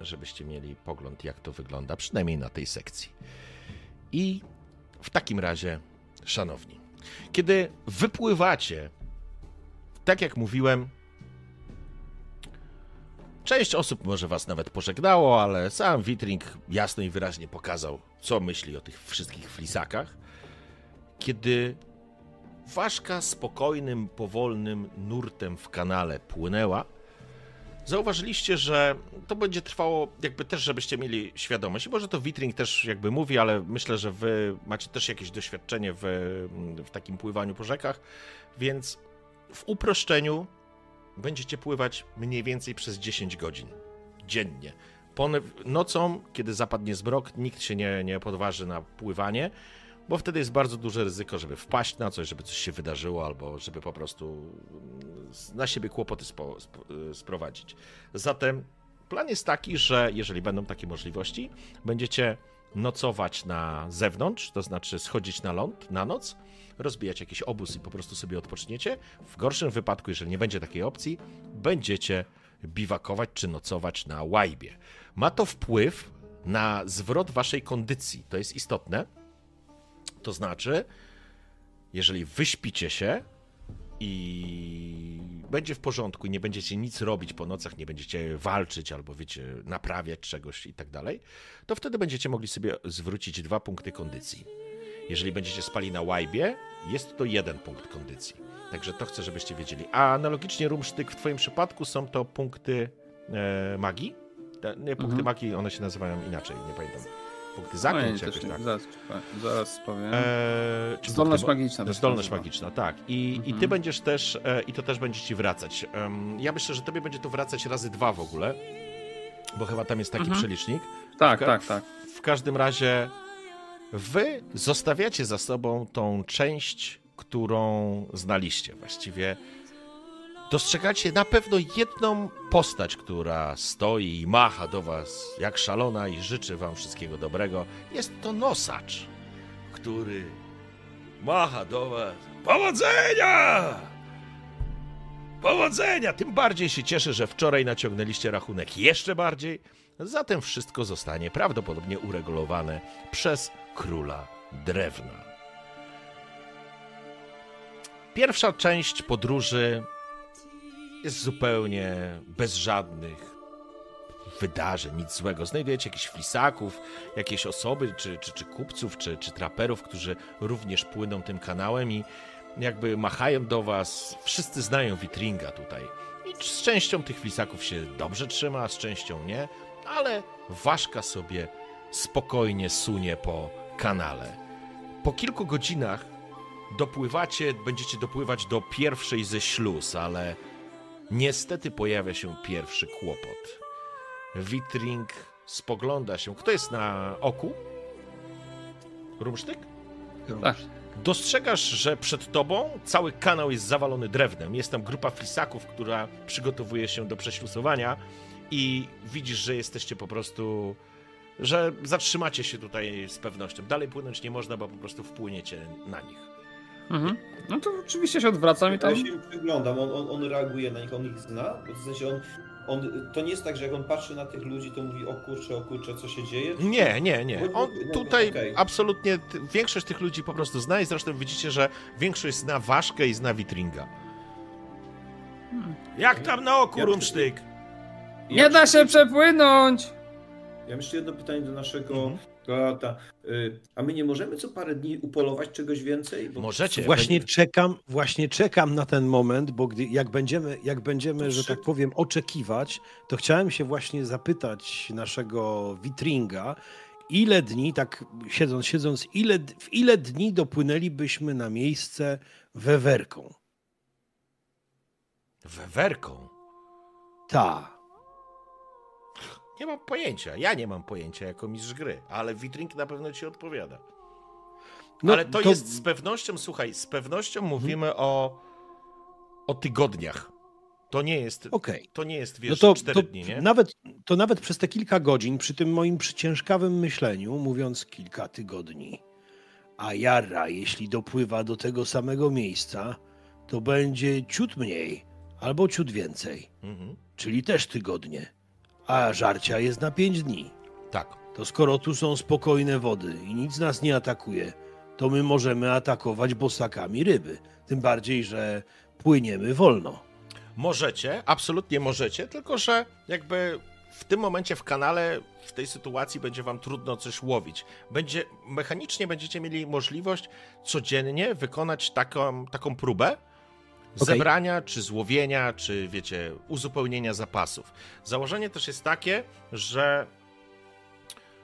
żebyście mieli pogląd, jak to wygląda, przynajmniej na tej sekcji. I w takim razie, szanowni, kiedy wypływacie, tak jak mówiłem, część osób może was nawet pożegnało, ale sam Witring jasno i wyraźnie pokazał, co myśli o tych wszystkich flisakach. Kiedy ważka spokojnym, powolnym nurtem w kanale płynęła, zauważyliście, że to będzie trwało, jakby też, żebyście mieli świadomość. I może to Witring też jakby mówi, ale myślę, że wy macie też jakieś doświadczenie w, w takim pływaniu po rzekach, więc w uproszczeniu będziecie pływać mniej więcej przez 10 godzin dziennie. Nocą, kiedy zapadnie zmrok, nikt się nie, nie podważy na pływanie, bo wtedy jest bardzo duże ryzyko, żeby wpaść na coś, żeby coś się wydarzyło, albo żeby po prostu mm, na siebie kłopoty spo, sp, sprowadzić. Zatem plan jest taki, że jeżeli będą takie możliwości, będziecie nocować na zewnątrz, to znaczy schodzić na ląd na noc, rozbijać jakiś obóz i po prostu sobie odpoczniecie. W gorszym wypadku, jeżeli nie będzie takiej opcji, będziecie biwakować czy nocować na łajbie. Ma to wpływ na zwrot waszej kondycji. To jest istotne. To znaczy, jeżeli wyśpicie się i będzie w porządku i nie będziecie nic robić po nocach, nie będziecie walczyć albo wiecie, naprawiać czegoś i tak dalej, to wtedy będziecie mogli sobie zwrócić dwa punkty kondycji. Jeżeli będziecie spali na łajbie, jest to jeden punkt kondycji. Także to chcę, żebyście wiedzieli. A analogicznie, Rumsztyk, w twoim przypadku są to punkty e, magii? Te, nie, punkty Mhm. magii, one się nazywają inaczej, nie pamiętam. Punkty No, zaklęć nie, jakoś tak. zaraz, zaraz powiem. E, czy Zdolność punkty- magiczna. Zdolność magiczna, tak. I, I ty Mhm. będziesz też, e, i to też będzie ci wracać. Em, ja myślę, że tobie będzie to wracać razy dwa w ogóle, bo chyba tam jest taki Mhm. przelicznik. Tak, Ka- tak, tak. W każdym razie wy zostawiacie za sobą tą część, którą znaliście. Właściwie dostrzegacie na pewno jedną postać, która stoi i macha do was jak szalona i życzy wam wszystkiego dobrego. Jest to nosacz, który macha do was. Powodzenia! Powodzenia! Tym bardziej się cieszę, że wczoraj naciągnęliście rachunek jeszcze bardziej. Zatem wszystko zostanie prawdopodobnie uregulowane przez króla drewna. Pierwsza część podróży jest zupełnie bez żadnych wydarzeń, nic złego. Znajdujecie jakichś flisaków, jakieś osoby, czy, czy, czy kupców, czy, czy traperów, którzy również płyną tym kanałem i jakby machają do was. Wszyscy znają Witringa tutaj. I z częścią tych flisaków się dobrze trzyma, z częścią nie, ale ważka sobie spokojnie sunie po kanale. Po kilku godzinach dopływacie, będziecie dopływać do pierwszej ze śluz, ale niestety pojawia się pierwszy kłopot. Witring spogląda się. Kto jest na oku? Rumsztyk? Tak. Dostrzegasz, że przed tobą cały kanał jest zawalony drewnem. Jest tam grupa flisaków, która przygotowuje się do prześlusowania i widzisz, że jesteście po prostu że zatrzymacie się tutaj z pewnością. Dalej płynąć nie można, bo po prostu wpłyniecie na nich. Mhm. No to oczywiście się odwracam i tam... Ja się im przyglądam, on, on, on reaguje na nich, on ich zna, w sensie on, on, to nie jest tak, że jak on patrzy na tych ludzi, to mówi o kurczę, o kurczę, co się dzieje? Nie, nie, nie. On No, tutaj okej. absolutnie, ty- większość tych ludzi po prostu zna i zresztą widzicie, że większość zna Ważkę i zna Witringa. Jak tam na oku, Ja- Rumsztyk? Nie da się przepłynąć! Ja mam jeszcze jedno pytanie do naszego Mhm. Y, A my nie możemy co parę dni upolować czegoś więcej? Bo Możecie. Właśnie czekam, właśnie czekam na ten moment, bo gdy, jak będziemy, jak będziemy, To że szybko. tak powiem, oczekiwać, to chciałem się właśnie zapytać naszego Witringa, ile dni, tak siedząc, siedząc, ile, w ile dni dopłynęlibyśmy na miejsce wewerką? Wewerką. Ta. Nie mam pojęcia. Ja nie mam pojęcia jako mistrz gry, ale Witring na pewno ci odpowiada. No, ale to, jest z pewnością, słuchaj, z pewnością mówimy o, o tygodniach. To nie jest, Okej. to nie jest, No wiesz, to, cztery to, dni, nie? Nawet, to nawet przez te kilka godzin, przy tym moim przyciężkawym myśleniu, mówiąc kilka tygodni, a Jara, jeśli dopływa do tego samego miejsca, to będzie ciut mniej albo ciut więcej, Mhm. czyli też tygodnie. A żarcia jest na pięć dni. Tak. To skoro tu są spokojne wody i nic nas nie atakuje, to my możemy atakować bosakami ryby. Tym bardziej, że płyniemy wolno. Możecie, absolutnie możecie, tylko że jakby w tym momencie w kanale, w tej sytuacji będzie wam trudno coś łowić. Będzie, mechanicznie będziecie mieli możliwość codziennie wykonać taką, taką próbę zebrania, czy złowienia, czy wiecie, uzupełnienia zapasów. Założenie też jest takie, że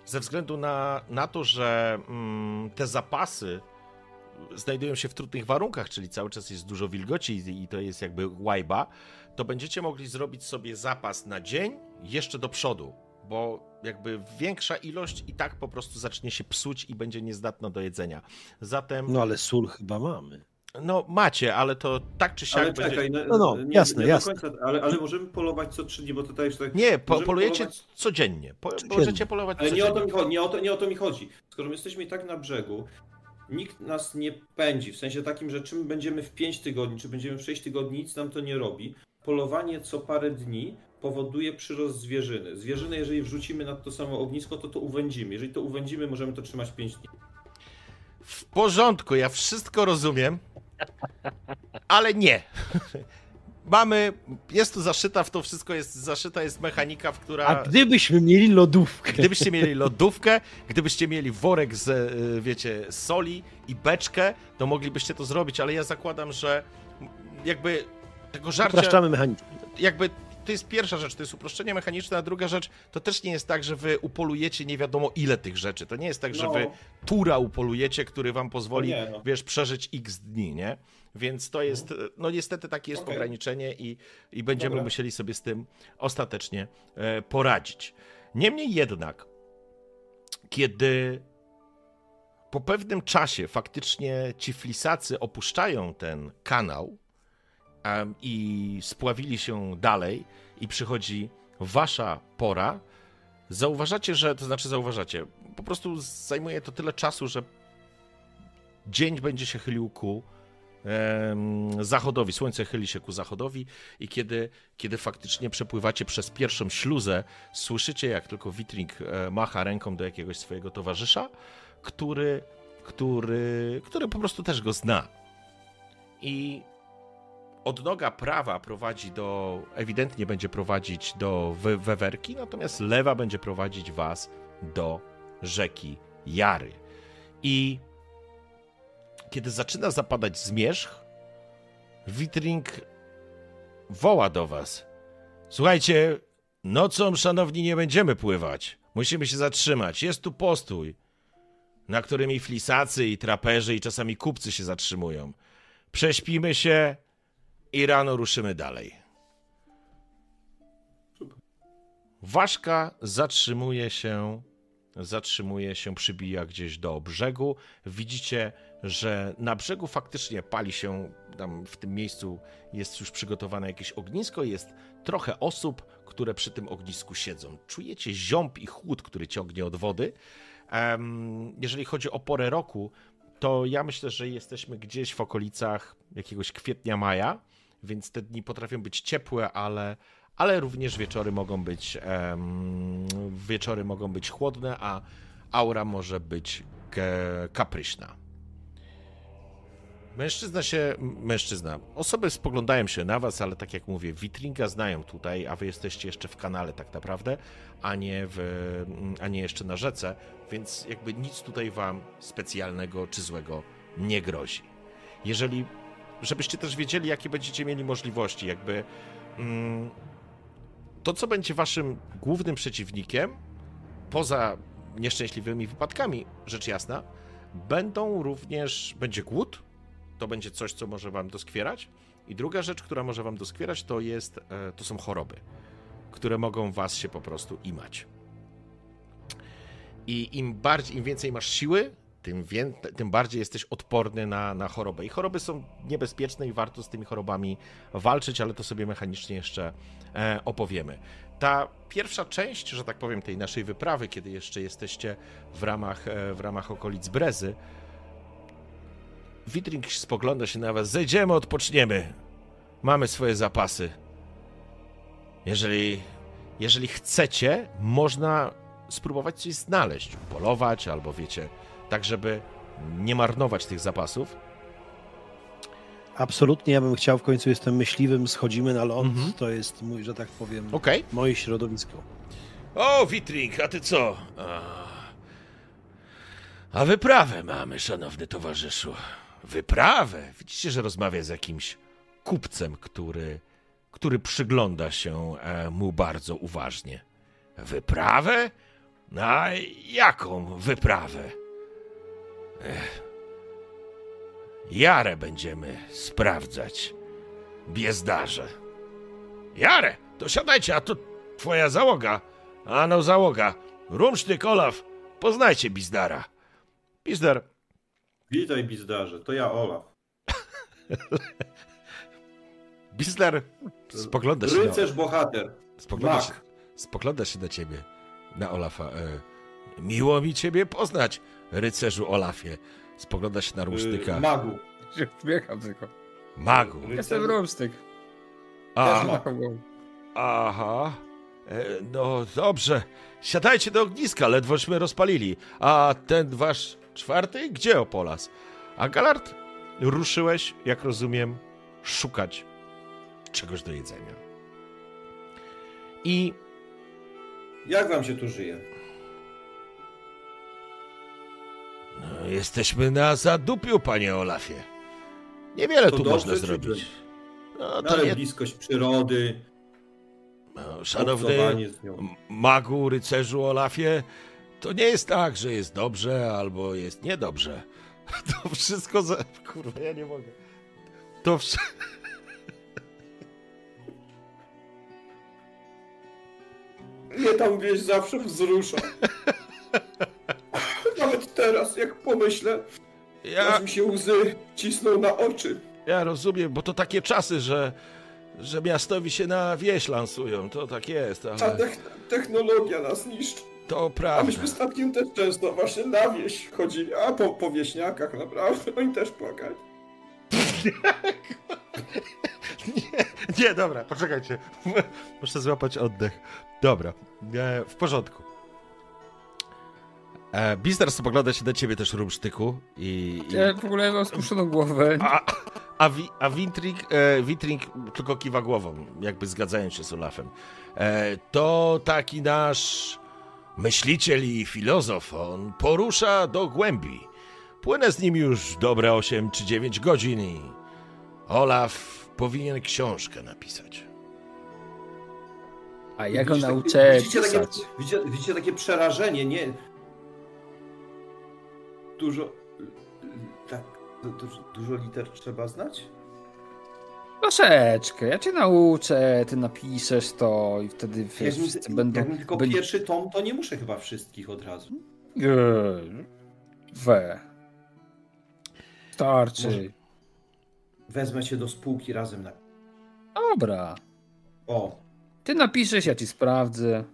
ze względu na, na to, że mm, te zapasy znajdują się w trudnych warunkach, czyli cały czas jest dużo wilgoci i, i to jest jakby łajba, to będziecie mogli zrobić sobie zapas na dzień jeszcze do przodu, bo jakby większa ilość i tak po prostu zacznie się psuć i będzie niezdatna do jedzenia. Zatem, No ale sól chyba mamy. No macie, ale to tak czy siak Ale będzie... czekaj, No, no, jasne, nie jasne. Końca, ale, ale możemy polować co trzy dni, bo to że tak Nie, po, polujecie polować- codziennie. Po, Codziennie. Możecie polować Ale nie o, to codziennie. mi chodzi, nie, o to, nie o to mi chodzi. Skoro my jesteśmy i tak na brzegu, nikt nas nie pędzi, w sensie takim, że czym będziemy w 5 tygodni, czy będziemy w 6 tygodni, nic nam to nie robi. Polowanie co parę dni powoduje przyrost zwierzyny. Zwierzyny, jeżeli wrzucimy na to samo ognisko, to to uwędzimy. Jeżeli to uwędzimy, możemy to trzymać 5 dni. W porządku, ja wszystko rozumiem, ale nie. *laughs* Mamy, jest tu zaszyta w to wszystko, jest zaszyta jest mechanika, w która... A gdybyśmy mieli lodówkę. Gdybyście mieli lodówkę, gdybyście mieli worek z, e, wiecie, soli i beczkę, to moglibyście to zrobić, ale ja zakładam, że jakby tego żarcia, Upraszczamy mechanicznie. jakby to jest pierwsza rzecz, to jest uproszczenie mechaniczne, a druga rzecz, to też nie jest tak, że wy upolujecie nie wiadomo ile tych rzeczy. To nie jest tak, że No. wy tura upolujecie, który wam pozwoli, nie, no. wiesz, przeżyć x dni, nie? Więc to jest, no niestety takie jest Okej. ograniczenie i, i będziemy Dobra. musieli sobie z tym ostatecznie e, poradzić. Niemniej jednak, kiedy po pewnym czasie faktycznie ci flisacy opuszczają ten kanał em, i spławili się dalej i przychodzi wasza pora, zauważacie, że, to znaczy zauważacie, po prostu zajmuje to tyle czasu, że dzień będzie się chylił ku em, zachodowi, słońce chyli się ku zachodowi i kiedy, kiedy faktycznie przepływacie przez pierwszą śluzę, słyszycie jak tylko Witring e, macha ręką do jakiegoś swojego towarzysza, który, który, który po prostu też go zna. I odnoga prawa prowadzi do, ewidentnie będzie prowadzić do we- wewerki, natomiast lewa będzie prowadzić was do rzeki Jary. I kiedy zaczyna zapadać zmierzch, Witring woła do was. Słuchajcie, nocą, szanowni, nie będziemy pływać. Musimy się zatrzymać. Jest tu postój, na którym i flisacy, i traperzy, i czasami kupcy się zatrzymują. Prześpimy się i rano ruszymy dalej. Ważka zatrzymuje się, zatrzymuje się, przybija gdzieś do brzegu. Widzicie, że na brzegu faktycznie pali się, tam w tym miejscu jest już przygotowane jakieś ognisko, jest trochę osób, które przy tym ognisku siedzą. Czujecie ziąb i chłód, który ciągnie od wody. Jeżeli chodzi o porę roku, to ja myślę, że jesteśmy gdzieś w okolicach jakiegoś kwietnia, maja, więc te dni potrafią być ciepłe, ale, ale również wieczory mogą być em, wieczory mogą być chłodne, a aura może być kapryśna. Mężczyzna się, mężczyzna, osoby spoglądają się na was, ale tak jak mówię, Witringa znają tutaj, a wy jesteście jeszcze w kanale tak naprawdę, a nie, w, a nie jeszcze na rzece, więc jakby nic tutaj wam specjalnego czy złego nie grozi. Jeżeli, żebyście też wiedzieli, jakie będziecie mieli możliwości, jakby mm, to, co będzie waszym głównym przeciwnikiem, poza nieszczęśliwymi wypadkami, rzecz jasna, będą również, będzie głód, to będzie coś, co może wam doskwierać. I druga rzecz, która może wam doskwierać, to jest, e, to są choroby, które mogą was się po prostu imać. I im bardziej, im więcej masz siły, tym, wię, tym bardziej jesteś odporny na, na chorobę. I choroby są niebezpieczne i warto z tymi chorobami walczyć, ale to sobie mechanicznie jeszcze e, opowiemy. Ta pierwsza część, że tak powiem, tej naszej wyprawy, kiedy jeszcze jesteście w ramach, e, w ramach okolic Brezy, Witring spogląda się na was. Zejdziemy, odpoczniemy. Mamy swoje zapasy. Jeżeli, jeżeli chcecie, można spróbować coś znaleźć, polować albo wiecie, tak żeby nie marnować tych zapasów. Absolutnie, ja bym chciał, w końcu jestem myśliwym, schodzimy na ląd, Mhm. to jest mój, że tak powiem, Okej. moje środowisko. O, Witring, a ty co? A, wyprawę mamy, szanowny towarzyszu. Wyprawę? Widzicie, że rozmawia z jakimś kupcem, który, który przygląda się e, mu bardzo uważnie. Wyprawę? A jaką wyprawę? Jarę będziemy sprawdzać. Biezdarze. Jarę, to siadajcie, a to twoja załoga. A no załoga. Rumsztyk, Olaf, poznajcie Bizdara. Bizdar, Witaj, Bizdarze, to ja, Olaf. *laughs* Bizdar spogląda się, na, Rycerz bohater. spogląda, się, Mak. spogląda się na ciebie, na Olafa. E, miło mi ciebie poznać, rycerzu Olafie. Spogląda się na. Y, Magu. *laughs* Się Uśmiecham tylko. Magu. Jestem rumstyk. A, aha. E, no dobrze. Siadajcie do ogniska, ledwośmy rozpalili. A ten wasz czwarty? Gdzie Opolas? A Galard, ruszyłeś, jak rozumiem, szukać czegoś do jedzenia. I Jak wam się tu żyje? No, jesteśmy na zadupiu, panie Olafie. Niewiele To tu można zrobić. No, to ale bliskość przyrody, no, szanowny magu, rycerzu Olafie, to nie jest tak, że jest dobrze albo jest niedobrze. *laughs* To wszystko za... Kurwa, ja nie mogę. To wszystko... Mnie tam wieś zawsze wzrusza. *laughs* Teraz, jak pomyślę, Ja, aż mi się łzy cisną na oczy. ja rozumiem, bo to takie czasy, że, że miastowi się na wieś lansują. To tak jest, Ta ale techn- technologia nas niszczy. to A prawda. myśmy statkiem też często właśnie na wieś chodzili, a po, po wieśniakach naprawdę, oni też płakali. *laughs* Nie, nie, dobra, poczekajcie. Muszę złapać oddech. Dobra, e, w porządku. E, Bister spogląda się na ciebie też, Rumsztyku. I, i... Ja w ogóle mam spuszczoną głowę. A, a, wi, a Wintring, e, Wintring tylko kiwa głową, jakby zgadzając się z Olafem. E, to taki nasz myśliciel i filozof. On porusza do głębi. Płynę z nim już dobre 8 czy 9 godzin i Olaf powinien książkę napisać. A ja go nauczę widzicie takie, widzicie, widzicie takie przerażenie, nie? Dużo... Tak, dużo, dużo liter trzeba znać? Troszeczkę. Ja cię nauczę, ty napiszesz to i wtedy wiesz, mi, wszyscy będą... jak mi tylko byli- pierwszy tom, to nie muszę chyba wszystkich od razu. Eee, We. Starczy. Może- Wezmę się do spółki razem na... Dobra. O, Ty napiszesz, ja ci sprawdzę.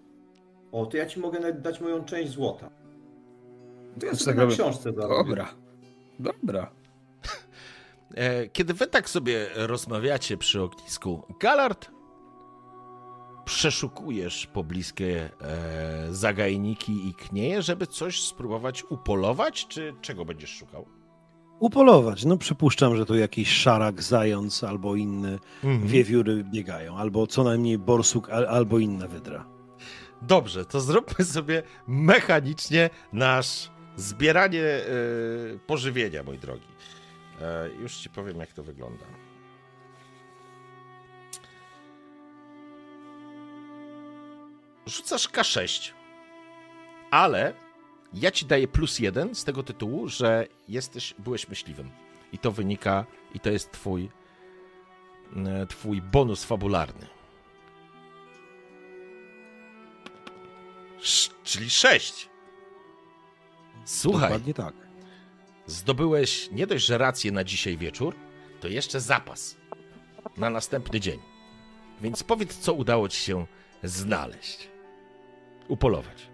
o, to ja ci mogę dać moją część złota. To ja Co sobie na książce zarobię. Dobra. Dobra. E, Kiedy wy tak sobie rozmawiacie przy ognisku, Galard, przeszukujesz pobliskie e, zagajniki i knieje, żeby coś spróbować upolować, czy czego będziesz szukał? Upolować. No przypuszczam, że tu jakiś szarak, zając albo inne Mhm. wiewióry biegają. Albo co najmniej borsuk, al, albo inna wydra. Dobrze, to zróbmy sobie mechanicznie nasz zbieranie e, pożywienia, mój drogi. E, już ci powiem, jak to wygląda. Rzucasz K6, ale ja ci daję plus jeden z tego tytułu, że jesteś, byłeś myśliwym. I to wynika, i to jest twój, e, twój bonus fabularny. Sz- czyli 6. Słuchaj, Dokładnie tak. zdobyłeś nie dość, że rację na dzisiaj wieczór, to jeszcze zapas na następny dzień. Więc powiedz, co udało ci się znaleźć. Upolować.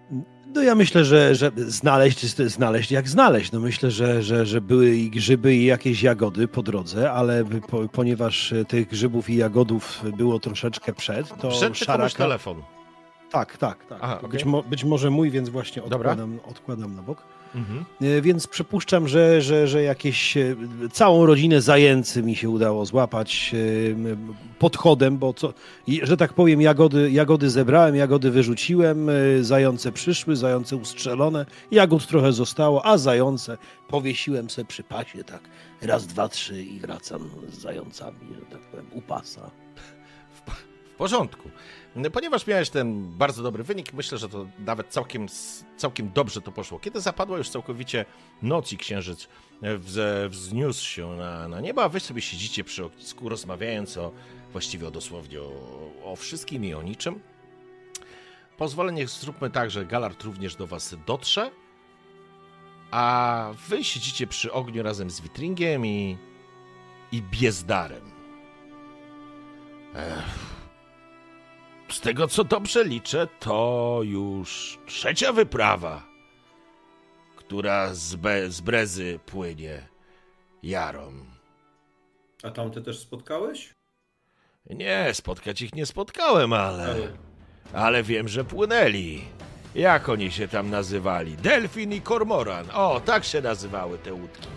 No ja myślę, że, że znaleźć znaleźć jak znaleźć. No myślę, że, że, że były i grzyby i jakieś jagody po drodze, ale po, ponieważ tych grzybów i jagodów było troszeczkę przed, to Przed szaraka... telefon. Tak, tak, tak. Aha, okej. być, mo, być może mój, więc właśnie Dobra. odkładam, odkładam na bok. Mhm. E, Więc przypuszczam, że, że, że jakieś e, całą rodzinę zajęcy mi się udało złapać e, podchodem, bo co, że tak powiem, jagody, jagody zebrałem, jagody wyrzuciłem, zające przyszły, zające ustrzelone, jagód trochę zostało, a zające powiesiłem se przy pasie, tak raz, dwa, trzy i wracam z zającami, że tak powiem, u pasa. W porządku. Ponieważ miałeś ten bardzo dobry wynik, myślę, że to nawet całkiem, całkiem dobrze to poszło. Kiedy zapadła już całkowicie noc i księżyc wz, wzniósł się na, na niebo, a wy sobie siedzicie przy ognisku, rozmawiając o właściwie o dosłownie o, o wszystkim i o niczym. Pozwolenie zróbmy tak, że Galard również do was dotrze, a wy siedzicie przy ogniu razem z Witringiem i, i Biezdarem. Ech. Z tego co dobrze liczę, to już trzecia wyprawa, która z, Be- z Brezy płynie Jarą. A tamte też spotkałeś? Nie, spotkać ich nie spotkałem, ale. Ale wiem, że płynęli. Jak oni się tam nazywali? Delfin i Kormoran. O, tak się nazywały te łódki.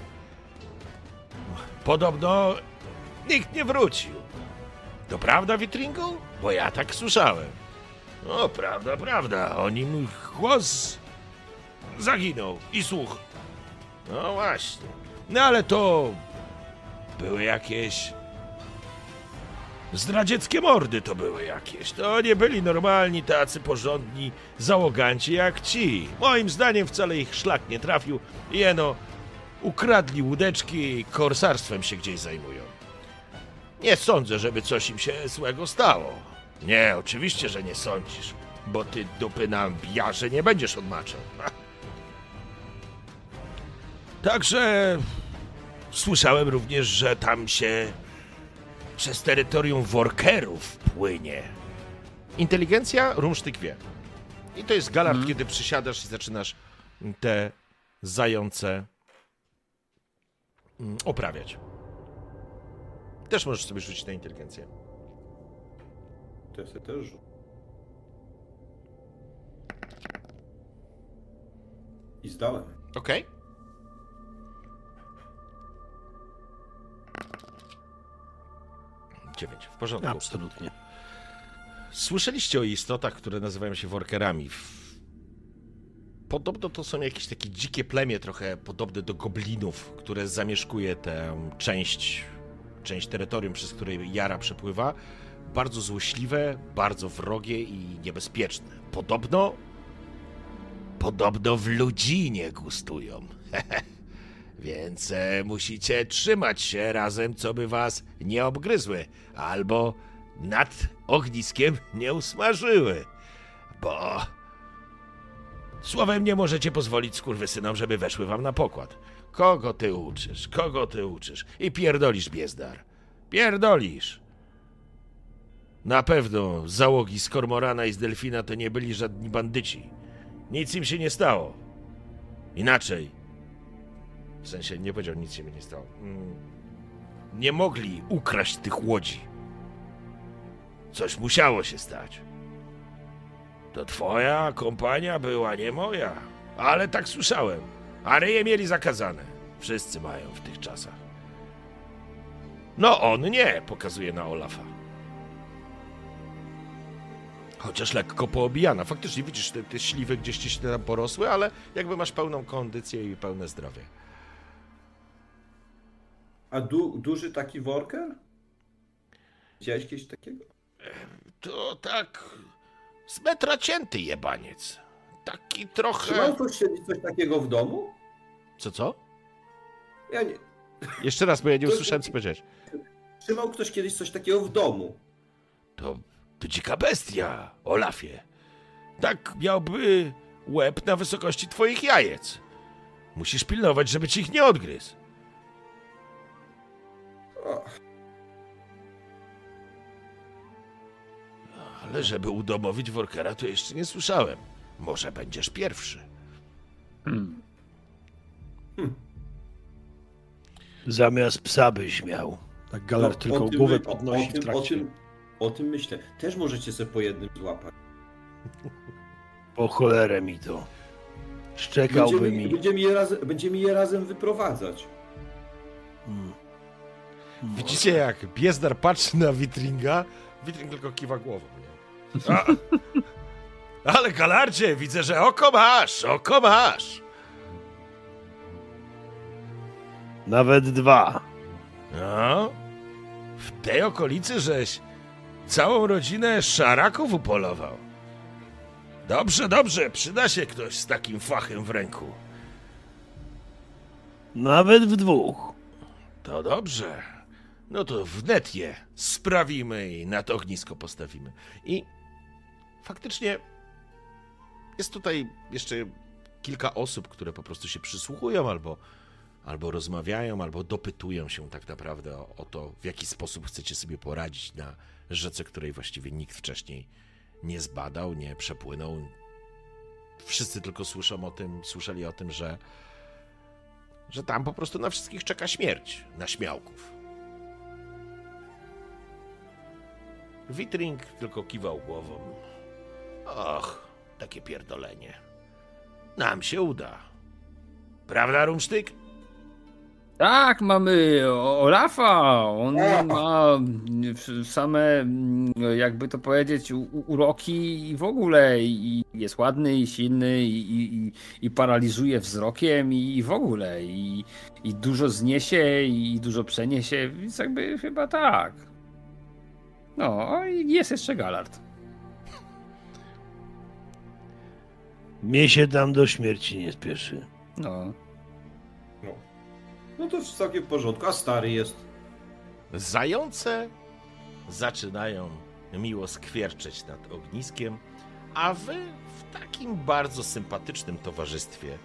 Podobno nikt nie wrócił. To prawda, Witringu? Bo ja tak słyszałem. No, prawda, prawda. Oni mój głos zaginął i słuch. No właśnie. No ale to były jakieś Zdradzieckie mordy to były jakieś. To nie byli normalni, tacy porządni załoganci jak ci. Moim zdaniem wcale ich szlak nie trafił. Jeno, ukradli łódeczki i korsarstwem się gdzieś zajmują. Nie sądzę, żeby coś im się złego stało. Nie, oczywiście, że nie sądzisz, bo ty dupy na biarze nie będziesz odmaczał. Także słyszałem również, że tam się przez terytorium workerów płynie. Inteligencja rumsztyk wie. I to jest galard, kiedy przysiadasz i zaczynasz te zające mm, oprawiać. Też możesz sobie rzucić na inteligencję. To ja sobie też rzucę. I zdałem. Okej. Dziewięć, w porządku. Absolutnie. Słyszeliście o istotach, które nazywają się workerami. Podobno to są jakieś takie dzikie plemię, trochę podobne do goblinów, które zamieszkuje tę część, część terytorium, przez której Jara przepływa. Bardzo złośliwe, bardzo wrogie i niebezpieczne. Podobno. Podobno w ludzinie gustują. *laughs* Więc e, musicie trzymać się razem, co by was nie obgryzły, albo nad ogniskiem nie usmażyły. Bo słowem nie możecie pozwolić skurwysynom, żeby weszły wam na pokład. Kogo ty uczysz? Kogo ty uczysz? I pierdolisz, Biezdar. Pierdolisz. Na pewno załogi z Kormorana i z Delfina to nie byli żadni bandyci. Nic im się nie stało. Inaczej. W sensie nie powiedział, nic się nie stało. Mm. Nie mogli ukraść tych łodzi. Coś musiało się stać. To twoja kompania była, nie moja. Ale tak słyszałem. A ryje mieli zakazane. Wszyscy mają w tych czasach. No on nie, pokazuje na Olafa. Chociaż lekko poobijana. Faktycznie widzisz, te, te śliwy gdzieś ci się tam porosły, ale jakby masz pełną kondycję i pełne zdrowie. A du, duży taki worker? Widziałeś kiedyś takiego? To tak z metra cięty jebaniec. Taki trochę... Trzymał ktoś kiedyś coś takiego w domu? Co, co? Ja nie. Jeszcze raz, bo ja nie usłyszałem, co powiedziałeś. Trzymał ktoś kiedyś coś takiego w domu? To, to dzika bestia, Olafie. Tak miałby łeb na wysokości twoich jajec. Musisz pilnować, żeby ci ich nie odgryzł. Ale żeby udomowić workera, to jeszcze nie słyszałem. Może będziesz pierwszy. Hmm. Zamiast psa byś miał. Tak Galar no, tylko głowę podnosi w tym, o trakcie. tym, o tym myślę. Też możecie sobie po jednym złapać. Po cholerę mi to. Szczekałby Będziemy, mi. będziemy, je razem, będziemy je razem wyprowadzać. Mm. Widzicie, jak Biezdar patrzy na Witringa, Witring tylko kiwa głową. A, *laughs* ale Galardzie, widzę, że oko masz, oko masz. Nawet dwa. No, w tej okolicy żeś całą rodzinę szaraków upolował. Dobrze, dobrze, przyda się ktoś z takim fachem w ręku. Nawet w dwóch. To dobrze. No to wnet je sprawimy i na to ognisko postawimy. I faktycznie jest tutaj jeszcze kilka osób, które po prostu się przysłuchują albo, albo rozmawiają, albo dopytują się tak naprawdę o, o to, w jaki sposób chcecie sobie poradzić na rzece, której właściwie nikt wcześniej nie zbadał, nie przepłynął. Wszyscy tylko słyszą o tym, słyszeli o tym, że że tam po prostu na wszystkich czeka śmierć, na śmiałków. Witring tylko kiwał głową. Och, takie pierdolenie. Nam się uda. Prawda, Rumsztyk? Tak, mamy Olafa. On ma w- same, mm, jakby to powiedzieć, uroki i w ogóle. I jest ładny, i silny, i, i, i- paraliżuje wzrokiem, i w ogóle. I, I dużo zniesie, i dużo przeniesie, więc jakby chyba tak. No, i jest jeszcze Galard. Mnie się tam do śmierci nie spieszy. No. No to w całkiem w porządku. A stary jest. Zające zaczynają miło skwierczeć nad ogniskiem, a wy w takim bardzo sympatycznym towarzystwie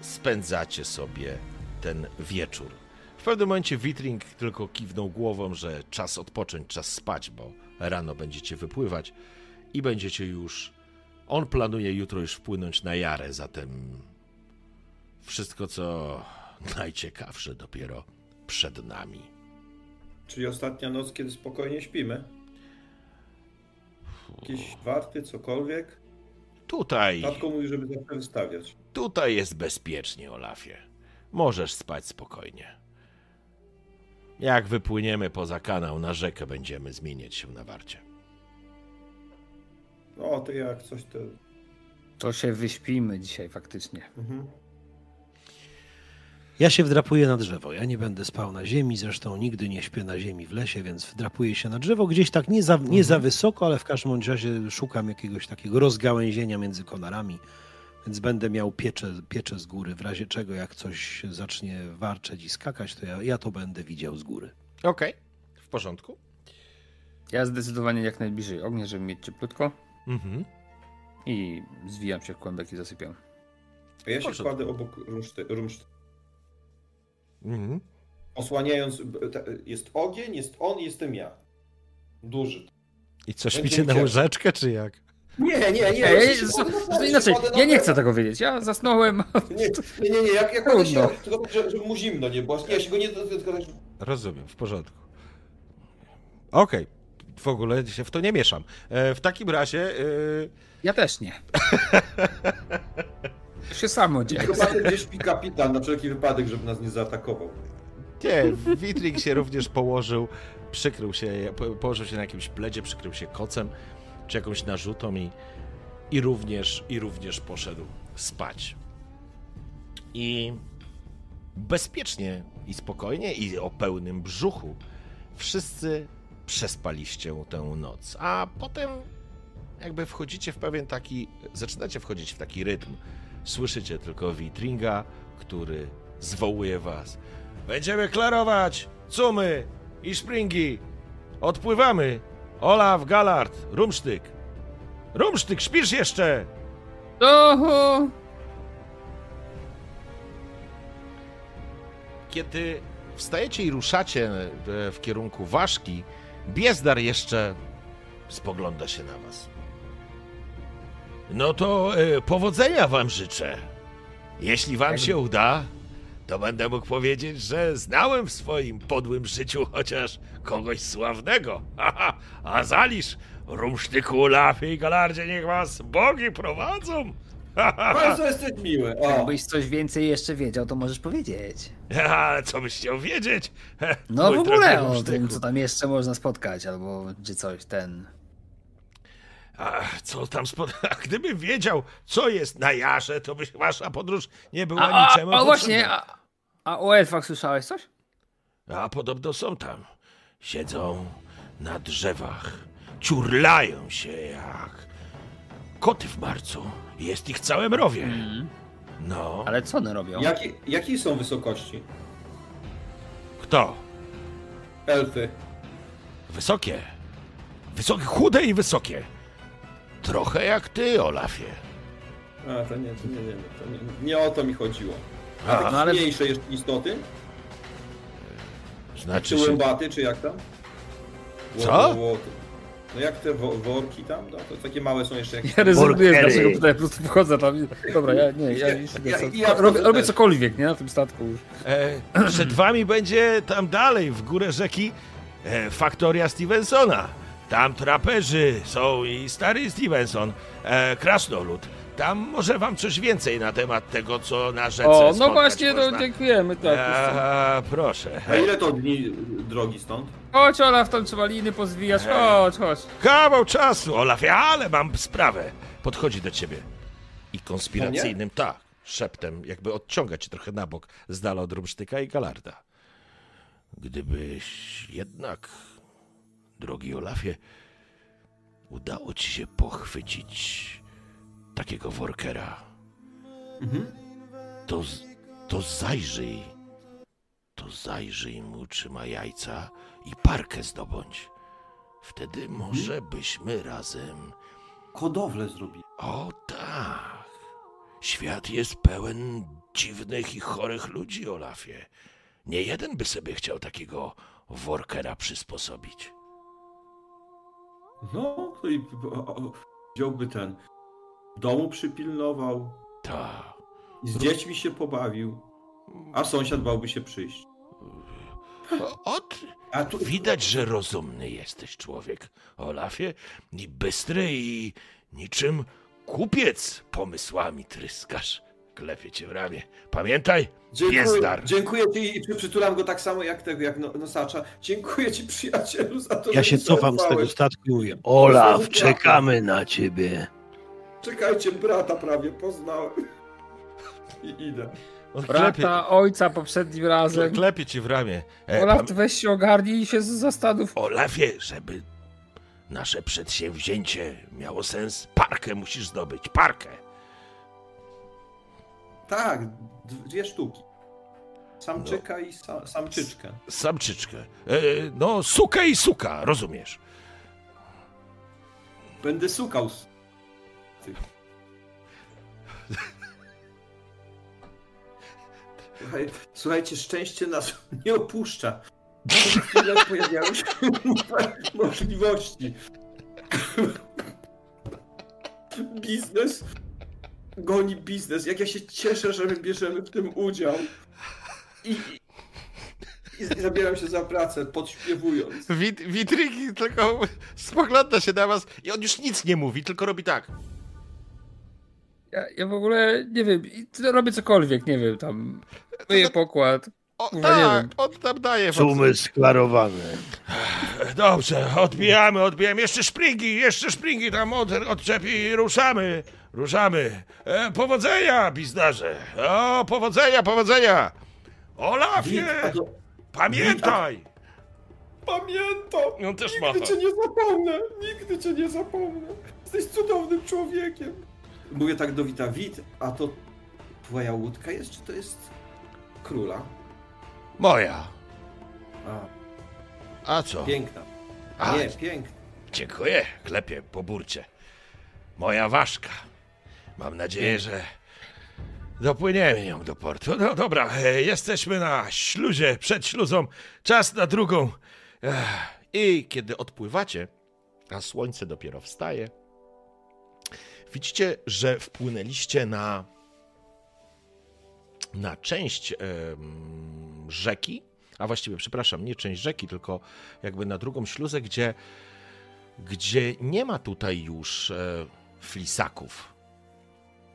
spędzacie sobie ten wieczór. W pewnym momencie Witring tylko kiwnął głową, że czas odpocząć, czas spać, bo rano będziecie wypływać i będziecie już. On planuje jutro już wpłynąć na Jarę, zatem wszystko co najciekawsze dopiero przed nami. Czyli ostatnia noc, kiedy spokojnie śpimy. Jakieś warty, cokolwiek. Tutaj Tatko mówi, żeby zawsze wystawiać. Tutaj jest bezpiecznie, Olafie. Możesz spać spokojnie. Jak wypłyniemy poza kanał na rzekę, będziemy zmieniać się na warcie. O, to jak coś to... To się wyśpimy dzisiaj faktycznie. Mhm. Ja się wdrapuję na drzewo. Ja nie będę spał na ziemi, zresztą nigdy nie śpię na ziemi w lesie, więc wdrapuję się na drzewo. Gdzieś tak nie za, nie za wysoko, ale w każdym razie szukam jakiegoś takiego rozgałęzienia między konarami, więc będę miał piecze, piecze z góry. W razie czego, jak coś zacznie warczeć i skakać, to ja, ja to będę widział z góry. Okej, w porządku. Ja zdecydowanie jak najbliżej ognia, żeby mieć cieplutko Mhm. i zwijam się w kłębek i zasypiam. A ja się kładę obok rumszty, rumszty, Mhm. osłaniając... Jest ogień, jest on i jestem ja. Duży. I co, śpicie na łyżeczkę, czy jak? Nie, nie, nie. Ej, ja ja z- się inaczej, kładę na ja nie pewno. chcę tego wiedzieć. Ja zasnąłem. Nie, nie, nie, nie, jak, jak kładę się, Trudno. tylko tak, że- żeby mu zimno nie było. Ja się go nie... Tylko tak, Rozumiem, w porządku. Okej, w ogóle się w to nie mieszam. E, w takim razie... E, Ja też nie. *laughs* To się samo dzieje. tylko patrzę, gdzie śpi kapitan, na wszelki wypadek, żeby nas nie zaatakował. Nie, Witrik się również położył, przykrył się, po- położył się na jakimś pledzie, przykrył się kocem czy jakąś narzutą i, i, również, i również poszedł spać. I bezpiecznie i spokojnie i o pełnym brzuchu wszyscy przespaliście tę noc, a potem jakby wchodzicie w pewien taki, zaczynacie wchodzić w taki rytm. Słyszycie tylko Witringa, który zwołuje was. Będziemy klarować! Cumy i szpringi! Odpływamy! Olaf, Galard, Rumsztyk! Rumsztyk, śpisz jeszcze! Oho! Kiedy wstajecie i ruszacie e, w kierunku Waszki, Biezdar jeszcze spogląda się na was. No to e, powodzenia wam życzę. Jeśli wam się uda, to będę mógł powiedzieć, że znałem w swoim podłym życiu chociaż kogoś sławnego. *laughs* Haha, a zalisz, rumsztyku, Lafie i Galardzie, niech was bogi prowadzą. *laughs* Bardzo jesteś miły. O, Jakbyś coś więcej jeszcze wiedział, to możesz powiedzieć. Ale co byś chciał wiedzieć? *laughs* No Mój w ogóle o tym, co tam jeszcze można spotkać, albo czy coś, ten... A co tam spod... *laughs* A gdybym wiedział, co jest na jarze, to by wasza podróż nie była A, a, niczemu a właśnie, potrzebna. a, a o elfach słyszałeś coś? A podobno są tam. Siedzą na drzewach. Ciurlają się jak koty w marcu. Jest ich całe mrowie. No. Ale co one robią? jakie, jakie są wysokości? Kto? Elfy. Wysokie. Wysokie, chude i wysokie. Trochę jak ty, Olafie. A, to nie, to nie, nie, to nie, nie o to mi chodziło. A A, no ale- mniejsze jeszcze istoty? Znaczy Czy się... łębaty, czy jak tam? Co? No jak te wo worki tam? No, to takie małe są jeszcze jakieś... Ja rezygnuję z naszego pytania, po prostu wchodzę tam. Dobra, ja nie, ja, Ja- ja- ja robię, robię cokolwiek, nie, na tym statku już. E, przed wami będzie tam dalej, w górę rzeki, e, faktoria Stevensona. Tam traperzy są i stary Stevenson, e, krasnolud. Tam może wam coś więcej na temat tego, co na rzece O, no spotkać właśnie, można. to dziękujemy, tak. E, proszę. A ile to dni drogi stąd? Chodź Olaf, tam trzeba liny pozwijać, chodź, chodź. Kawał czasu, Olafie, ale mam sprawę. Podchodzi do ciebie. I konspiracyjnym, tak, szeptem, jakby odciąga cię trochę na bok, z dala od Rumsztyka i Galarda. Gdybyś jednak, drogi Olafie, udało ci się pochwycić takiego workera, to, z- to zajrzyj, to zajrzyj mu, czy ma jajca i parkę zdobądź. Wtedy może byśmy razem. Hodowlę zrobili. O tak. Świat jest pełen dziwnych i chorych ludzi, Olafie. Nie jeden by sobie chciał takiego workera przysposobić. No, to i o, o, wziąłby ten. Domu przypilnował. Ta. I z dziećmi się pobawił. A sąsiad bałby się przyjść. Od. A tu Widać, że rozumny jesteś człowiek, Olafie. I bystry i niczym kupiec pomysłami tryskasz. Klepie cię w ramię. Pamiętaj, Dziękuję, Piezdar. dziękuję ci i przy- przytulam go tak samo jak tego, jak no, nosacza. Dziękuję ci przyjacielu za to, Ja się cofam z tego statku i mówię, Olaf, czekamy na ciebie. Czekajcie, brata prawie poznałem. I idę. Brata, ojca poprzednim razem. klepie ci w ramię. E, Olaf, pam- weź się ogarnij i się z- zastanów. Olafie, żeby nasze przedsięwzięcie miało sens, parkę musisz zdobyć. Parkę. Tak, dwie sztuki. Samczyka i sa, samczyczkę. Samczyczkę. E, no, sukę i suka, rozumiesz? Będę sukał. Słuchaj, słuchajcie, szczęście nas nie opuszcza. Chwilę pojawiają się możliwości. Biznes goni biznes. Jak ja się cieszę, że my bierzemy w tym udział. I, i zabieram się za pracę, podśpiewując. Wit, Witryki tylko spogląda się na was i on już nic nie mówi, tylko robi tak. Ja, ja w ogóle nie wiem, robię cokolwiek, nie wiem, tam myję pokład. O, nie tak, on tam daje. Sumy sklarowane. Dobrze, odbijamy, odbijamy. Jeszcze szpringi, jeszcze szpringi tam od, odczepi i ruszamy. Ruszamy. E, powodzenia, bizdarze. O, powodzenia, powodzenia. Olafie, pamiętaj. Pamiętam! On też Nigdy macha. cię nie zapomnę! Nigdy cię nie zapomnę! Jesteś cudownym człowiekiem! Mówię tak do Wita, Wit, a to twoja łódka jest, czy to jest króla? Moja. A, A co? piękna. A, Nie, piękna. Dziękuję, klepie po burcie. Moja ważka. Mam nadzieję, że dopłyniemy ją do portu. No dobra, e, jesteśmy na śluzie, przed śluzą. Czas na drugą. Ech, I kiedy odpływacie, a słońce dopiero wstaje, widzicie, że wpłynęliście na, na część rzeki, a właściwie, przepraszam, nie część rzeki, tylko jakby na drugą śluzę, gdzie gdzie nie ma tutaj już e, flisaków.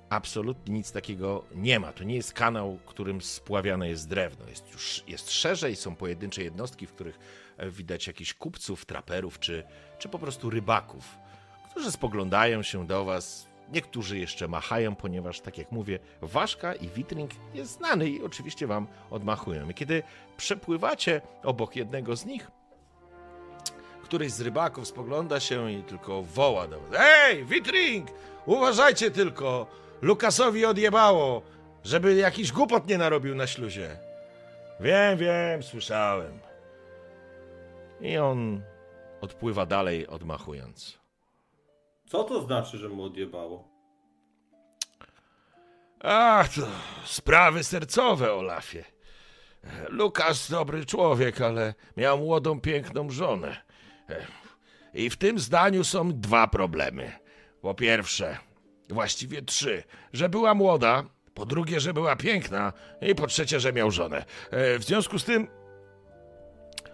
Absolutnie nic takiego nie ma. To nie jest kanał, którym spławiane jest drewno. Jest już jest szerzej, są pojedyncze jednostki, w których widać jakichś kupców, traperów czy, czy po prostu rybaków, którzy spoglądają się do was. Niektórzy jeszcze machają, ponieważ, tak jak mówię, Ważka i Witring jest znany i oczywiście wam odmachują. I kiedy przepływacie obok jednego z nich, któryś z rybaków spogląda się i tylko woła do was. Ej, Witring! Uważajcie tylko! Lukasowi odjebało, żeby jakiś głupot nie narobił na śluzie. Wiem, wiem, słyszałem. I on odpływa dalej, odmachując. Co to znaczy, że mu odjebało? Ach, to sprawy sercowe, Olafie. Lukas dobry człowiek, ale miał młodą, piękną żonę. I w tym zdaniu są dwa problemy. Po pierwsze, właściwie trzy, że była młoda, po drugie, że była piękna i po trzecie, że miał żonę. E, W związku z tym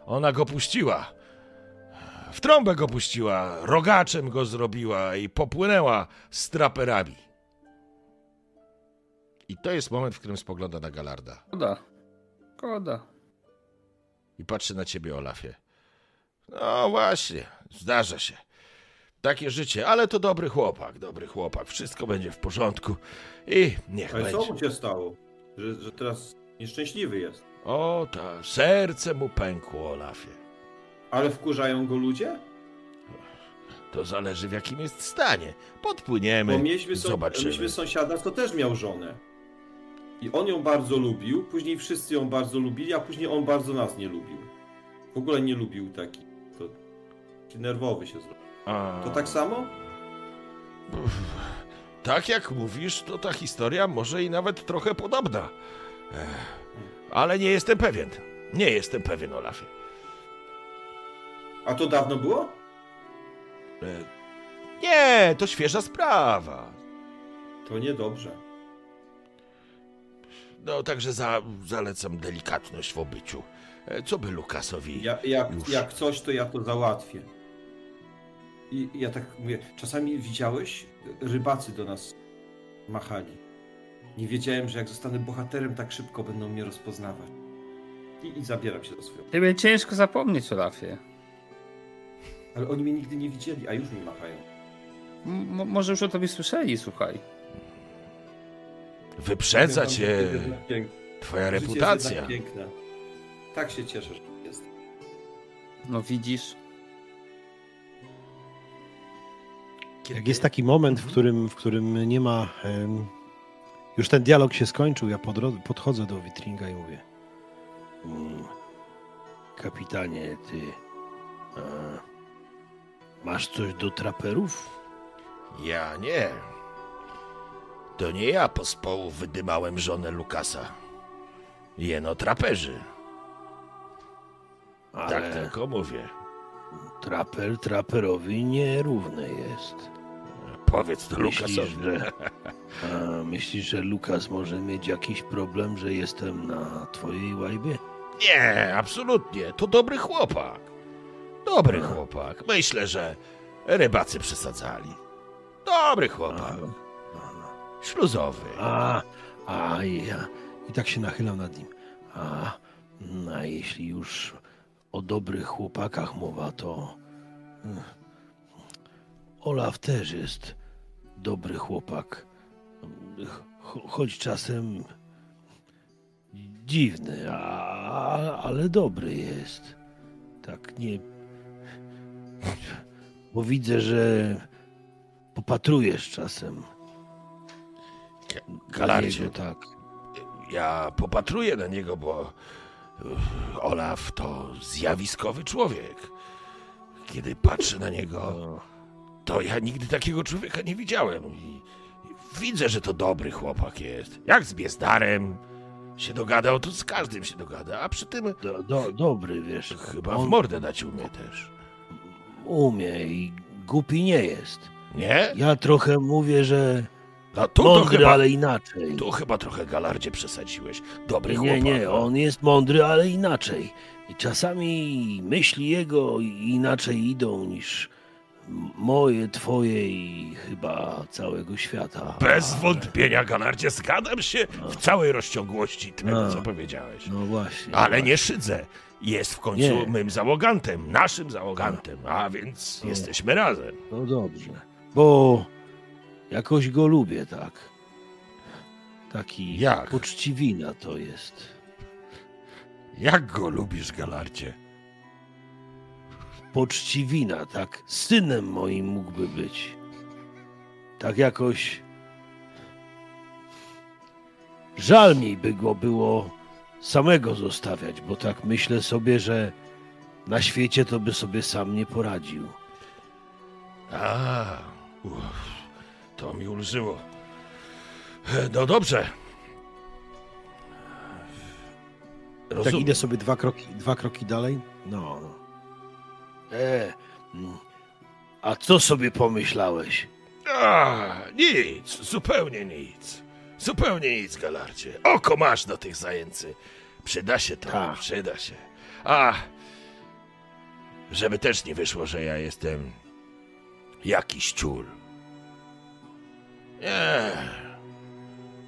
ona go puściła. W trąbę go puściła, rogaczem go zrobiła i popłynęła z traperami. I to jest moment, w którym spogląda na Galarda Koda. Koda. i patrzy na ciebie, Olafie. No właśnie, zdarza się. Takie życie, ale to dobry chłopak, dobry chłopak. Wszystko będzie w porządku i niech Ale co będzie. mu się stało? Że, że teraz nieszczęśliwy jest. O, ta, serce mu pękło, Olafie. Ale wkurzają go ludzie? To zależy w jakim jest stanie. Bo Podpłyniemy, mieliśmy, są, zobaczymy. mieliśmy sąsiada, co też miał żonę. I on ją bardzo lubił, później wszyscy ją bardzo lubili, a później on bardzo nas nie lubił. W ogóle nie lubił taki. To, nerwowy się zrobił. A, To tak samo? tak jak mówisz, to ta historia może i nawet trochę podobna. Ech, ale nie jestem pewien. Nie jestem pewien, Olafie. A to dawno było? Nie, to świeża sprawa. To niedobrze. No, także za, zalecam delikatność w obyciu. E, Co by Lukasowi... Ja, jak, Już. jak coś, to ja to załatwię. I ja tak mówię, czasami widziałeś, rybacy do nas machali. Nie wiedziałem, że jak zostanę bohaterem, tak szybko będą mnie rozpoznawać. I, i zabieram się do swojego. Ciebie ciężko zapomnieć, Olafie. Ale oni mnie nigdy nie widzieli, a już mi machają. M- może już o tobie słyszeli, słuchaj. Wyprzedza wam, cię twoja reputacja. piękne. Tak się cieszę, że jest. No widzisz. Jak jest taki moment, w którym, w którym nie ma. już ten dialog się skończył, ja podchodzę do Witringa i mówię. Mm, Kapitanie, ty. A, masz coś do traperów? Ja nie. To nie ja pospołu wydymałem żonę Lukasa. Jeno traperzy. Ale Tak tylko mówię. traper traperowi nierówny jest. Powiedz to Myślisz, Lukasowi. że, a, myślisz, że Lukas może mieć jakiś problem, że jestem na twojej łajbie? Nie, absolutnie. To dobry chłopak. Dobry A. chłopak. Myślę, że rybacy przesadzali. Dobry chłopak. Śluzowy. A, a ja. I tak się nachylam nad nim. A, no, a jeśli już o dobrych chłopakach mowa, to Olaf też jest dobry chłopak. Cho- Choć czasem dziwny, a, ale dobry jest. Tak nie. Bo widzę, że popatrujesz czasem. Galarcie, tak. ja popatruję na niego, bo uff, Olaf to zjawiskowy człowiek. Kiedy patrzę na niego, O, to ja nigdy takiego człowieka nie widziałem. I widzę, że to dobry chłopak jest. Jak z Biezdarem się dogadał, to z każdym się dogada, a przy tym do, do, dobry, wiesz. chyba w on mordę dać umie też. umie i głupi nie jest. Nie? Ja trochę mówię, że No tu to mądry, chyba, ale inaczej. tu chyba trochę Galardzie przesadziłeś. Dobry Nie, chłopak. nie, no. on jest mądry, ale inaczej. I czasami myśli jego inaczej idą niż moje, twoje i chyba całego świata. Bez Ale- wątpienia, Galardzie, zgadzam się w całej rozciągłości tego, No. co powiedziałeś. No właśnie. Ale właśnie. nie szydzę. Jest w końcu Nie. mym załogantem, naszym załogantem, a więc No. jesteśmy razem. No dobrze. Bo jakoś go lubię, tak. Taki Jak? poczciwina to jest. Jak go lubisz, Galardzie? Poczciwina, tak synem moim mógłby być. Tak jakoś. Żal mi by go było samego zostawiać, bo tak myślę sobie, że na świecie to by sobie sam nie poradził. A, uff, to mi ulżyło. No dobrze. Tak Rozumiem. idę sobie dwa kroki, dwa kroki dalej. No, no. E, mm, a co sobie pomyślałeś? A, nic, zupełnie nic. Zupełnie nic, Galardzie. Oko masz do tych zajęcy. Przyda się to, Tak. przyda się. A, żeby też nie wyszło, że ja jestem jakiś ciul. Nie.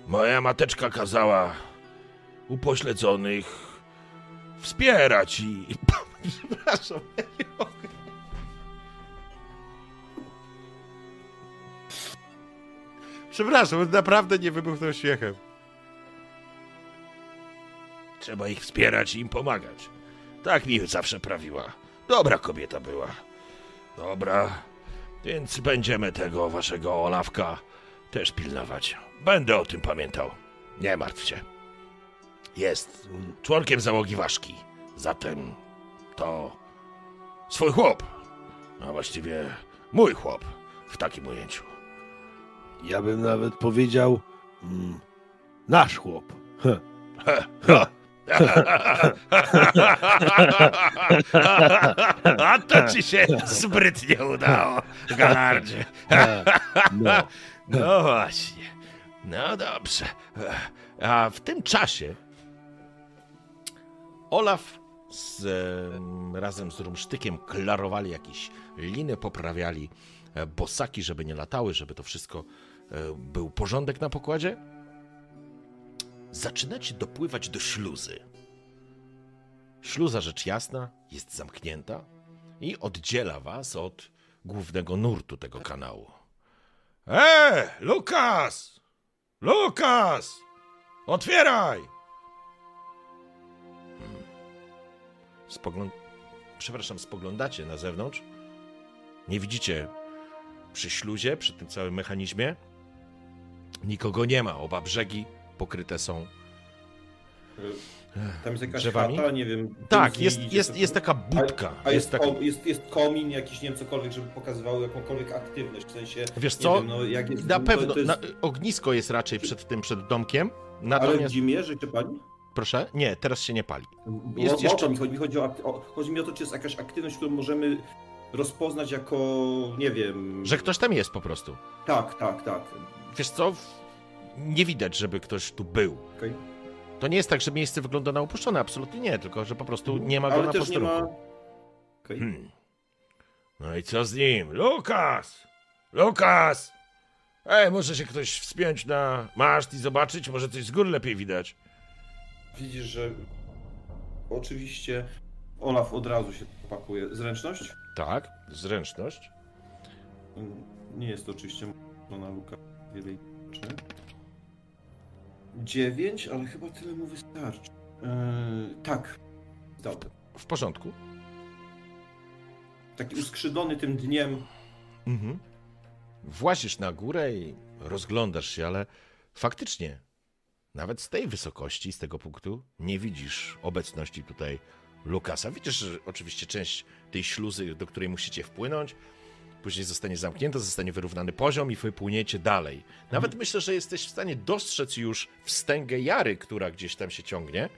Moja mateczka kazała upośledzonych wspierać i... Przepraszam, ja nie. Przepraszam, naprawdę nie wybuchnął śmiechem. Trzeba ich wspierać i im pomagać. Tak mi zawsze prawiła. Dobra kobieta była. Dobra. Więc będziemy tego waszego Olawka też pilnować. Będę o tym pamiętał. Nie martw się. Jest członkiem załogi ważki. Zatem to swój chłop. A właściwie mój chłop w takim ujęciu. Ja bym nawet powiedział mm, nasz chłop. Heh. *laughs* A to ci się sprytnie udało, Galardzie. No. No właśnie. No dobrze. A w tym czasie Olaf z, em, razem z Rumsztykiem klarowali jakieś liny, poprawiali e, bosaki, żeby nie latały, żeby to wszystko e, był porządek na pokładzie. zaczynacie dopływać do śluzy. Śluza, rzecz jasna, jest zamknięta i oddziela was od głównego nurtu tego kanału. E, Lukas! Lukas! Otwieraj! Spogląd... Przepraszam, spoglądacie na zewnątrz? Nie widzicie przy śluzie, przy tym całym mechanizmie? Nikogo nie ma. Oba brzegi pokryte są Tam jest jakaś Drzewami? chata, nie wiem. Tak, jest, idzie, jest, to- jest taka budka. A, a jest, jest taka... jest, jest komin, jakiś, nie wiem, cokolwiek, żeby pokazywało jakąkolwiek aktywność, w sensie... Wiesz co? Wiem, no, jest, Na to- pewno. To jest, Na, ognisko jest raczej przed tym, przed domkiem. ale Natomiast. Dzimierze czy pani? Proszę? Nie, teraz się nie pali. Jest jeszcze- mi chodzi, mi chodzi, o, o, chodzi mi o to, czy jest jakaś aktywność, którą możemy rozpoznać jako, nie wiem... Że ktoś tam jest po prostu. Tak, tak, tak. Wiesz co? Nie widać, żeby ktoś tu był. Okej. To nie jest tak, że miejsce wygląda na opuszczone, absolutnie nie, tylko że po prostu nie ma go Ale na też nie ma... Okej. Hmm. No i co z nim? Lukas! Lukas! Ej, może się ktoś wspiąć na maszt i zobaczyć? Może coś z góry lepiej widać. Widzisz, że oczywiście Olaf od razu się pakuje. Zręczność? Tak, zręczność. Nie jest to oczywiście na Luka wiele rzeczy. Dziewięć, ale chyba tyle mu wystarczy. Yy, tak. Dobra. W porządku. Taki uskrzydlony tym dniem. Mhm. Włazisz na górę i rozglądasz się, ale faktycznie, nawet z tej wysokości, z tego punktu, nie widzisz obecności tutaj Lukasa. Widzisz, że oczywiście część tej śluzy, do której musicie wpłynąć, później zostanie zamknięta, zostanie wyrównany poziom i wy płyniecie dalej. Nawet myślę, że jesteś w stanie dostrzec już wstęgę Jary, która gdzieś tam się ciągnie.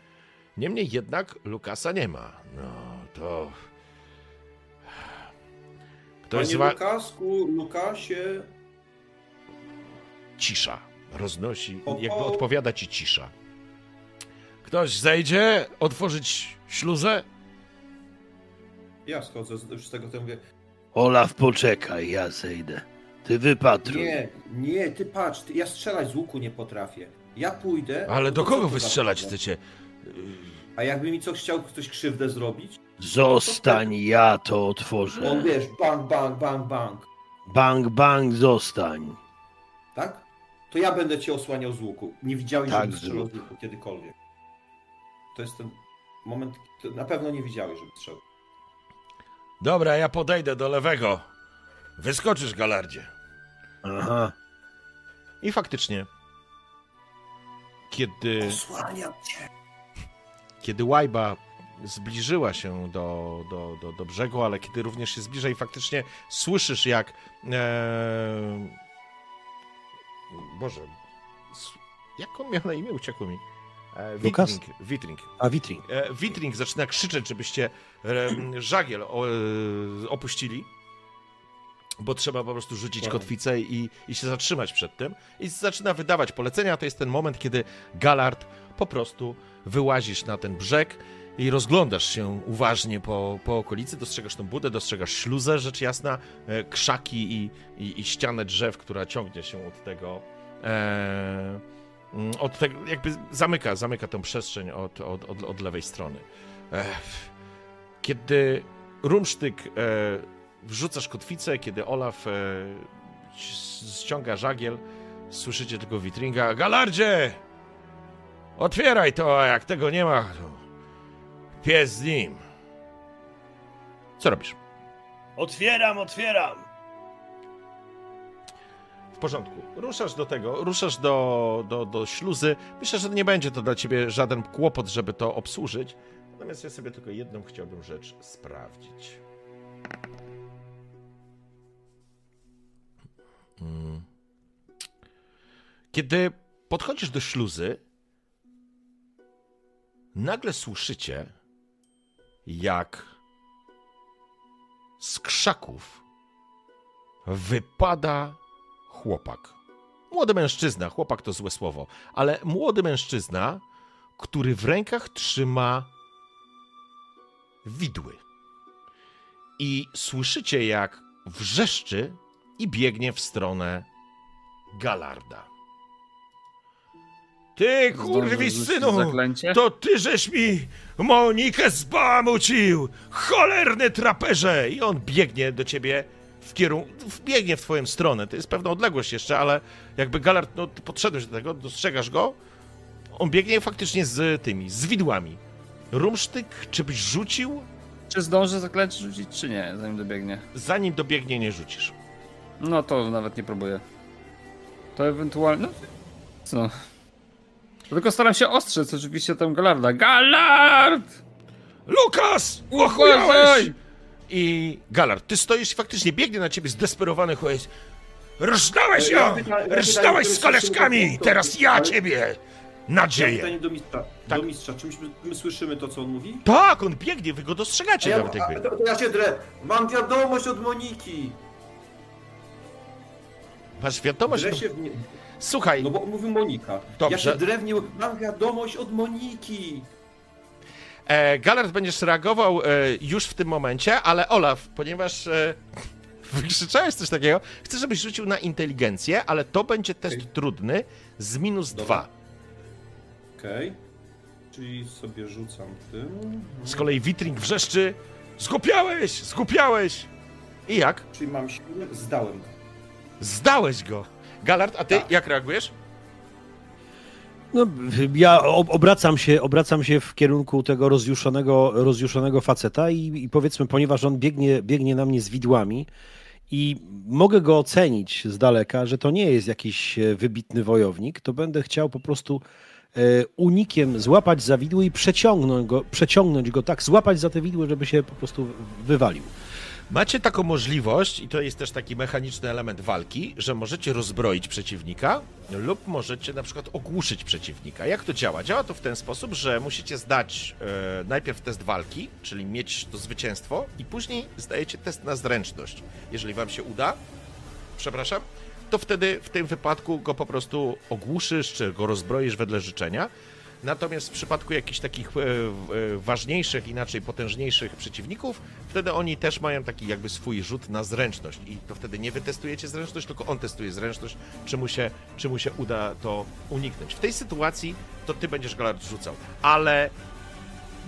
Niemniej jednak Lukasa nie ma. No to... Ktoś Panie wa- Lukasku, Lukasie, cisza. Roznosi, jakby odpowiada ci cisza. Ktoś zejdzie otworzyć śluzę? ja schodzę z, tego, to mówię, Olaf, poczekaj, ja zejdę. Ty wypatruj. nie, nie, ty patrz, ty, ja strzelać z łuku nie potrafię. Ja pójdę... Ale to do co kogo wy strzelać chcecie? A jakby mi co chciał ktoś krzywdę zrobić? Zostań, ja to On otworzę. wiesz, bang, bang, bang, bang. Bang, bang, zostań. Tak? To ja będę cię osłaniał z łuku. Nie widziałeś, Tak żebym strzelał z łuku kiedykolwiek. To jest ten moment, na pewno nie widziałeś, żeby strzelał. Dobra, ja podejdę do lewego. Wyskoczysz, Galardzie. Aha. I faktycznie, kiedy, Osłaniam cię. kiedy łajba zbliżyła się do, do, do, do brzegu, ale kiedy również się zbliża i faktycznie słyszysz jak... E... Boże, jak on miał na imię? Uciekło mi. E? Witring, Witring. A Witring. E, Witring zaczyna krzyczeć, żebyście e, żagiel opuścili, bo trzeba po prostu rzucić kotwicę i, i się zatrzymać przed tym. I zaczyna wydawać polecenia. To jest ten moment, kiedy Galard po prostu wyłazisz na ten brzeg i rozglądasz się uważnie po, po okolicy, dostrzegasz tą budę, dostrzegasz śluzę, rzecz jasna, e, krzaki i, i, i ścianę drzew, która ciągnie się od tego, e, mm, od tego, jakby zamyka, zamyka tę przestrzeń od, od, od, od lewej strony. Ech. Kiedy Rumsztyk e, wrzucasz kotwicę, kiedy Olaf e, ściąga żagiel, słyszycie tylko Witringa, Galardzie! Otwieraj to, a jak tego nie ma, to pies z nim. Co robisz? Otwieram, otwieram. W porządku. Ruszasz do tego, ruszasz do, do, do śluzy. Myślę, że nie będzie to dla ciebie żaden kłopot, żeby to obsłużyć. Natomiast ja sobie tylko jedną chciałbym rzecz sprawdzić. Mm. Kiedy podchodzisz do śluzy, nagle słyszycie, jak z krzaków wypada chłopak. Młody mężczyzna, chłopak to złe słowo, ale młody mężczyzna, który w rękach trzyma widły. I słyszycie, jak wrzeszczy i biegnie w stronę Galarda. Ty, Zdążył kurwi rzucić synu! To ty żeś mi Monikę zbamucił! Cholerny traperze! I on biegnie do ciebie w kierunku, biegnie w twoją stronę. To jest pewna odległość jeszcze, ale jakby Galard, no podszedłeś do tego, dostrzegasz go, on biegnie faktycznie z tymi, z widłami. Rumsztyk, czy byś rzucił? Czy zdąży zaklęcie rzucić, czy nie, zanim dobiegnie? Zanim dobiegnie, nie rzucisz. No to nawet nie próbuję. To ewentualnie. No. Co? Tylko staram się ostrzec oczywiście tam Galarda. Galard! Lukas! Uważaj! I Galard, ty stoisz i faktycznie biegnie na ciebie zdesperowany chłopiec. Rżnąłeś ją! Rżnąłeś z koleżkami! Teraz ja ciebie! Nadzieję! pytanie do mistrza. Tak. Do mistrza. Czy my, my słyszymy to, co on mówi? Tak, on biegnie, wy go A dostrzegacie ja, nawet jakby. to, to ja się drę. Mam wiadomość od Moniki. Masz wiadomość? Drę się w nie... słuchaj, No bo mówi Monika. Dobrze. Ja się drewnie. Mam wiadomość od Moniki. e, Galard będziesz reagował e, już w tym momencie, ale Olaf, ponieważ e, *laughs* wykrzyczałeś coś takiego, chcę, żebyś rzucił na inteligencję, ale to będzie test Okej. trudny z minus Dobra. dwa. Okej. Czyli sobie rzucam tym. Z kolei Witring wrzeszczy, zgupiałeś, zgupiałeś! I jak? Czyli mam siłę. Zdałem go. Zdałeś go! Galard, a ty Tak. jak reagujesz? No, ja ob- obracam się, obracam się w kierunku tego rozjuszonego, rozjuszonego faceta i, i powiedzmy, ponieważ on biegnie, biegnie na mnie z widłami i mogę go ocenić z daleka, że to nie jest jakiś e, wybitny wojownik, to będę chciał po prostu e, unikiem złapać za widły i przeciągnąć go, przeciągnąć go tak, złapać za te widły, żeby się po prostu wywalił. Macie taką możliwość, i to jest też taki mechaniczny element walki, że możecie rozbroić przeciwnika lub możecie na przykład ogłuszyć przeciwnika. Jak to działa? Działa to w ten sposób, że musicie zdać e, najpierw test walki, czyli mieć to zwycięstwo, i później zdajecie test na zręczność. Jeżeli wam się uda, przepraszam, to wtedy w tym wypadku go po prostu ogłuszysz, czy go rozbroisz wedle życzenia. Natomiast w przypadku jakichś takich e, e, ważniejszych, inaczej potężniejszych przeciwników, wtedy oni też mają taki jakby swój rzut na zręczność i to wtedy nie wy testujecie zręczność, tylko on testuje zręczność, czy mu się, czy mu się uda to uniknąć. W tej sytuacji to ty będziesz Galard rzucał, ale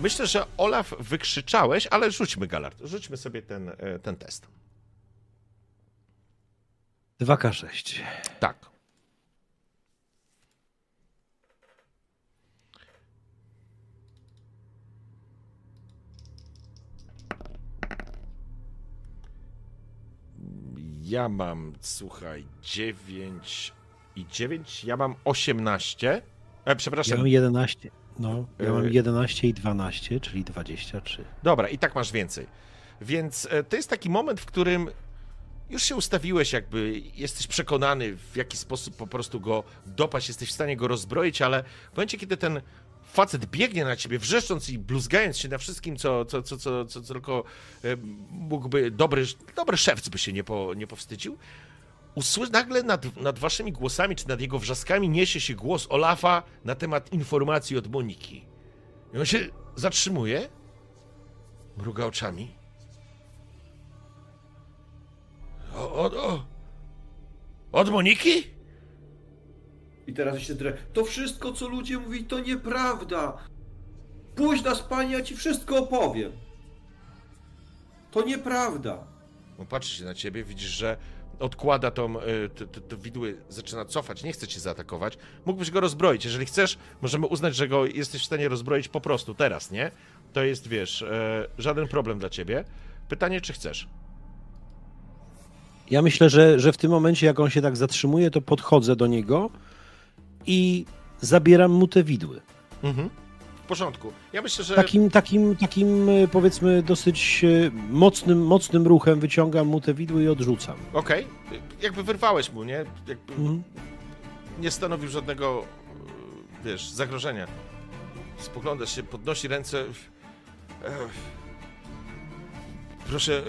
myślę, że Olaf wykrzyczałeś, ale rzućmy Galard, rzućmy sobie ten, e, ten test. 2K6. Tak. Ja mam, słuchaj, 9 i 9, ja mam 18. E, Ja przepraszam, mam 11. No, ja mam Y- 11 i 12, czyli 23. Dobra, i tak masz więcej. Więc e, to jest taki moment, w którym już się ustawiłeś, jakby jesteś przekonany, w jaki sposób po prostu go dopaść, jesteś w stanie go rozbroić, ale w momencie, kiedy ten facet biegnie na ciebie, wrzeszcząc i bluzgając się na wszystkim, co, co, co, co, co, co tylko e, mógłby, dobry, dobry szewc by się nie, po, nie powstydził, usły... nagle nad, nad waszymi głosami, czy nad jego wrzaskami niesie się głos Olafa na temat informacji od Moniki. I on się zatrzymuje, mruga oczami. O, od, o, od Moniki? I teraz się drę. To wszystko, co ludzie mówili, to nieprawda. Pójdź na spanie, ja ci wszystko opowiem. To nieprawda. On patrzy się na ciebie, widzisz, że odkłada tą, y, te, te, te widły, zaczyna cofać, nie chce cię zaatakować. Mógłbyś go rozbroić. Jeżeli chcesz, możemy uznać, że go jesteś w stanie rozbroić po prostu teraz, nie? To jest, wiesz, e, żaden problem dla ciebie. Pytanie, czy chcesz? Ja myślę, że, że w tym momencie, jak on się tak zatrzymuje, to podchodzę do niego i zabieram mu te widły. Mhm. W porządku. Ja myślę, że... Takim, takim, takim e, powiedzmy dosyć e, mocnym, mocnym ruchem wyciągam mu te widły i odrzucam. Okej. Jakby wyrwałeś mu, nie? Jakby Mhm. nie stanowił żadnego, e, wiesz, zagrożenia. Spoglądasz się, podnosi ręce. Proszę,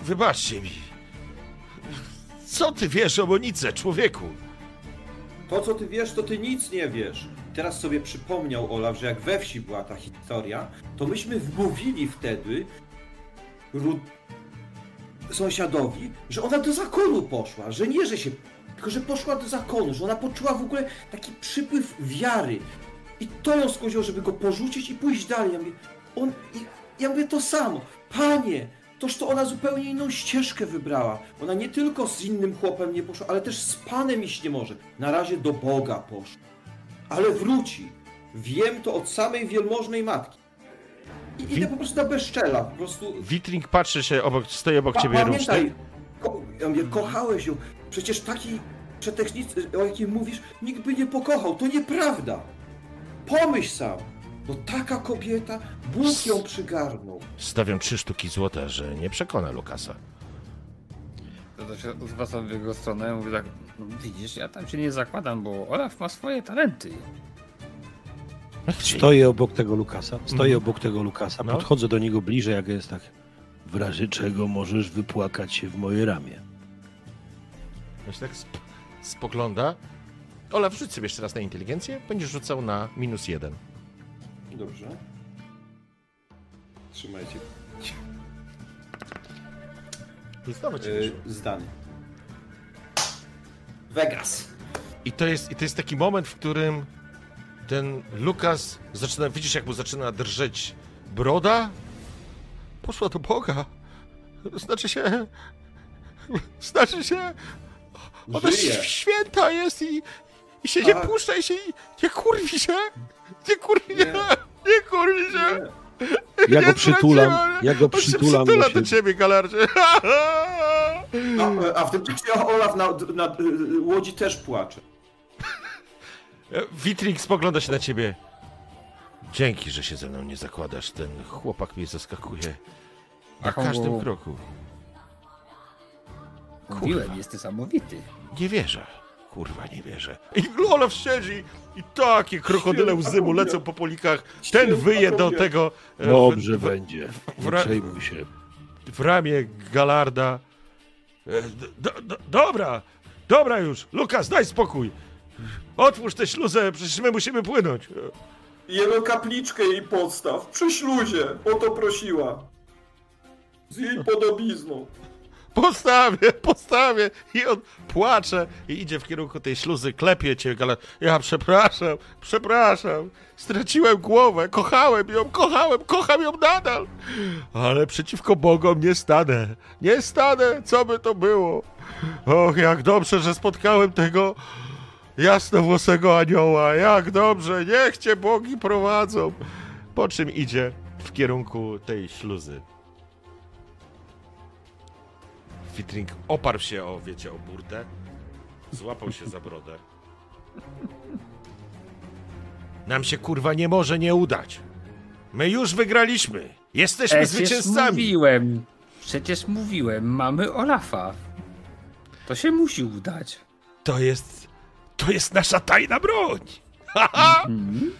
wybaczcie mi. Co ty wiesz o Monice, człowieku? To, co ty wiesz, to ty nic nie wiesz. Teraz sobie przypomniał Olaf, że jak we wsi była ta historia, to myśmy wmówili wtedy Ru... sąsiadowi, że ona do zakonu poszła, że nie, że się Tylko, że poszła do zakonu, że ona poczuła w ogóle taki przypływ wiary. I to ją skłoniło, żeby go porzucić i pójść dalej. Ja mówię, on, ja mówię to samo. Panie, toż to ona zupełnie inną ścieżkę wybrała. Ona nie tylko z innym chłopem nie poszła, ale też z Panem iść nie może. Na razie do Boga poszła. Ale wróci. Wiem to od samej wielmożnej matki. I idę po prostu na bezczela. Po prostu Witring patrzy się obok, stoi obok ciebie Pa- ruszny. Pamiętaj, ko- ja mówię, kochałeś ją. Przecież taki przetechnicy, o jakim mówisz, nikt by nie pokochał. To nieprawda. Pomyśl sam. No taka kobieta, Bóg ją przygarnął. Stawiam trzy sztuki złota, że nie przekona Lukasa. To, się zwracam w jego stronę i mówię tak, no, widzisz, ja tam się nie zakładam, bo Olaf ma swoje talenty. Stoję obok tego Lukasa, stoję Mhm. obok tego Lukasa, No. podchodzę do niego bliżej, jak jest tak. W razie czego możesz wypłakać się w moje ramię. On się tak sp- spogląda. Ola, wrzuć sobie jeszcze raz na inteligencję. Będziesz rzucał na minus jeden. Dobrze. Trzymajcie. Znowu ci Yy, zdanie. Vegas. I to jest, I to jest taki moment, w którym ten Lukas zaczyna, widzisz jak mu zaczyna drżeć broda? Poszła do Boga. Znaczy się... *laughs* Znaczy się... Ona Żyje. święta jest i, i się nie Tak. puszcza i się... Nie kurwi się! Nie kurwi się! Nie. Nie kurwi się! Ja go przytulam, ja go On przytulam przytula do ciebie, galarze. A, *laughs* a w tym czasie Olaf na, na łodzi też płacze. Witrik spogląda się na ciebie. Dzięki, że się ze mną nie zakładasz. Ten chłopak mnie zaskakuje na każdym kroku. Mówiłem, jest niesamowity. Nie wierzę. Kurwa, nie wierzę. I Olaf siedzi i takie krokodyle łzy mu lecą po polikach. Ten wyje do tego e, Dobrze w, w, będzie. w Nie ra- przejmuj się. w ramię Galarda. E, Do, do, dobra, dobra już. Lukas, daj spokój. Otwórz tę śluzę, przecież my musimy płynąć. Jego kapliczkę jej podstaw, przy śluzie, o to prosiła. Z jej podobizną. Postawię, postawię. I on płacze i idzie w kierunku tej śluzy, klepie cię, ale ja przepraszam, przepraszam. Straciłem głowę, kochałem ją, kochałem, kocham ją nadal. Ale przeciwko Bogom nie stanę. Nie stanę, co by to było. Och, jak dobrze, że spotkałem tego jasnowłosego anioła. Jak dobrze, niech cię bogi prowadzą. Po czym idzie w kierunku tej śluzy. Fitring oparł się o, wiecie, o burtę, złapał się za brodę. Nam się kurwa nie może nie udać. My już wygraliśmy. Jesteśmy Przecież zwycięzcami. mówiłem, przecież mówiłem, mamy Olafa. To się musi udać. To jest. To jest nasza tajna broń. Haha! Mhm.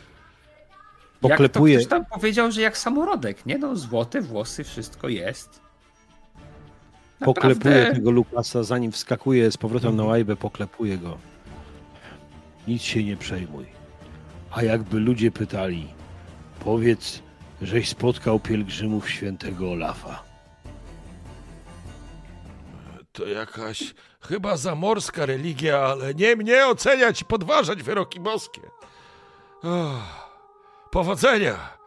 Poklepuję, Jak to ktoś tam powiedział, że jak samorodek, nie no, złote włosy, wszystko jest. Poklepuję tego Lukasa, zanim wskakuje z powrotem na łajbę, poklepuję go. Nic się nie przejmuj. A jakby ludzie pytali, powiedz, żeś spotkał pielgrzymów świętego Olafa. To jakaś chyba zamorska religia, ale nie mnie oceniać i podważać wyroki boskie. Oh, powodzenia.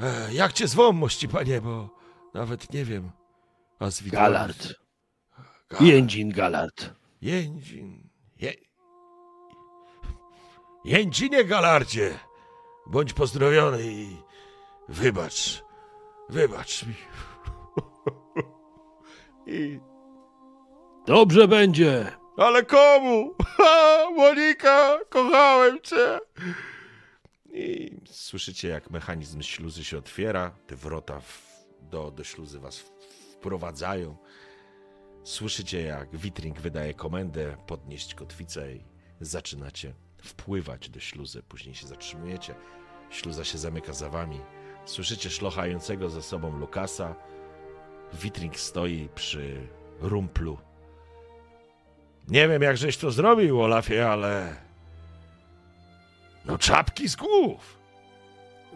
E, jak cię zwą, mości panie, bo nawet nie wiem. A z widłami- Galard. Galard. Jędzin Galard. Jędzin. Je... Jędzinie Galardzie. Bądź pozdrowiony i wybacz. Wybacz mi. *laughs* I... Dobrze będzie. Ale komu? *laughs* Ha, Monika, kochałem cię. I słyszycie, jak mechanizm śluzy się otwiera, te wrota w, do, do śluzy was wprowadzają. Słyszycie, jak Witring wydaje komendę podnieść kotwicę i zaczynacie wpływać do śluzy. Później się zatrzymujecie. Śluza się zamyka za wami. Słyszycie szlochającego za sobą Lukasa. Witring stoi przy rumplu. Nie wiem, jak żeś to zrobił, Olafie, ale... No czapki z głów.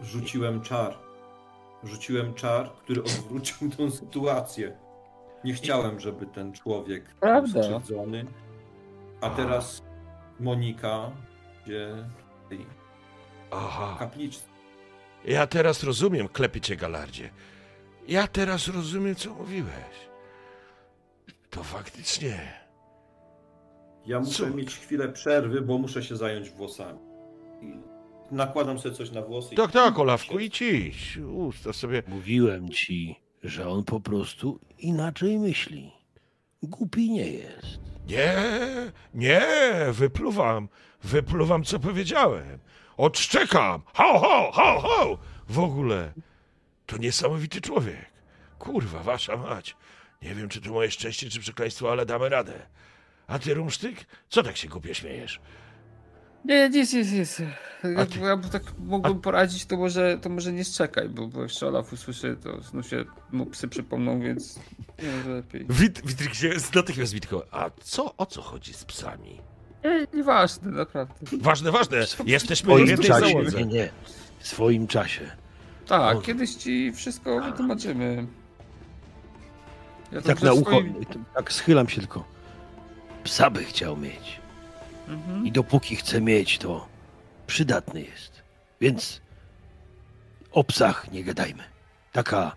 Rzuciłem czar. Rzuciłem czar, który odwrócił tę sytuację. Nie chciałem, żeby ten człowiek był Prawda. skrzywdzony. A teraz Monika, gdzie tej Aha. kapliczce. Ja teraz rozumiem, klepie cię galardzie. Ja teraz rozumiem, co mówiłeś. To faktycznie. Ja muszę Cud. mieć chwilę przerwy, bo muszę się zająć włosami. I nakładam sobie coś na włosy. i- Tak, tak, Olafku, idź, idź. Ustaw sobie. Mówiłem ci, że on po prostu inaczej myśli. Głupi nie jest. Nie, nie, wypluwam. Wypluwam, co powiedziałem. Odszczekam. Ho, ho, ho, ho. W ogóle. To niesamowity człowiek. Kurwa, wasza mać. Nie wiem, czy to moje szczęście, czy przekleństwo, ale damy radę. A ty, Rumsztyk? Co tak się głupio śmiejesz? Nie, nic, nic, nic. A Jak ja tak mógłbym poradzić, to może, to może nie czekaj, bo, bo jeszcze Olaf usłyszy, to znów się mu psy przypomną, więc nie, może lepiej. Wit, Witryk się natychmiast Witko. A co, o co chodzi z psami? Nie, nieważne, naprawdę. Ważne, ważne. Jesteśmy W jednej czasie. załodze. Nie, nie. W swoim czasie. Tak, Może. kiedyś ci wszystko wytłumaczymy. Ja Tak na ucho, swoim- tak schylam się tylko. Psa by chciał mieć. Mhm. I dopóki chce mieć, to przydatny jest. Więc o psach nie gadajmy. Taka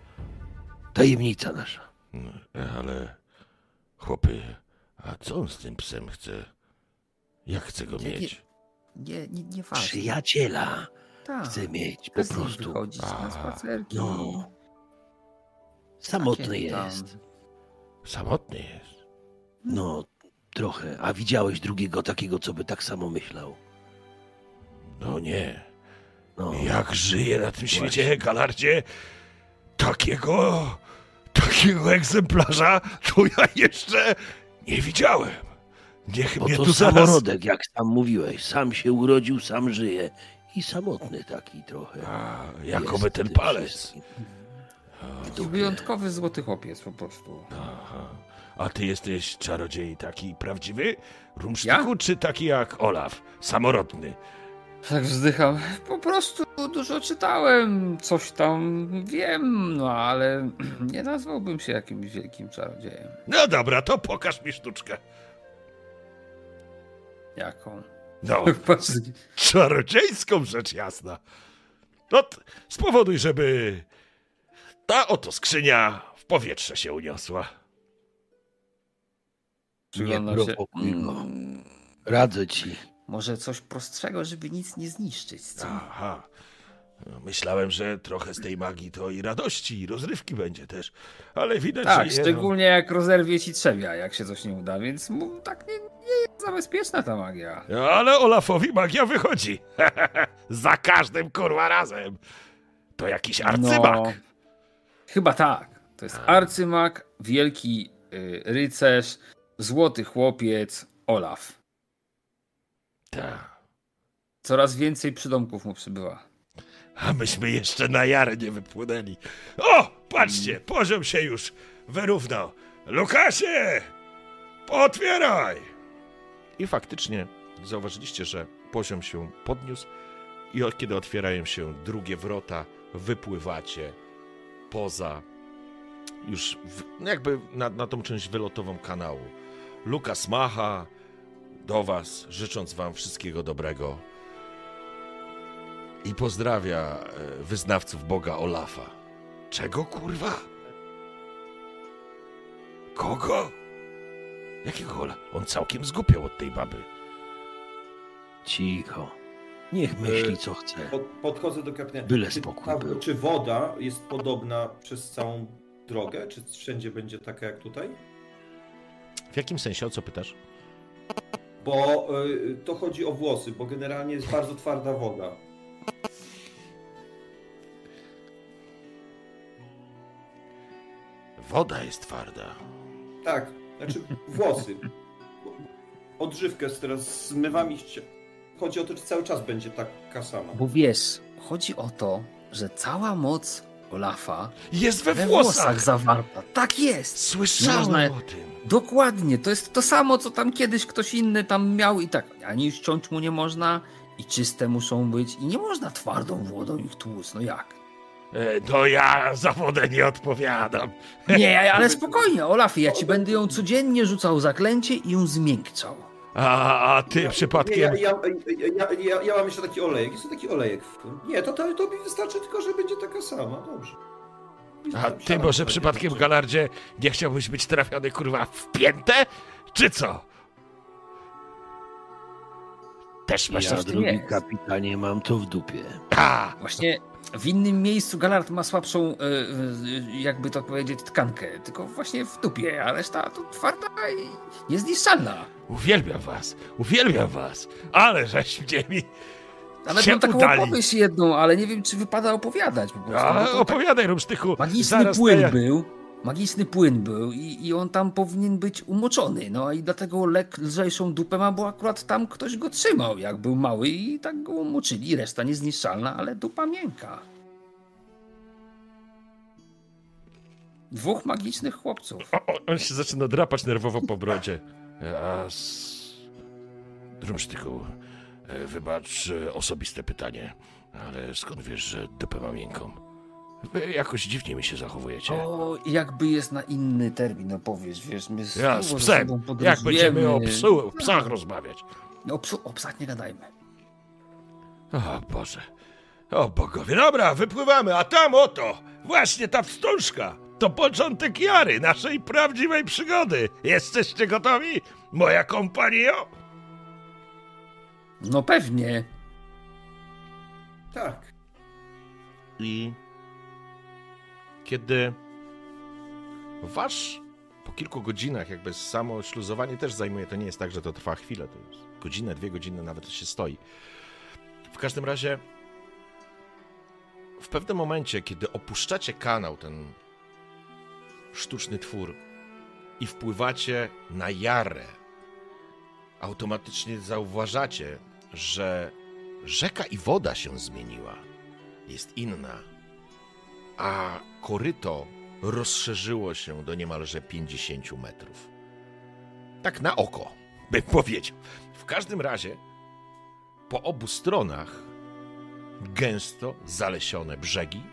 tajemnica nasza. No, ale chłopy, a co on z tym psem chce? Jak chce go Nie, nie, mieć? Nie, nie, nie ważne. Przyjaciela Tak, chce mieć po prostu. wychodzić A, na spacerki. no. Samotny Takie tam. jest. Samotny jest. No, trochę. A widziałeś drugiego takiego, co by tak samo myślał? No nie. No, Jak żyje na tym świecie, Galardzie, takiego, takiego egzemplarza to ja jeszcze nie widziałem. Niech bo mnie to tu zaraz... samorodek, jak sam mówiłeś. Sam się urodził, sam żyje. I samotny taki trochę. A, jakoby ten palec. wyjątkowy złoty chłopiec po prostu. Aha. A ty jesteś czarodziej taki prawdziwy? Rumsztyku, czy taki jak Olaf, samorodny? Tak wzdycham. Po prostu dużo czytałem, coś tam wiem, no ale *clears throat* nie nazwałbym się jakimś wielkim czarodziejem. No dobra, to pokaż mi sztuczkę. Jaką? No, *laughs* czarodziejską rzecz jasna. No, spowoduj, żeby ta oto skrzynia w powietrze się uniosła. Nie przyglądam się. prowokuj go. Mm, Radzę ci. Może coś prostszego, żeby nic nie zniszczyć, co? Aha. No, Myślałem, że trochę z tej magii to i radości, i rozrywki będzie też. Ale widać, Tak, że nie, szczególnie jak rozerwie ci trzewia, jak się coś nie uda, więc mu- tak nie, nie jest za bezpieczna ta magia. No, ale Olafowi magia wychodzi. *laughs* Za każdym kurwa razem. To jakiś arcymak. No, chyba tak. To jest arcymak, wielki y, rycerz, złoty chłopiec, Olaf. Tak. Coraz więcej przydomków mu przybywa. A myśmy jeszcze na jarę nie wypłynęli. O, patrzcie, poziom się już wyrównał. Lukasie, otwieraj! I faktycznie zauważyliście, że poziom się podniósł i od kiedy otwierają się drugie wrota, wypływacie poza już w, jakby na, na tą część wylotową kanału. Lukas macha do was, życząc wam wszystkiego dobrego i pozdrawia e, wyznawców Boga Olafa. Czego kurwa? Kogo? Jakiego Ola? On całkiem zgupiał od tej baby. Cicho. Niech myśli, co chce. Pod, podchodzę do kapitana. Byle czy, spokój ta- był. czy woda jest podobna przez całą drogę? Czy wszędzie będzie taka jak tutaj? W jakim sensie? O co pytasz? Bo y, to chodzi o włosy, bo generalnie jest bardzo twarda woda. Woda jest twarda. Tak, znaczy włosy. Odżywkę teraz zmywam i ści- Chodzi o to, czy cały czas będzie taka sama. Bo wiesz, chodzi o to, że cała moc Olafa Jest we, we włosach! włosach zawarta. Tak jest! Słyszałem Można- o tym. Dokładnie, to jest to samo, co tam kiedyś ktoś inny tam miał i tak. Ani ściąć mu nie można, i czyste muszą być, i nie można twardą wodą ich tłuc. No jak? E, No ja za wodę nie odpowiadam. Nie, ale spokojnie, Olaf, ja ci będę ją codziennie rzucał zaklęcie i ją zmiękczał. A, a ty Ja- przypadkiem... Nie, ja, ja, ja, ja, ja mam jeszcze taki olejek. Jest to taki olejek. Nie, to, to, to mi wystarczy tylko, że będzie taka sama. Dobrze. A ty może przypadkiem, Galardzie, nie chciałbyś być trafiony, kurwa, w piętę? Czy co? Też masz Ja, tym drogi jest. kapitanie, mam to w dupie. A, Właśnie w innym miejscu Galard ma słabszą, e, e, jakby to powiedzieć, tkankę. Tylko właśnie w dupie, a reszta to twarda i niezniszczalna. uwielbiam was, uwielbiam was, ale żeście mi Nawet się mam taką udali. opowieść jedną, ale nie wiem, czy wypada opowiadać po prostu. A, to tak opowiadaj, Rumsztychu. magiczny Zaraz płyn daję- był. Magiczny płyn był i, i on tam powinien być umoczony. No i dlatego lek lżejszą dupę ma, bo akurat tam ktoś go trzymał, jak był mały i tak go umoczyli. Reszta niezniszczalna, ale dupa miękka. Dwóch magicznych chłopców. O, on się zaczyna drapać nerwowo po brodzie. A s... Drumsztyku, wybacz e, osobiste pytanie, ale skąd wiesz, że dupę mam miękką? Wy jakoś dziwnie mi się zachowujecie. O, jakby jest na inny termin opowiesz, wiesz, my Ja z długo ze psem. Jak będziemy o, psu, o psach rozmawiać? O, psu, o psach nie gadajmy. O Boże. O bogowie. Dobra, wypływamy, a tam oto, właśnie ta wstążka. To początek jary, naszej prawdziwej przygody. Jesteście gotowi, moja kompanio? No pewnie. Tak. I kiedy wasz po kilku godzinach jakby samo śluzowanie też zajmuje, to nie jest tak, że to trwa chwilę, to jest godzinę, dwie godziny nawet się stoi. W każdym razie w pewnym momencie, kiedy opuszczacie kanał, ten sztuczny twór i wpływacie na jarę, automatycznie zauważacie, że rzeka i woda się zmieniła. Jest inna. A koryto rozszerzyło się do niemalże 50 metrów. Tak na oko, bym powiedział. W każdym razie, po obu stronach gęsto zalesione brzegi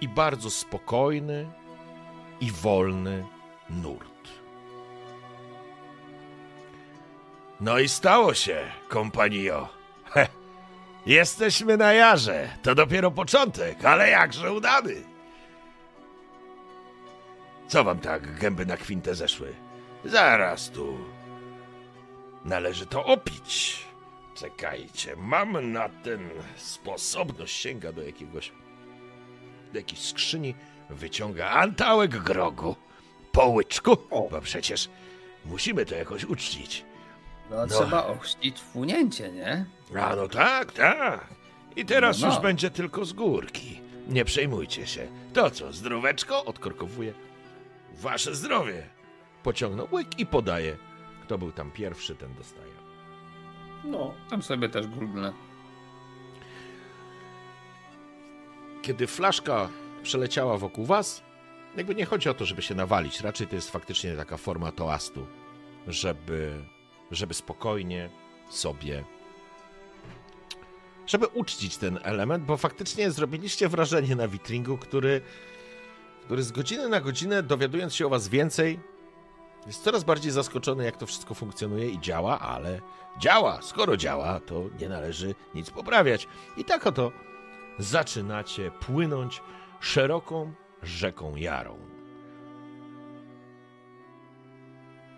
i bardzo spokojny i wolny nurt. No i stało się, kompanio. Heh. Jesteśmy na jarze. To dopiero początek, ale jakże udany. Co wam tak gęby na kwintę zeszły? Zaraz tu. Należy to opić. Czekajcie, mam na ten sposobność. Sięga do jakiegoś. do jakiejś skrzyni, wyciąga antałek grogu. Po łyczku, O. bo przecież musimy to jakoś uczcić. No, trzeba ochrzcić wpłynięcie, nie? A no tak, tak. I teraz No, no. już będzie tylko z górki. Nie przejmujcie się. To co, zdróweczko? Odkorkowuje. Wasze zdrowie. Pociągnął łyk i podaje. Kto był tam pierwszy, ten dostaje. No. Tam sobie też googlę. Kiedy flaszka przeleciała wokół was, jakby nie chodzi o to, żeby się nawalić. Raczej to jest faktycznie taka forma toastu, żeby, żeby spokojnie sobie żeby uczcić ten element, bo faktycznie zrobiliście wrażenie na witringu, który, który z godziny na godzinę, dowiadując się o was więcej, jest coraz bardziej zaskoczony, jak to wszystko funkcjonuje i działa, ale działa. Skoro działa, to nie należy nic poprawiać. I tak oto zaczynacie płynąć szeroką rzeką Jarą.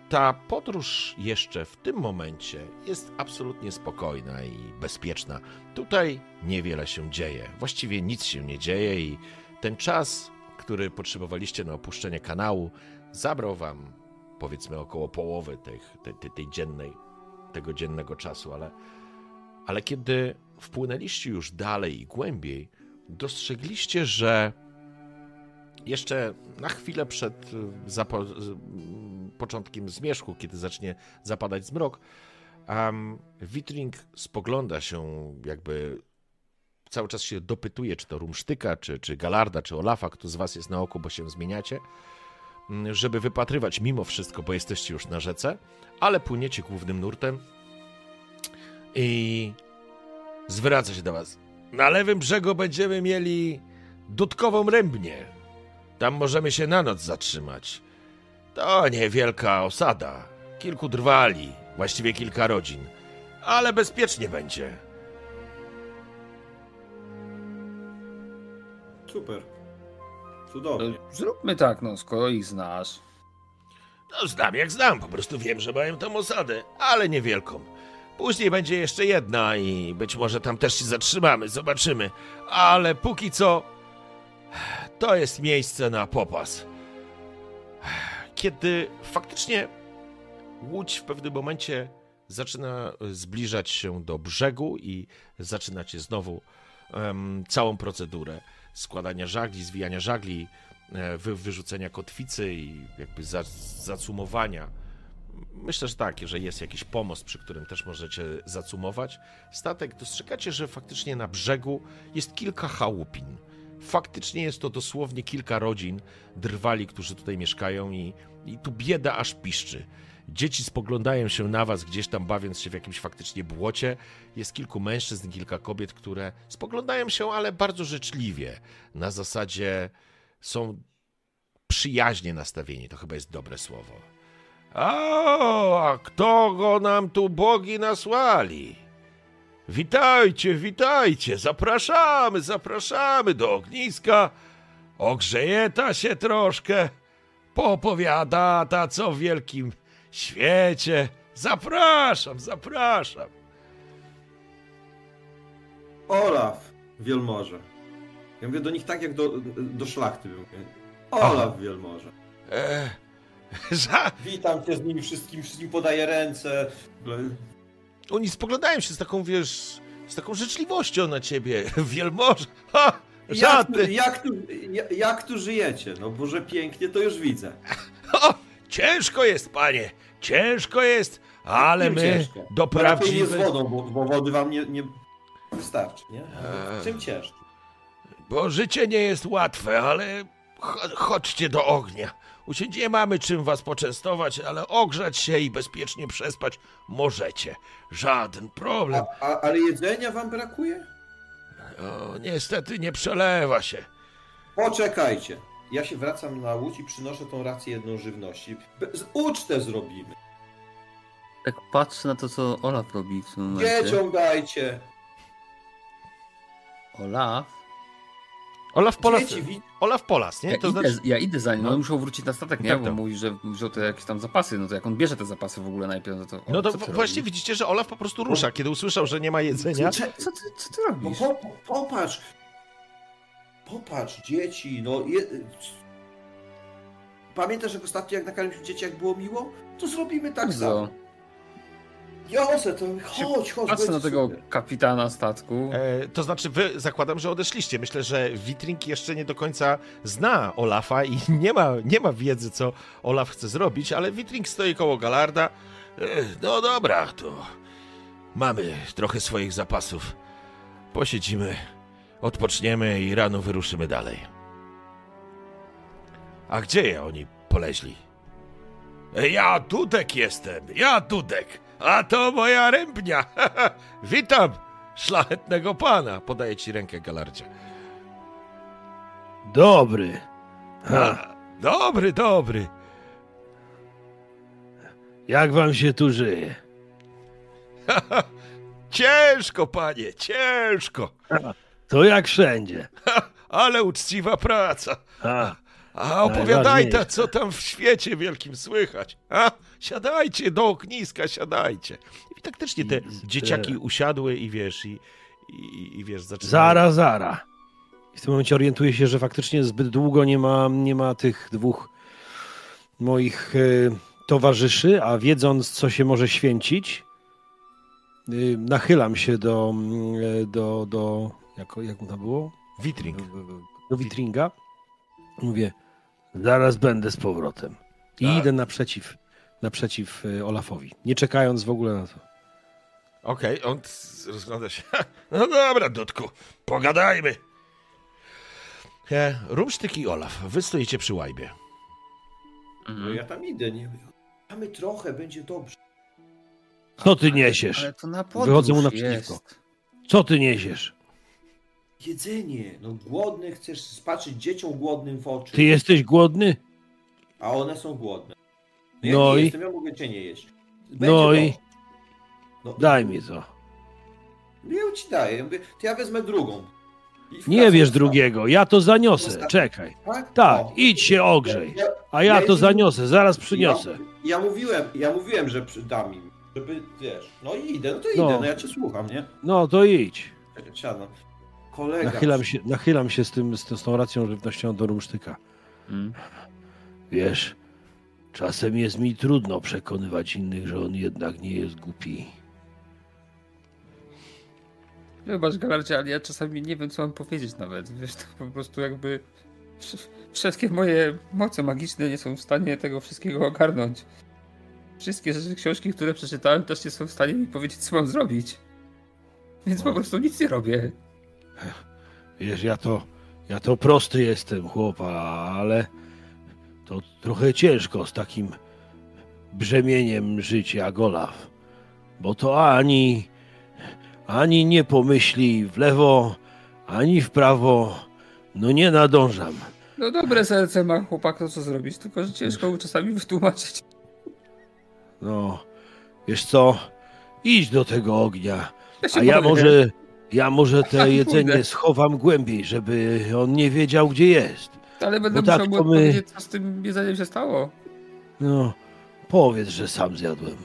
Ta podróż jeszcze w tym momencie jest absolutnie spokojna i bezpieczna. Tutaj niewiele się dzieje. Właściwie nic się nie dzieje i ten czas, który potrzebowaliście na opuszczenie kanału, zabrał wam powiedzmy około połowy tych, tej, tej, tej dziennej, tego dziennego czasu, ale, ale kiedy wpłynęliście już dalej i głębiej, dostrzegliście, że jeszcze na chwilę przed y, m, początkiem zmierzchu, kiedy zacznie zapadać zmrok, um, Witring spogląda się jakby cały czas się dopytuje, czy to Rumsztyka, czy, czy Galarda, czy Olafa, kto z was jest na oku, bo się zmieniacie, m, żeby wypatrywać mimo wszystko, bo jesteście już na rzece, ale płyniecie głównym nurtem i zwraca się do was. Na lewym brzegu będziemy mieli dudkową rębnię. Tam możemy się na noc zatrzymać. To niewielka osada. Kilku drwali. Właściwie kilka rodzin. Ale bezpiecznie będzie. Super. Cudownie. zróbmy tak, no, skoro ich znasz. No, znam jak znam, po prostu wiem, że mają tam osadę, ale niewielką. Później będzie jeszcze jedna i być może tam też się zatrzymamy, zobaczymy. Ale póki co, to jest miejsce na popas. Kiedy faktycznie łódź w pewnym momencie zaczyna zbliżać się do brzegu i zaczynacie znowu em, całą procedurę składania żagli, zwijania żagli, e, wy, wyrzucenia kotwicy i jakby za, zacumowania. Myślę, że tak, że jest jakiś pomost, przy którym też możecie zacumować. Statek, dostrzegacie, że faktycznie na brzegu jest kilka chałupin. Faktycznie jest to dosłownie kilka rodzin drwali, którzy tutaj mieszkają i, i tu bieda aż piszczy. Dzieci spoglądają się na was, gdzieś tam bawiąc się w jakimś faktycznie błocie. Jest kilku mężczyzn, kilka kobiet, które spoglądają się, ale bardzo życzliwie. Na zasadzie są przyjaźnie nastawieni, to chyba jest dobre słowo. A, a kto go nam tu bogi nasłali? Witajcie, witajcie, zapraszamy, zapraszamy do ogniska. Ogrzeje ta się troszkę, poopowiada ta co w wielkim świecie. Zapraszam, zapraszam. Olaf, wielmoże. Ja mówię do nich tak jak do, do szlachty. Olaf, wielmoże. E, *laughs* za, Witam cię z nimi wszystkim, wszystkim podaję ręce. Oni spoglądają się z taką, wiesz, z taką życzliwością na ciebie. *laughs* Wielmoże, ha, Jak, żadny. tu- jak, tu, jak, jak tu żyjecie? No Boże, pięknie, to już widzę. *laughs* O, ciężko jest, panie, ciężko jest, ale Czym my ciężko? do Lepiej nie z prawdziwej... wodą, bo, bo wody wam nie, nie wystarczy, nie? Eee. Czym ciężko? Bo życie nie jest łatwe, ale cho- chodźcie do ognia. Usiądzie, nie mamy czym was poczęstować, ale ogrzać się i bezpiecznie przespać możecie. Żaden problem. A, a, ale jedzenia wam brakuje? O, niestety nie przelewa się. Poczekajcie. Ja się wracam na łódź i przynoszę tą rację jedną żywności. Be- z- Ucztę zrobimy. Tak patrzę na to, co Olaf robi w tym momencie. Nie ciągajcie. Olaf? Olaf Polas, Dzieci, Olaf Polas nie? Ja, To idę, znaczy... ja idę za nim, No. no. on musiał wrócić na statek, nie? Tak, Bo tak. mówi, że wziął te jakieś tam zapasy, no to jak on bierze te zapasy w ogóle najpierw, no to... No to co ty właśnie robisz? widzicie, że Olaf po prostu rusza. Kiedy usłyszał, że nie ma jedzenia, Cze- Co ty, co ty No robisz? po, po, popatrz. Popatrz, dzieci, no. Je... Pamiętasz, jak ostatnio, jak nakarmiliśmy dzieci, jak było miło? To zrobimy tak samo. Jose, to chodź, chodź. Patrzę na tego super. kapitana statku. E, to znaczy, wy zakładam, że odeszliście. Myślę, że Witring jeszcze nie do końca zna Olafa i *laughs* nie ma, nie ma wiedzy, co Olaf chce zrobić, ale Witring stoi koło Galarda. E, no dobra, to mamy trochę swoich zapasów. Posiedzimy, odpoczniemy i rano wyruszymy dalej. A gdzie je oni poleźli? E, Ja Dudek jestem, ja Dudek, a to moja rębnia. *laughs* Witam, szlachetnego pana. Podaję ci rękę, Galardzie. Dobry. Ha, dobry, dobry. jak wam się tu żyje? *laughs* Ciężko, panie, ciężko. To jak wszędzie. Ale uczciwa praca. A opowiadaj ta, co tam w świecie wielkim słychać. A, siadajcie do ogniska, siadajcie. I faktycznie te I z- dzieciaki usiadły i wiesz, i, i, i wiesz, zaczynają... zara, zara. W tym momencie orientuję się, że faktycznie zbyt długo nie ma, nie ma tych dwóch moich e, towarzyszy, a wiedząc, co się może święcić, y, nachylam się do, mm, e, do, do jak, jak to było? Witring. Do Witringa. Mówię, zaraz będę z powrotem. I Tak. idę naprzeciw, naprzeciw e, Olafowi, nie czekając w ogóle na to. Okej, on t- rozgląda się. *laughs* No dobra, Dudku, pogadajmy. E, Rumsztyk i Olaf, wy stoicie przy łajbie. No Mhm. ja tam idę, nie? Mamy trochę, będzie dobrze. Co ty niesiesz? Ale to na podróż Wychodzę mu naprzeciwko. Co ty niesiesz? Jedzenie, no głodny chcesz spaczyć dzieciom głodnym w oczy, Ty jesteś głodny? a one są głodne. No, ja No i- jestem, ja mogę cię nie jeść. Będzie No i. No, Daj mi to. Ja ją ci daję. Ja mówię, to ja wezmę drugą. Nie wiesz drugiego, ja to zaniosę. Czekaj. Tak? Tak, O. idź się ogrzej. Ja, A ja ja to zaniosę, zaraz przyniosę. Ja, ja mówiłem, ja mówiłem, że dam im, żeby, wiesz, no i idę, no to No. idę, no ja cię słucham, nie? No to idź. Siadam. Kolega. Nachylam się, nachylam się z, tym, z, tą racją żywnościową do rumsztyka. Mm. Wiesz, czasem jest mi trudno przekonywać innych, że on jednak nie jest głupi. Wybacz, Galarcie, ale ja czasami nie wiem, co mam powiedzieć nawet. Wiesz, to po prostu jakby... wsz- Wszystkie moje moce magiczne nie są w stanie tego wszystkiego ogarnąć. Wszystkie rzeczy, książki, które przeczytałem, też nie są w stanie mi powiedzieć, co mam zrobić. Więc po prostu nic nie robię. Wiesz, ja to, ja to prosty jestem, chłopa, ale to trochę ciężko z takim brzemieniem życia jak Olaf. Bo to ani, ani nie pomyśli w lewo, ani w prawo. No nie nadążam. No dobre serce ma chłopak, to co zrobić, tylko że ciężko mu czasami wytłumaczyć. No, wiesz co? Idź do tego ognia. Ja A ja może, ja może te jedzenie schowam głębiej, żeby on nie wiedział, gdzie jest. Ale będę bo tak musiał mu to my- odpowiedzieć, co z tym jedzeniem się stało. No, powiedz, że sam zjadłem.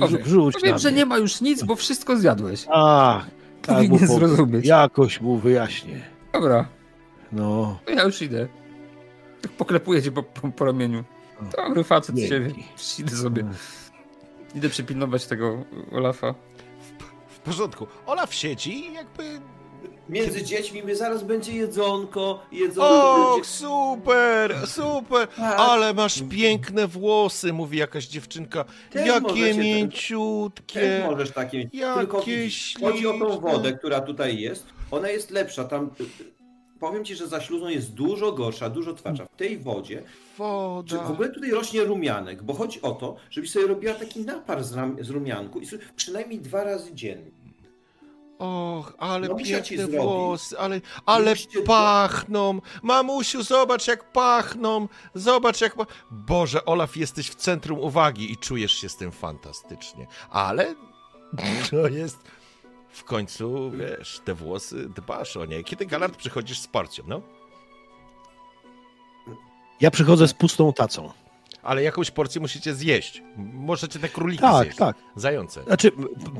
Powiem. Wrzuć Powiem, że nie ma już nic, bo wszystko zjadłeś. A, tak, Powinien bo po- zrozumieć. Jakoś mu wyjaśnię. Dobra, No, to ja już idę. Tak poklepuję cię po, po, po ramieniu. Dobry facet z siebie. Idę sobie. Idę przypilnować tego Olafa. W porządku. Olaf siedzi i jakby... Między dziećmi my zaraz będzie jedzonko, jedzonko. Och, super, super, Tak. ale masz piękne włosy, mówi jakaś dziewczynka. Też Jakie mięciutkie. możesz takie mieć. Jakie Tylko chodzi o tą wodę, która tutaj jest. Ona jest lepsza. Tam y, y, powiem ci, że za śluzą jest dużo gorsza, dużo twardsza. W tej wodzie Czy Woda. w ogóle tutaj rośnie rumianek, bo chodzi o to, żebyś sobie robiła taki napar z, ram, z rumianku i przynajmniej dwa razy dziennie. Och, ale No, Misia ci piękne zrobi. włosy, ale, ale Musicie- pachną. Mamusiu, zobacz jak pachną. Zobacz jak... Pa... Boże, Olaf, jesteś w centrum uwagi i czujesz się z tym fantastycznie. Ale *laughs* to jest... W końcu, wiesz, te włosy, dbasz o nie. Kiedy Galard przychodzisz z porcją, no? Ja przychodzę z pustą tacą. Ale jakąś porcję musicie zjeść. Możecie te króliki Tak, zjeść. tak. Zające. Znaczy,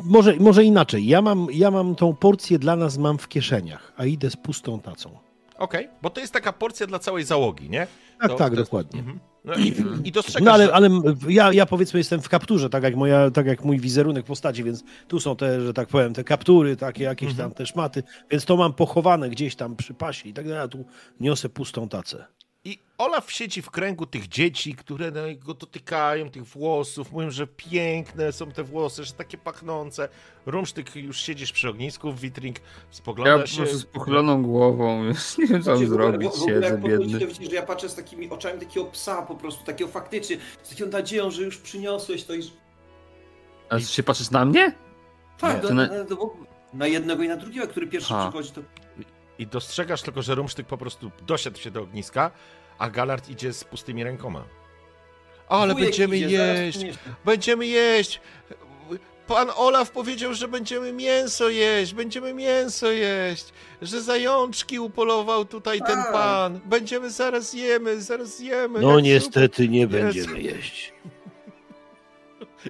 może, może inaczej. Ja mam, ja mam tą porcję dla nas mam w kieszeniach, a idę z pustą tacą. Okej, bo to jest taka porcja dla całej załogi, nie? Tak, To- tak, to jest- dokładnie. Mhm. No i, i dostrzegasz, No ale, ale ja, ja powiedzmy jestem w kapturze, tak jak, moja, tak jak mój wizerunek postaci, więc tu są te, że tak powiem, te kaptury, takie jakieś Mhm. tam te szmaty, więc to mam pochowane gdzieś tam przy pasie i tak dalej, a tu niosę pustą tacę. I Olaf siedzi w kręgu tych dzieci, które no, go dotykają, tych włosów, mówią, że piękne są te włosy, że takie pachnące. Rumsztyk już siedzisz przy ognisku, Witring Ja po spogląda się... prostu z pochyloną głową, już nie wiem co mam Znaczy, w ogóle- zrobić, w ogóle siedzę jak biedny. to widzisz, że ja patrzę z takimi oczami takiego psa po prostu, takiego faktycznie, z taką nadzieją, że już przyniosłeś to i... A czy się patrzysz na mnie? Tak, na, na jednego i na drugiego, który pierwszy Ha. przychodzi, to... I dostrzegasz tylko, że Rumsztyk po prostu dosiadł się do ogniska, a Galard idzie z pustymi rękoma. Ale Wujek będziemy idzie, jeść, będziemy jeść. Pan Olaf powiedział, że będziemy mięso jeść, będziemy mięso jeść, że zajączki upolował tutaj ten Tak. pan. Będziemy zaraz jemy, zaraz jemy. No niestety nie Jezu. będziemy jeść.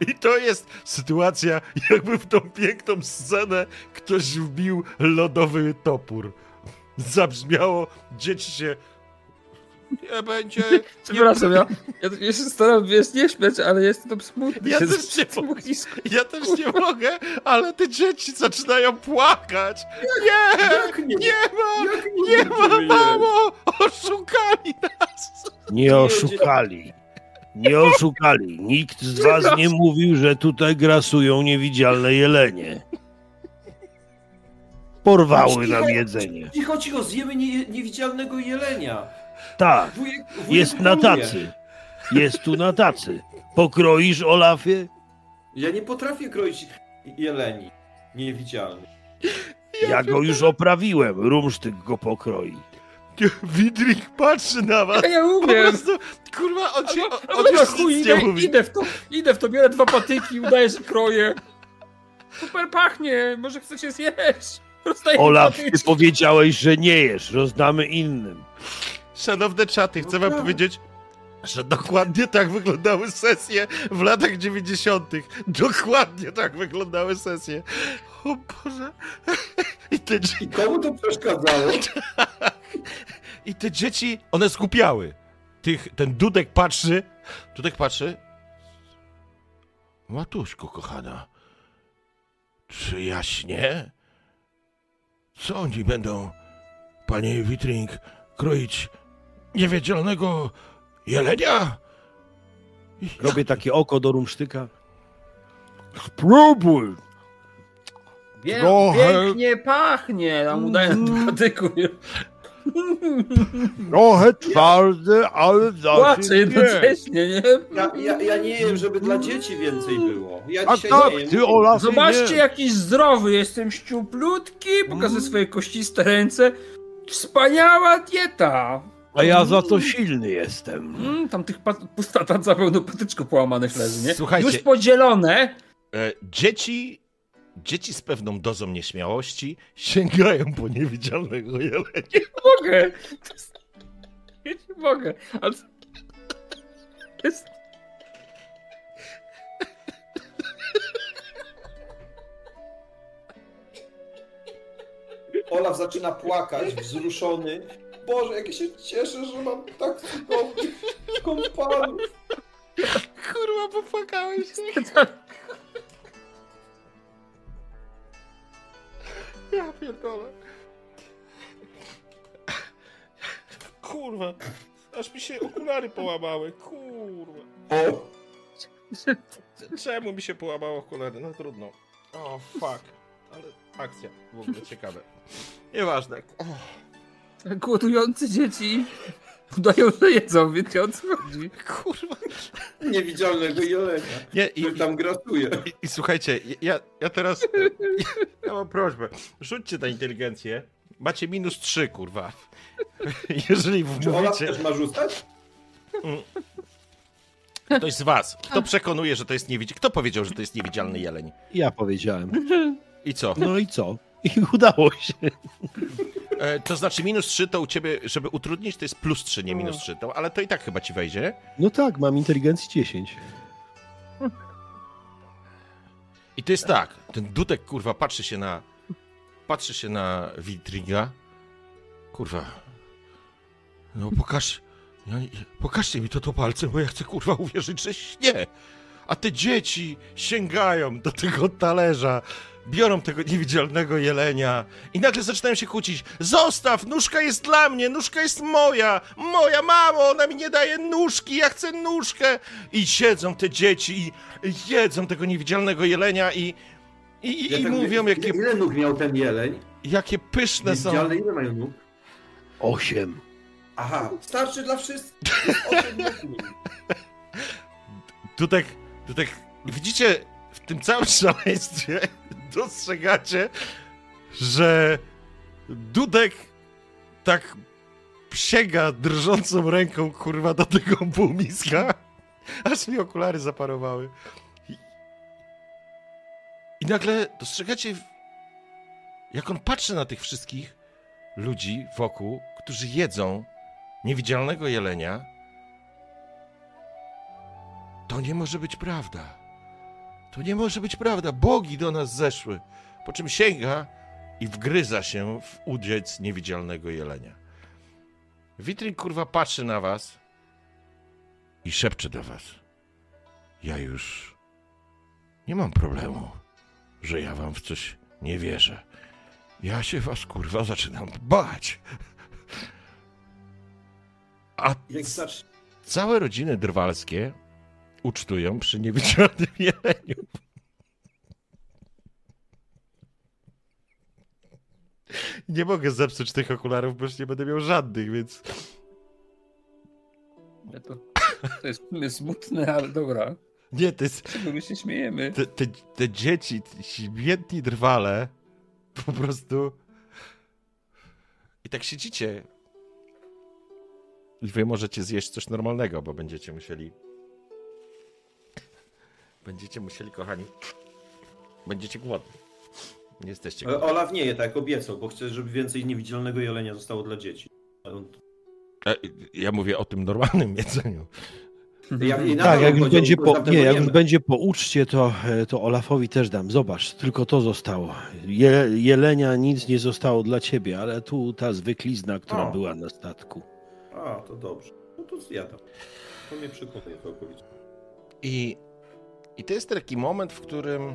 I to jest sytuacja, jakby w tą piękną scenę ktoś wbił lodowy topór. Zabrzmiało, dzieci się. Nie będzie. *laughs* Przepraszam, ja, ja, ja się staram, wiesz, nie śmiać, ale jestem smutny. Ja też nie mogę. Ja też nie mogę, ale te dzieci zaczynają płakać. Nie! Jak nie? Nie ma! Jak Nie ma, będziemy mamo! Oszukali nas! Nie oszukali. Nie oszukali. Nikt z was nie mówił, że tutaj grasują niewidzialne jelenie. Porwały nam jedzenie. Cicho, cicho, zjemy nie, niewidzialnego jelenia. Tak, Wujek, wujek jest na poluje. tacy. Jest tu na tacy. Pokroisz, Olafie? Ja nie potrafię kroić jeleni niewidzialnych. Ja go już oprawiłem. Rumsztyk go pokroi. Widrik patrzy na was. Ja Po umiem. prostu, kurwa, on ci, on, chuj, nic nie idę, mówi. idę w to, idę w to, biorę dwa patyki, udaję, że kroję. Super pachnie, może chcecie zjeść? Rozdaję Olaf, ty powiedziałeś, że nie jesz, rozdamy innym. Szanowne czaty, chcę wam Naprawdę. powiedzieć, że dokładnie tak wyglądały sesje w latach 90. Dokładnie tak wyglądały sesje. O Boże. *laughs* I te, I dzie- komu to przeszkadzało? *laughs* I te dzieci, one skupiały. Tych, ten Dudek patrzy, Dudek patrzy. Matuszko, kochana, czy jaśnie? Co oni będą, panie Witring, kroić niewiedzialnego jelenia? Robię takie oko do rumsztyka. Spróbuj! Pię- trochę- Pięknie pachnie, tam udaję. Trochę twarde, ale nie. jednocześnie, nie? Ja, ja, ja nie jem, żeby dla dzieci więcej było. Ja A dzisiaj tak, nie jem. ty Olaf Zobaczcie, nie. jakiś zdrowy, jestem ściuplutki, pokazuję swoje kościste ręce. Wspaniała dieta. A ja za to silny jestem. Mm, tam tych pat- pusta taca pełno patyczków połamanych leży, nie? Słuchajcie. Już podzielone. E, dzieci, dzieci z pewną dozą nieśmiałości sięgają po niewidzialnego jelenia. Mogę. To jest... Ja nie mogę. Ale... Jest... Olaf zaczyna płakać, wzruszony. Boże, jak ja się cieszę, że mam tak cudownych kompanów. Kurwa, popłakałeś się. Ja pierdolę. Kurwa, aż mi się okulary połamały, kurwa. O, Czemu mi się połamało okulary? No trudno. O, fuck. Ale akcja, w ogóle ciekawe. Nieważne. Głodujące dzieci udają, że jedzą, wiecie o co chodzi. Kurwa. niewidzialnego jelenia, Nie, i, który tam grasuje. i, i słuchajcie, ja, ja teraz, ja mam prośbę. Rzućcie na inteligencję. Macie minus 3, kurwa. Jeżeli Czy Olaf wmówicie... też ma rzucać? Ktoś z was, kto przekonuje, że to jest niewidzialny... Kto powiedział, że to jest niewidzialny jeleń? Ja powiedziałem. I co? No i co? I udało się. E, to znaczy minus 3 to u ciebie, żeby utrudnić, to jest plus 3, nie minus 3. To, ale to i tak chyba ci wejdzie. No tak, mam inteligencji 10. I to jest tak, ten Dudek, kurwa, patrzy się na... Patrzy się na Witringa. Kurwa. No pokaż... Ja, pokażcie mi to to palcem, bo ja chcę, kurwa, uwierzyć, że nie. A te dzieci sięgają do tego talerza, biorą tego niewidzialnego jelenia i nagle zaczynają się kłócić. Zostaw, nóżka jest dla mnie, nóżka jest moja, moja mamo, ona mi nie daje nóżki, ja chcę nóżkę. I siedzą te dzieci i jedzą tego niewidzialnego jelenia i, i, i, Ja i tak mówią, mówię, jakie, Ile nóg miał ten jeleń? jakie pyszne są. Niewidzialne ile mają nóg? 8. Aha, starczy dla wszystkich. *laughs* Osiem nóg. Tutaj, tutaj, widzicie, w tym całym szaleństwie *laughs* dostrzegacie, że Dudek tak sięga drżącą ręką, kurwa, do tego półmiska, *laughs* aż mi okulary zaparowały. I, I nagle dostrzegacie, jak on patrzy na tych wszystkich ludzi wokół, którzy jedzą niewidzialnego jelenia, to nie może być prawda. To nie może być prawda. Bogi do nas zeszły. Po czym sięga i wgryza się w udziec niewidzialnego jelenia. Witrin kurwa patrzy na was i szepcze do was. Ja już nie mam problemu, że ja wam w coś nie wierzę. Ja się was kurwa zaczynam bać. A całe rodziny drwalskie ucztują przy niewidzialnym *laughs* jeleniu. Nie mogę zepsuć tych okularów, bo już nie będę miał żadnych, więc Ja to, to jest smutne, ale dobra. nie, to jest, Czego my się śmiejemy? te, te, te dzieci, ci biedni drwale, po prostu i tak siedzicie, I wy możecie zjeść coś normalnego, bo będziecie musieli. Będziecie musieli, kochani. Będziecie głodni. Nie jesteście głodni. Olaf nie je tak jak obiecał, bo chce, żeby więcej niewidzialnego jelenia zostało dla dzieci. E, Ja mówię o tym normalnym *laughs* jedzeniu. Ja, Tak, jak już, będzie po, nie, jak już będzie po uczcie, to, e, to Olafowi też dam. Zobacz, tylko to zostało. Je, jelenia nic nie zostało dla ciebie, ale tu ta zwyklizna, która O. była na statku. A, to dobrze. No to zjadam. To mnie przekonuje całkowicie. I, I to jest taki moment, w którym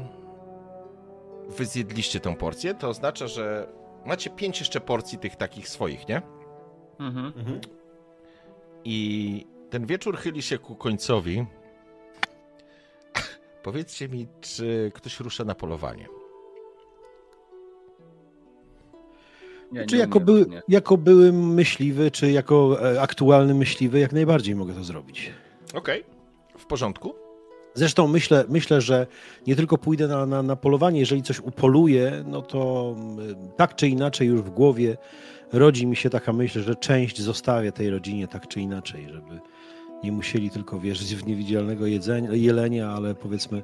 wy zjedliście tą porcję. To oznacza, że macie pięć jeszcze porcji tych takich swoich, nie? Mhm. Mhm. I ten wieczór chyli się ku końcowi. Powiedzcie mi, czy ktoś rusza na polowanie? Nie, Czy nie jako, umiem, by, jako były myśliwy, czy jako e, aktualny myśliwy, jak najbardziej mogę to zrobić. Okej, w porządku. Zresztą myślę, myślę, że nie tylko pójdę na, na, na polowanie, jeżeli coś upoluję, no to mm, tak czy inaczej już w głowie rodzi mi się taka myśl, że część zostawię tej rodzinie tak czy inaczej, żeby nie musieli tylko wierzyć w niewidzialnego jedzenia, jelenia, ale powiedzmy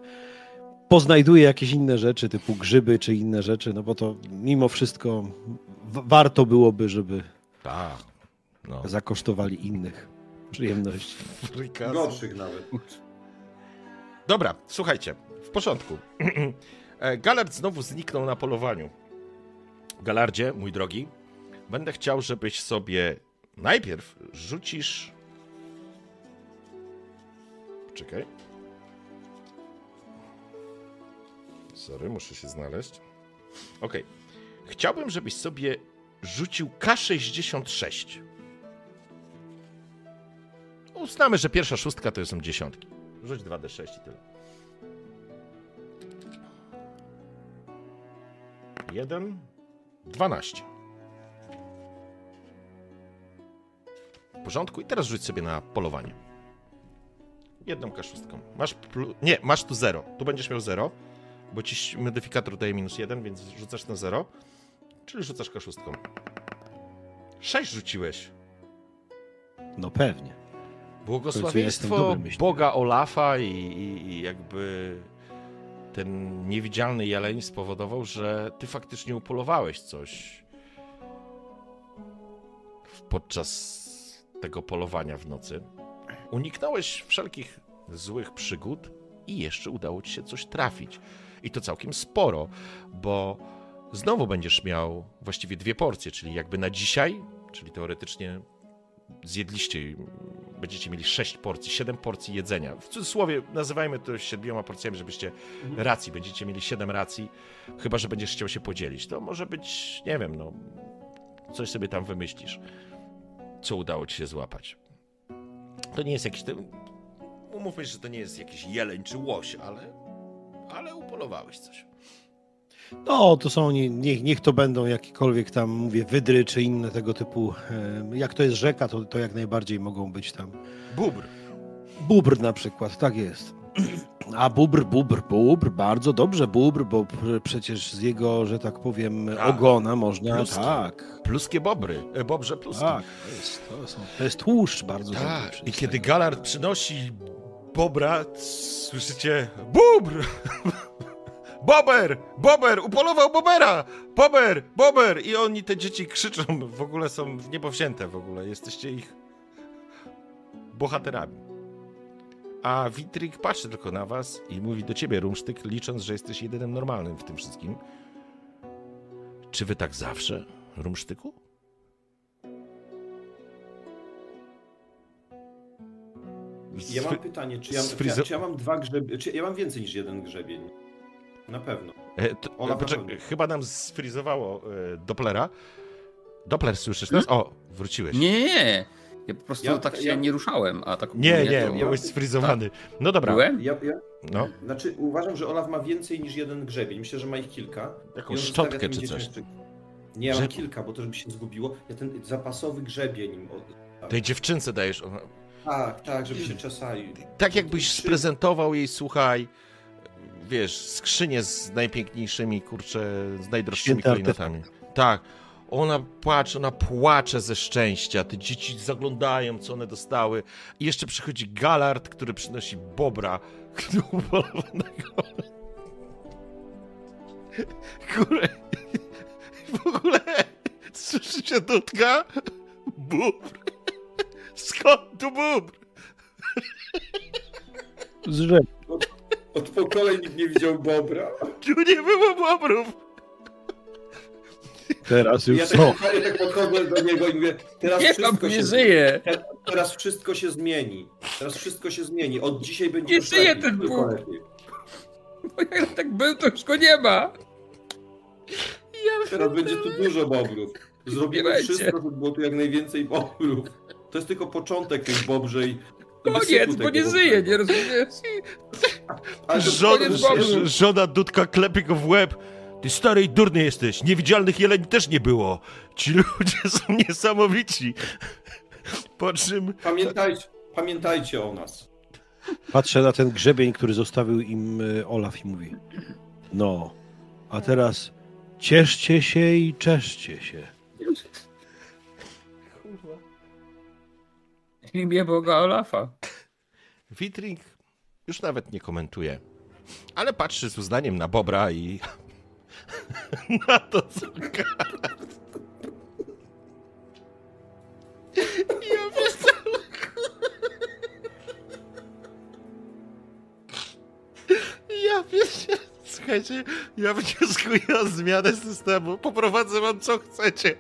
poznajduję jakieś inne rzeczy, typu grzyby czy inne rzeczy, no bo to mimo wszystko w- warto byłoby, żeby Tak. No. zakosztowali innych przyjemności. Gorszych nawet. Dobra, słuchajcie, w porządku. *clears throat* E, Galard znowu zniknął na polowaniu. Galardzie, mój drogi, będę chciał, żebyś sobie najpierw rzucisz. Czekaj. Sorry, muszę się znaleźć. Okej. Chciałbym, żebyś sobie rzucił K66. Uznamy, że pierwsza szóstka to są dziesiątki. Rzuć 2d6 i tyle. 1, 12. W porządku. I teraz rzuć sobie na polowanie. Jedną kaszustką. Masz plu... Nie, masz tu 0. Tu będziesz miał 0, bo ci modyfikator daje minus 1, więc rzucasz na 0. Czyli rzucasz kaszustką. 6 rzuciłeś. No pewnie. Błogosławieństwo. Boga Olafa i, i, i jakby ten niewidzialny jeleń spowodował, że ty faktycznie upolowałeś coś podczas tego polowania w nocy. Uniknąłeś wszelkich złych przygód i jeszcze udało ci się coś trafić. I to całkiem sporo, bo znowu będziesz miał właściwie dwie porcje, czyli jakby na dzisiaj, czyli teoretycznie zjedliście, będziecie mieli sześć porcji, siedem porcji jedzenia. W cudzysłowie nazywajmy to siedmioma porcjami, żebyście racji, będziecie mieli siedem racji, chyba, że będziesz chciał się podzielić. To może być, nie wiem, no, coś sobie tam wymyślisz, co udało ci się złapać. To nie jest jakiś, umówmy się, że to nie jest jakiś jeleń czy łoś, ale, ale upolowałeś coś. No, to są, nie- niech, niech to będą jakiekolwiek tam, mówię, wydry czy inne tego typu. Jak to jest rzeka, to, to jak najbardziej mogą być tam. Bubr. Bubr na przykład, tak jest. A bubr, bubr, bubr, bardzo dobrze bubr, bo pr- przecież z jego, że tak powiem, Tak. ogona można, Pluski. tak, Pluskie bobry, e, bobrze pluski. tak, to jest, to, są, to jest tłuszcz bardzo dobry. Tak, i przecież kiedy. Galard przynosi bobra, słyszycie bubr! Bober! Bober! Upolował bobera! Bober! Bober! I oni, te dzieci krzyczą, w ogóle są w niebo wzięte w ogóle. Jesteście ich bohaterami. A Witrik patrzy tylko na was i mówi do ciebie, Rumsztyk, licząc, że jesteś jedynym normalnym w tym wszystkim. Czy wy tak zawsze, Rumsztyku? Ja mam pytanie, czy ja, czy ja mam dwa grzebienie, czy ja mam więcej niż jeden grzebień? Na pewno. E, to, Ola, e, pewnie. chyba nam sfrizowało e, Dopplera. Doppler, słyszysz nas? O, wróciłeś. Nie, nie, nie. Ja po prostu Ja- tak się ja- nie ruszałem, a tak nie, ogólnie nie, to... byłeś sfrizowany. No dobra, Byłem? Ja, ja, no, znaczy uważam, że Olaf ma więcej niż jeden grzebień. Myślę, że ma ich kilka. Jakąś I on zostawia szczotkę tym czy dzieciom coś. jeszcze- Nie, ja mam Żeby- kilka, bo to żeby się zgubiło. Ja ten zapasowy grzebień. od- tej dziewczynce dajesz. ona- Tak, tak, żeby się czasali. Tak jakbyś Trzy- sprezentował jej, słuchaj, wiesz, skrzynię z najpiękniejszymi, kurczę, z najdroższymi klejnotami. Tak. Ona płacze, ona płacze ze szczęścia. Te dzieci zaglądają, co one dostały. I jeszcze przychodzi Galard, który przynosi bobra, upolowanego. *laughs* Kurde, w ogóle słyszycie Dudka? Bóbr. Skąd tu bóbr? Z rzek. Od pokoleń nikt nie widział Bobra. Tu nie było bobrów. Teraz już Ja są. tak, ja tak podchodzę do niego i mówię, teraz Nie, wszystko nie się żyje. Te- Teraz wszystko się zmieni. Teraz wszystko się zmieni. Od dzisiaj będzie Nie żyje lepiej, ten Bóg. Bo jak tak był, to już go nie ma. Teraz będzie tu dużo bobrów. Zrobimy wszystko, żeby było tu jak najwięcej bobrów. To jest tylko początek tej bobrzej. Koniec, bo nie żyje, nie rozumiesz? Ale to Żona, żona Dudka klepie go w łeb. Ty stary i durny jesteś. Niewidzialnych jeleni też nie było. Ci ludzie są niesamowici. Po czym Pamiętajcie, pamiętajcie o nas. Patrzę na ten grzebień, który zostawił im e, Olaf i mówi: No, a teraz cieszcie się i czeszcie się. Imię Boga Olafa. Witring już nawet nie komentuje. Ale patrzy z uznaniem na Bobra i *laughs* na to, co gada. Ja pierdolę. Ja. Słuchajcie, ja wnioskuję o zmianę systemu. Poprowadzę wam co chcecie.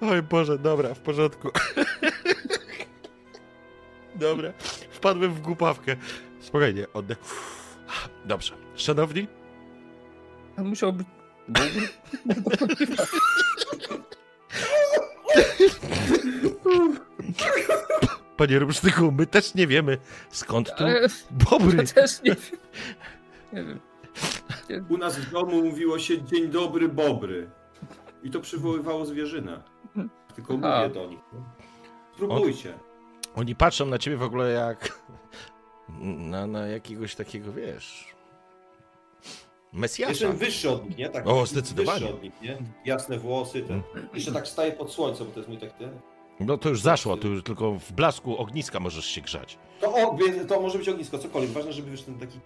Oj Boże, dobra, w porządku. Dobra, wpadłem w głupawkę. Spokojnie, oddech. Dobrze. Szanowni, On musiał być... panie Rubsztyku, my też nie wiemy skąd tu bobry. ja też nie wiem. Nie wiem. U nas w domu mówiło się dzień dobry bobry. I to przywoływało zwierzynę. Tylko mówię A. do nich. Spróbujcie. Oni patrzą na ciebie w ogóle jak *laughs* na, na jakiegoś takiego, wiesz, mesjasza. Jestem wyższy od nich, nie? Tak, O, zdecydowanie. Wyższy od nich, nie? Jasne włosy, ten. Jeszcze tak staje pod słońcem, bo to jest mój tak ten. No to już zaszło, to już tylko w blasku ogniska możesz się grzać. To, o, to może być ognisko, cokolwiek. Ważne, żeby wiesz ten taki.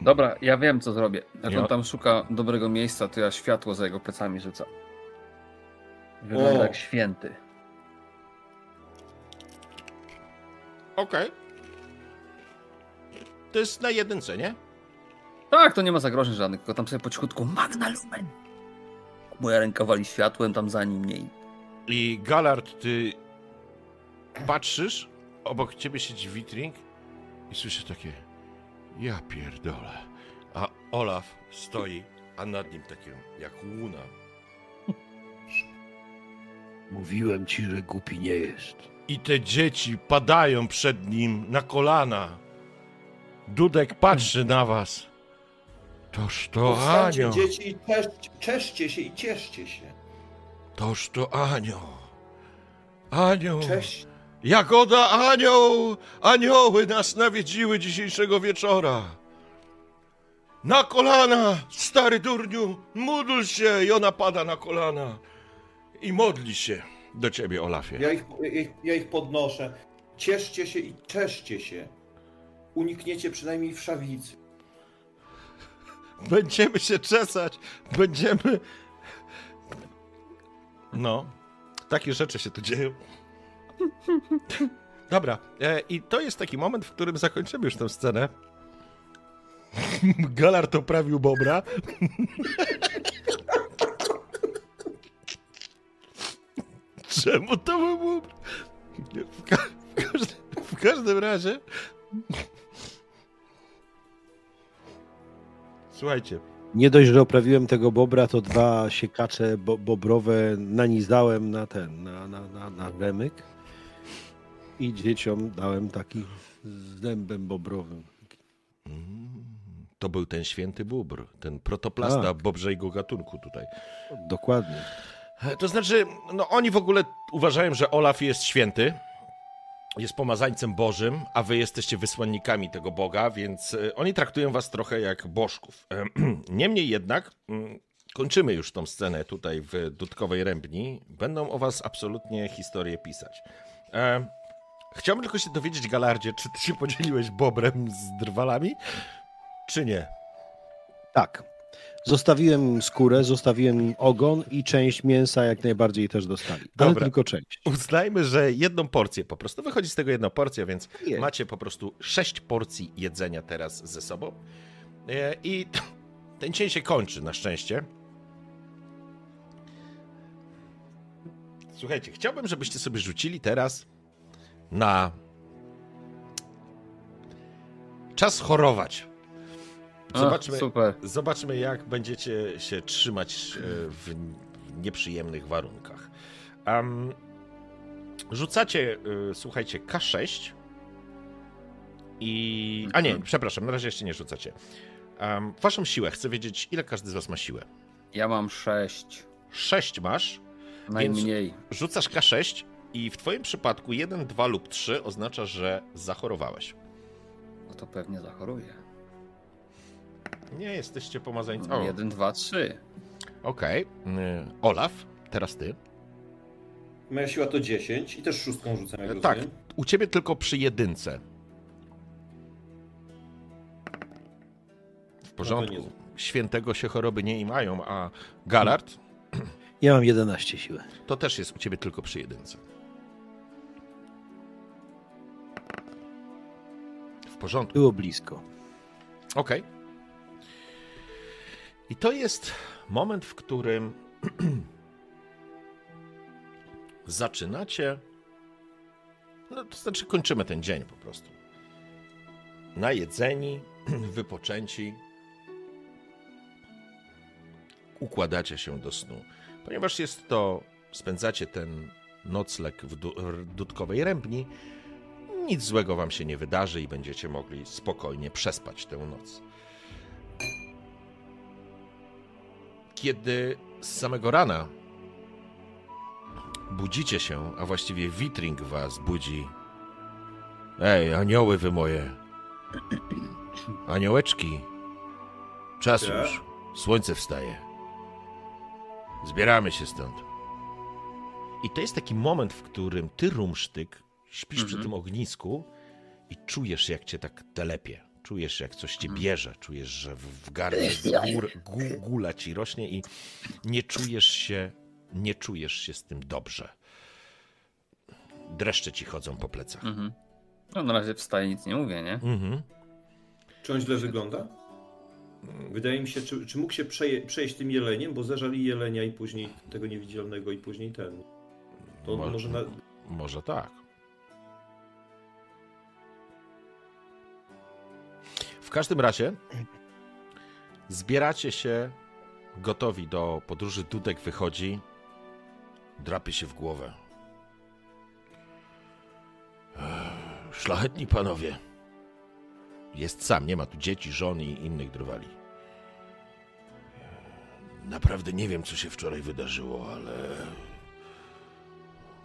Dobra, ja wiem co zrobię. Jak Ja- on tam szuka dobrego miejsca, to ja światło za jego plecami rzucam. Wygląda O. jak święty. Okej. To jest na jedynce, nie? Tak, to nie ma zagrożeń żadnych, tylko tam sobie po cichutku Magna Lumen. Moja ręka wali światłem tam za nim mniej. I Galard, ty patrzysz, obok ciebie siedzi Witring i słyszysz takie ja pierdolę. A Olaf stoi, a nad nim takie jak łuna. Mówiłem ci, że głupi nie jest. I te dzieci padają przed nim na kolana. Dudek patrzy na was. Toż to Powstańcie, Anioł. dzieci, i czesz, czeszcie się i cieszcie się. Toż to Anioł. Anioł. Cześć. Jagoda anioł! Anioły nas nawiedziły dzisiejszego wieczora. Na kolana, stary durniu, módl się! I ona pada na kolana i modli się do ciebie, Olafie. Ja ich, ja, ich, ja ich podnoszę. Cieszcie się i czeszcie się. Unikniecie przynajmniej wszawicy. Będziemy się czesać, będziemy... No, takie rzeczy się tu dzieją. Dobra, e, i to jest taki moment, w którym zakończymy już tę scenę. *laughs* Galard oprawił Bobra. Czemu to był Bobr? W, ka- w, każdym, w każdym razie... Słuchajcie, Nie dość, że oprawiłem tego bobra, to dwa siekacze bo bobrowe nanizałem na ten, na, na, na, na remyk. I dzieciom dałem taki z dębem bobrowym. To był ten święty bóbr, ten protoplasta Tak. bobrzego gatunku tutaj. Dokładnie. To znaczy, no oni w ogóle uważają, że Olaf jest święty, jest pomazańcem Bożym, a wy jesteście wysłannikami tego Boga, więc e, oni traktują was trochę jak bożków. *clears throat* Niemniej jednak, mm, kończymy już tą scenę tutaj w Dudkowej Rębni. Będą o was absolutnie historię pisać. E, chciałbym tylko się dowiedzieć, Galardzie, czy ty się podzieliłeś bobrem z drwalami, czy nie? Tak. Zostawiłem im skórę, zostawiłem im ogon i część mięsa jak najbardziej też dostali. Ale Dobra. tylko część. Uznajmy, że jedną porcję po prostu. Wychodzi z tego jedna porcja, więc macie po prostu sześć porcji jedzenia teraz ze sobą. E, I *clears throat* ten dzień się kończy na szczęście. Słuchajcie, chciałbym, żebyście sobie rzucili teraz na czas chorować. Zobaczmy, super. Zobaczmy, jak będziecie się trzymać e, w nieprzyjemnych warunkach. Em, rzucacie, e, słuchajcie, K6 i... A nie, przepraszam, na razie jeszcze nie rzucacie. Em, waszą siłę, chcę wiedzieć, ile każdy z was ma siłę. Ja mam sześć. 6 masz, Najmniej. rzucasz K6 i w twoim przypadku 1, 2 lub 3 oznacza, że zachorowałeś. No to pewnie zachoruję. Nie jesteście pomazańcami. O, Jeden, dwa, trzy. Okej. Y, Olaf, teraz ty. Moja siła to 10 i też szóstką rzucam, jak Tak, rozumiem. u ciebie tylko przy jedynce. W porządku. nie. Świętego się choroby nie imają, a Galard *clears throat* Ja mam 11 siły. to też jest u ciebie tylko przy jedynce. W porządku. Było blisko. Okej. I to jest moment, w którym *clears throat* zaczynacie. No, to znaczy, kończymy ten dzień po prostu. Najedzeni, *clears throat* wypoczęci. Układacie się do snu. Ponieważ jest to. Spędzacie ten nocleg w w Dudkowej Rębni, nic złego wam się nie wydarzy i będziecie mogli spokojnie przespać tę noc. Kiedy z samego rana budzicie się, a właściwie Witring was budzi. Ej, anioły wy moje. Aniołeczki. Czas Tak? już. Słońce wstaje. Zbieramy się stąd. I to jest taki moment, w którym ty, Rumsztyk, śpisz przy Mhm. tym ognisku i czujesz, jak cię tak telepie. Czujesz, jak coś cię bierze. Czujesz, że w w gardle gór, gu, gula ci rośnie i nie czujesz się, nie czujesz się z tym dobrze. Dreszcze ci chodzą po plecach. Mhm. No na razie wstaję, nic nie mówię, nie? Mhm. Czy on źle wygląda? Wydaje mi się, czy, czy mógł się przeje, przejść tym jeleniem, bo zażali jelenia i później tego niewidzialnego i później ten. To Mo- może na... Może tak. Każdym razie zbieracie się gotowi do podróży. Dudek wychodzi, drapie się w głowę. Szlachetni panowie. Jest sam, nie ma tu dzieci, żon i innych drwali. Naprawdę nie wiem, co się wczoraj wydarzyło, ale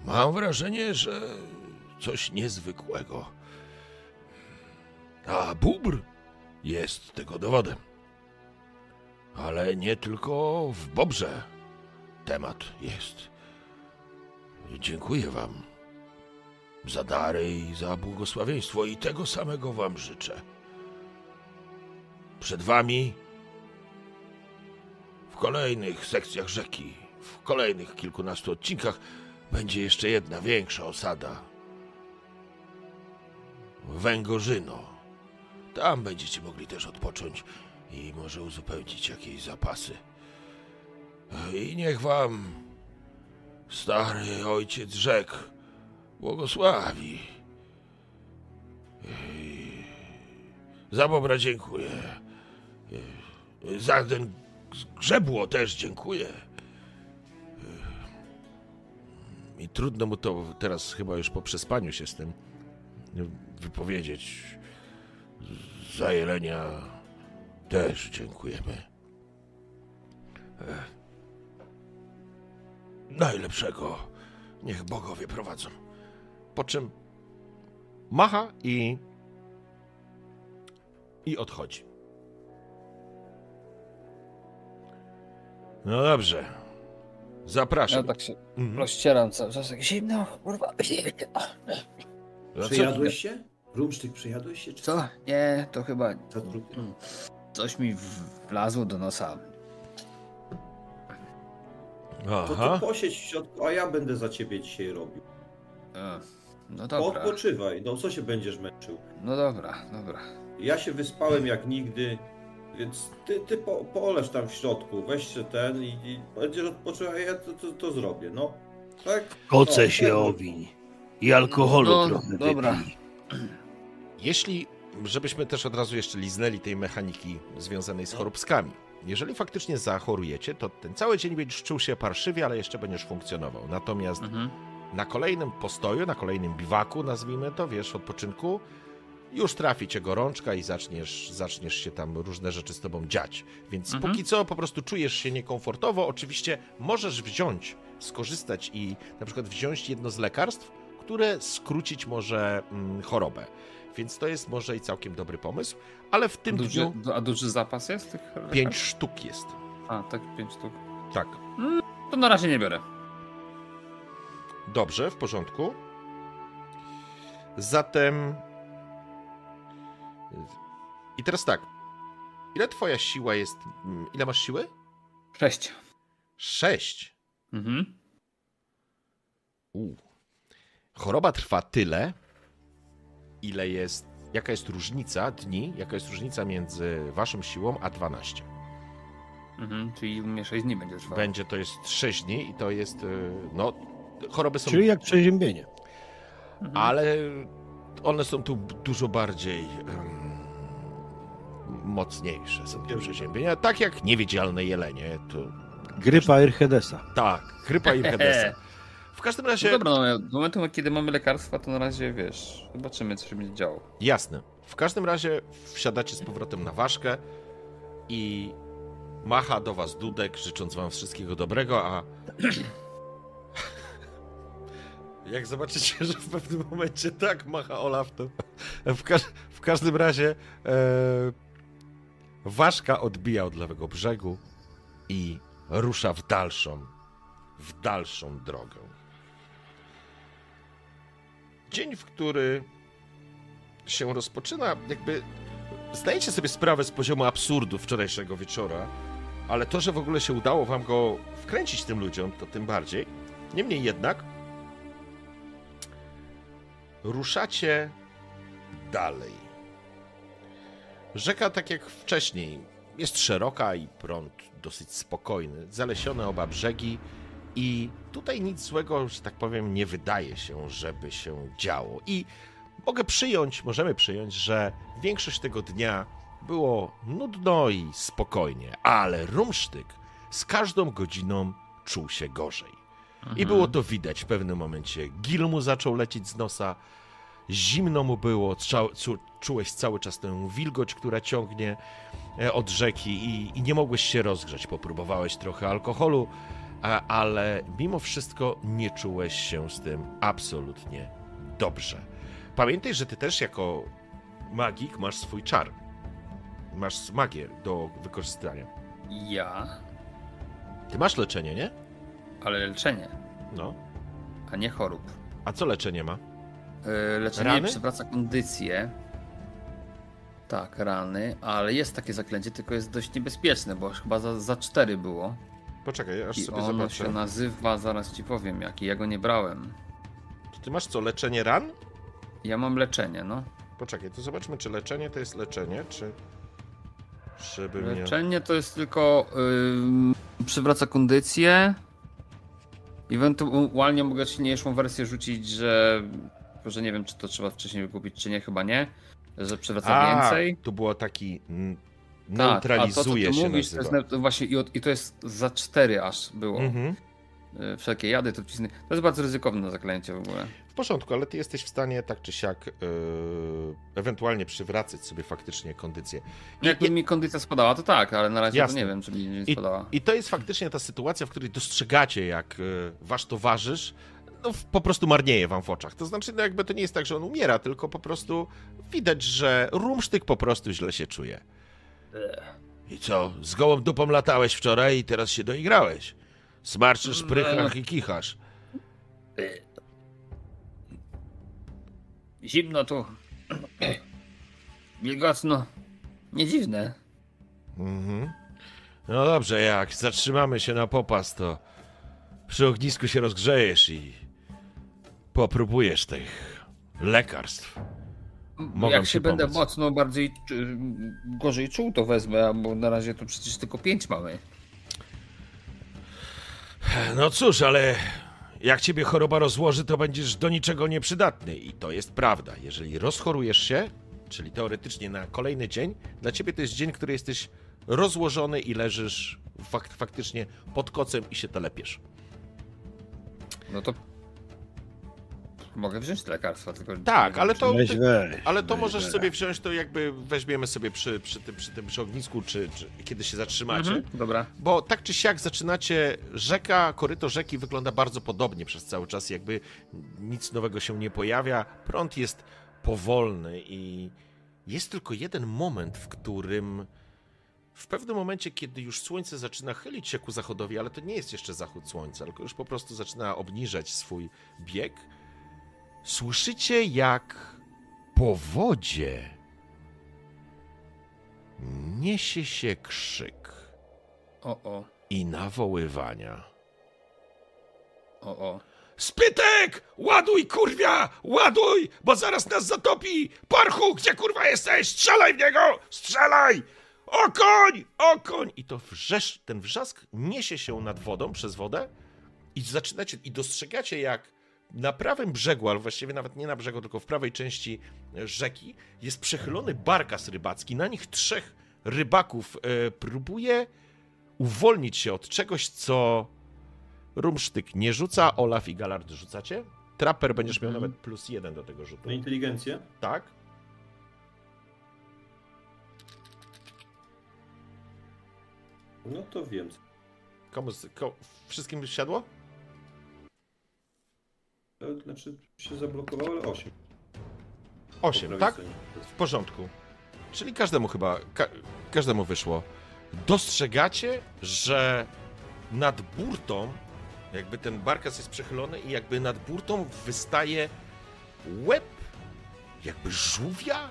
Mam wrażenie, że coś niezwykłego. A bubr jest tego dowodem. Ale nie tylko w bobrze temat jest. Dziękuję wam za dary i za błogosławieństwo i tego samego wam życzę. Przed wami w kolejnych sekcjach rzeki, w kolejnych kilkunastu odcinkach będzie jeszcze jedna większa osada. Węgorzyno. Tam będziecie mogli też odpocząć i może uzupełnić jakieś zapasy. I niech wam stary ojciec rzek błogosławi. Za bobra dziękuję. Za ten grzebło też dziękuję. I trudno mu to teraz chyba już po przespaniu się z tym wypowiedzieć. Za jelenia też dziękujemy. Ech. Najlepszego. Niech bogowie prowadzą. Po czym macha i i odchodzi. No dobrze. Zapraszam. Ja tak się Mhm. rozcieram cały czas, jak zimno, kurwa. Przejadłeś się? Rumsztyk, przejadłeś się? Czy Co? Nie, to chyba Zatrupie. coś mi wlazło do nosa. To ty Aha. posiedź w środku, a ja będę za ciebie dzisiaj robił. E, No dobra, Odpoczywaj, no co się będziesz męczył? no dobra, dobra. Ja się wyspałem jak nigdy, więc ty, ty po, poleż tam w środku, weź się ten i, i będziesz odpoczywał, a ja to, to, to zrobię, no. Tak? Koce No, się pewno. owiń. I alkoholu No, trochę dobra. wypij. Jeśli, żebyśmy też od razu jeszcze liznęli tej mechaniki związanej z choróbskami. Jeżeli faktycznie zachorujecie, to ten cały dzień będziesz czuł się parszywie, ale jeszcze będziesz funkcjonował. Natomiast Mhm. na kolejnym postoju, na kolejnym biwaku, nazwijmy to, wiesz, odpoczynku, już trafi cię gorączka i zaczniesz, zaczniesz się tam różne rzeczy z tobą dziać. Więc Mhm. póki co po prostu czujesz się niekomfortowo. Oczywiście możesz wziąć, skorzystać i na przykład wziąć jedno z lekarstw, które skrócić może mm, chorobę. Więc to jest może i całkiem dobry pomysł, ale w tym Duży, dniu a duży zapas jest tych pięć lekarstw? sztuk jest. A, tak, pięć sztuk. Tak. To na razie nie biorę. Dobrze, w porządku. Zatem. I teraz tak. Ile twoja siła jest. mm, Ile masz siły? Sześć. Sześć. Mhm. U. Choroba trwa tyle, ile jest. Jaka jest różnica dni? Jaka jest różnica między waszą siłą a 12? Mhm. Czyli u mnie sześć dni będzie trwało. Będzie to jest 6 dni i to jest. y, No, choroby są. Czyli jak przeziębienie. Mhm. ale one są tu dużo bardziej em, mocniejsze są te przeziębienia. Tak jak niewidzialne jelenie. To, Grypa Irchedesa. tak, grypa i hedesa. *laughs* W każdym No razie, dobra, no, do momentu, kiedy mamy lekarstwa, to na razie, wiesz, zobaczymy, co się będzie działo. jasne. W każdym razie wsiadacie z powrotem na ważkę i macha do was Dudek, życząc wam wszystkiego dobrego, a *clears throat* jak zobaczycie, że w pewnym momencie tak macha Olaf, to w, ka w każdym razie e, ważka odbija od lewego brzegu i rusza w dalszą, w dalszą drogę. Dzień, w który się rozpoczyna, jakby zdajecie sobie sprawę z poziomu absurdu wczorajszego wieczora, ale to, że w ogóle się udało wam go wkręcić tym ludziom, to tym bardziej. Niemniej jednak ruszacie dalej. Rzeka, tak jak wcześniej, jest szeroka i prąd dosyć spokojny, zalesione oba brzegi i tutaj nic złego, że tak powiem, nie wydaje się, żeby się działo. I mogę przyjąć, możemy przyjąć, że większość tego dnia było nudno i spokojnie, ale Rumsztyk z każdą godziną czuł się gorzej. I było to widać w pewnym momencie. Gil mu zaczął lecieć z nosa, zimno mu było, czułeś cały czas tę wilgoć, która ciągnie e, od rzeki i, i nie mogłeś się rozgrzać. Popróbowałeś trochę alkoholu, ale mimo wszystko nie czułeś się z tym absolutnie dobrze. Pamiętaj, że ty też jako magik masz swój czar. Masz magię do wykorzystania. Ja, Ty masz leczenie, nie? ale leczenie, No. a nie chorób. A co leczenie ma? Yy, leczenie Rany? przywraca kondycję. Tak, rany, ale jest takie zaklęcie, tylko jest dość niebezpieczne, bo chyba za, za cztery było. Poczekaj, aż I sobie ono zobaczę. się nazywa, zaraz ci powiem jaki, ja go nie brałem. To Ty masz co, leczenie ran? Ja mam leczenie, no. Poczekaj, to zobaczmy, czy leczenie to jest leczenie, czy... Żeby. Leczenie to jest tylko yy, przywraca kondycję. Ewentualnie mogę silniejszą wersję rzucić, że, że nie wiem, czy to trzeba wcześniej wykupić, czy nie, chyba nie. Że przywraca A, więcej. tu było taki... mm, Tak, a Neutralizuje to, co ty się mówisz, to jest, właśnie i, od, i to jest za cztery aż było. Mhm. Y, Wszelkie jady, trucizny. To jest bardzo ryzykowne zaklęcie w ogóle. W porządku, ale ty jesteś w stanie tak czy siak yy, ewentualnie przywracać sobie faktycznie kondycję. I, Jakby i, mi kondycja spadała, to tak, ale na razie Jasne. to nie wiem, czy mi nie I- spadała. I to jest faktycznie ta sytuacja, w której dostrzegacie, jak yy, wasz towarzysz no, po prostu marnieje wam w oczach. To znaczy, no, jakby to nie jest tak, że on umiera, tylko po prostu widać, że rumsztyk po prostu źle się czuje. I co, z gołą dupą latałeś wczoraj i teraz się doigrałeś. Smarczysz, prychach i kichasz. Zimno tu. Wilgotno. Nie dziwne. Mhm. No dobrze, jak zatrzymamy się na popas, to przy ognisku się rozgrzejesz i popróbujesz tych lekarstw. Mogą Jak się będę pomóc. mocno bardziej gorzej czuł, to wezmę, bo na razie to przecież tylko pięć mamy. No cóż, ale jak ciebie choroba rozłoży, to będziesz do niczego nieprzydatny. I to jest prawda. Jeżeli rozchorujesz się, czyli teoretycznie na kolejny dzień, dla ciebie to jest dzień, który jesteś rozłożony i leżysz fak faktycznie pod kocem i się telepiesz. No to mogę wziąć te lekarstwa, tylko... Tak, ale to, Weź, weź. ale to weź, możesz weź. sobie wziąć, to jakby weźmiemy sobie przy, przy, tym, przy tym przy ognisku, czy, czy kiedy się zatrzymacie. Mhm, dobra. Bo tak czy siak zaczynacie, rzeka, koryto rzeki wygląda bardzo podobnie przez cały czas, jakby nic nowego się nie pojawia. Prąd jest powolny i jest tylko jeden moment, w którym w pewnym momencie, kiedy już słońce zaczyna chylić się ku zachodowi, ale to nie jest jeszcze zachód słońca, tylko już po prostu zaczyna obniżać swój bieg, słyszycie jak po wodzie niesie się krzyk O, o, i nawoływania. o, o. Spytek! Ładuj, kurwia! Ładuj! Bo zaraz nas zatopi! Parchu, gdzie kurwa jesteś? Strzelaj w niego! Strzelaj! O koń! O koń! I to wrzesz, ten wrzask niesie się nad wodą, przez wodę i zaczynacie, i dostrzegacie jak na prawym brzegu, ale właściwie nawet nie na brzegu, tylko w prawej części rzeki jest przechylony barkas rybacki. Na nich trzech rybaków e, próbuje uwolnić się od czegoś, co Rumsztyk nie rzuca, Olaf i Galard rzucacie. Trapper będziesz miał Mhm. nawet plus jeden do tego rzutu. Na inteligencję? Tak? No to wiem. Komu, z- ko, wszystkim siadło? Znaczy się zablokowało, ale 8. Osiem, tak? W porządku. Czyli każdemu chyba, ka każdemu wyszło. Dostrzegacie, że nad burtą, jakby ten barkas jest przechylony i jakby nad burtą wystaje łeb jakby żółwia?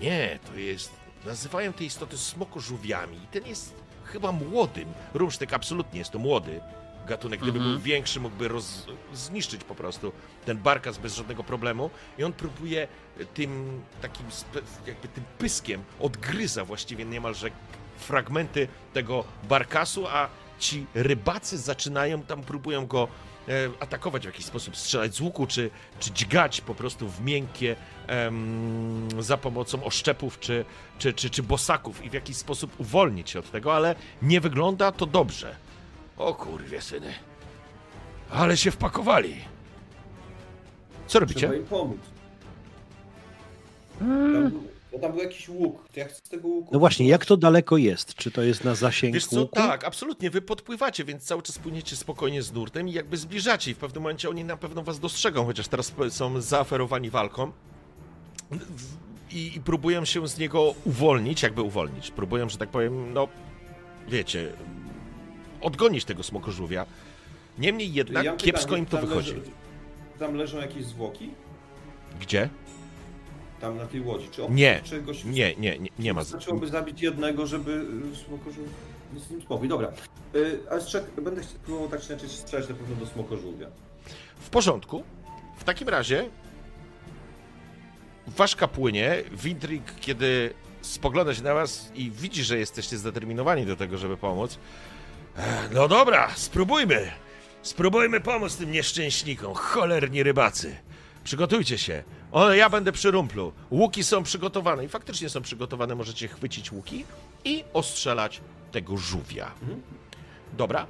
Nie, to jest, nazywają te istoty smokożółwiami i ten jest chyba młodym. Rumsztyk absolutnie jest to młody gatunek. Gdyby Mhm. był większy, mógłby roz, zniszczyć po prostu ten barkas bez żadnego problemu i on próbuje tym takim jakby tym pyskiem odgryza właściwie niemalże fragmenty tego barkasu, a ci rybacy zaczynają tam, próbują go e, atakować w jakiś sposób, strzelać z łuku, czy, czy dźgać po prostu w miękkie em, za pomocą oszczepów, czy, czy, czy, czy bosaków i w jakiś sposób uwolnić się od tego, ale nie wygląda to dobrze. O kurwie syny. Ale się wpakowali. Co robicie? Trzeba im pomóc. Tam, był- bo tam był jakiś łuk. To ja chcę z tego łuku. No właśnie, jak to daleko jest? Czy to jest na zasięg Wiesz co, łuku? tak, absolutnie, wy podpływacie, więc cały czas płyniecie spokojnie z nurtem i jakby zbliżacie i w pewnym momencie oni na pewno was dostrzegą, chociaż teraz są zaaferowani walką W- i, i próbują się z niego uwolnić, jakby uwolnić. Próbują, że tak powiem, no wiecie, odgonić tego smokożółwia. Niemniej jednak Ja kiepsko im to wychodzi. Leży, tam leżą jakieś zwłoki? Gdzie? Tam na tej łodzi. Czy Nie, czegoś... Nie, nie, nie, nie ma. z- Wystarczyłoby zabić jednego, żeby y, smokorzu... z nim spokój. Dobra. Y, ale strzek... będę próbował tak czy inaczej strzelać na pewno do smokożółwia. W porządku. W takim razie ważka płynie. Windrik, kiedy spogląda się na was i widzi, że jesteście zdeterminowani do tego, żeby pomóc. "E, No dobra, spróbujmy. Spróbujmy pomóc tym nieszczęśnikom. Cholerni rybacy. Przygotujcie się. O, ja będę przy rumplu. Łuki są przygotowane i faktycznie są przygotowane. Możecie chwycić łuki i ostrzelać tego żółwia. Dobra.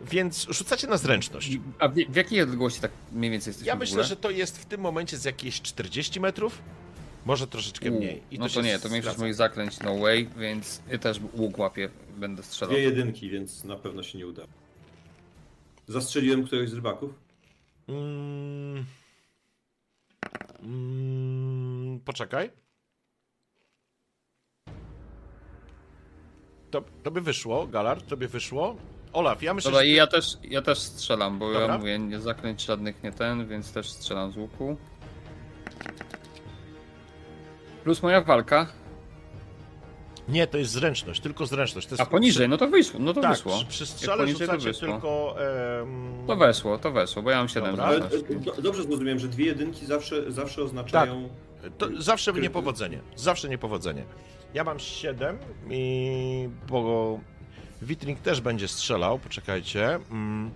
Więc rzucacie na zręczność. A w, w jakiej odległości tak mniej więcej jesteśmy Ja w myślę, że to jest w tym momencie z jakieś 40 metrów. Może troszeczkę mniej. I no się to nie, to zgadza. moich zaklęć no way, więc ja też łuk łapię, będę strzelał. Dwie jedynki, więc na pewno się nie uda. Zastrzeliłem któregoś z rybaków? Mm. Mm, poczekaj. To, to by wyszło, Galard, to by wyszło. Olaf, ja myślę, Dobra, że... i Ty... ja też, ja też strzelam, bo Dobra. ja mówię, nie zaklęć żadnych nie ten, więc też strzelam z łuku. Plus moja walka. Nie, to jest zręczność, tylko zręczność. To jest A poniżej, no to wyszło, no to tak, wyszło. przy, przy strzale poniżej, to rzucacie wyszło. tylko... em, To weszło, to weszło, bo ja mam 7 Dobra. Ale do, dobrze zrozumiałem, że dwie jedynki zawsze, zawsze oznaczają... To zawsze niepowodzenie. Zawsze niepowodzenie. Ja mam 7 i bo Witring też będzie strzelał. Poczekajcie. Mm.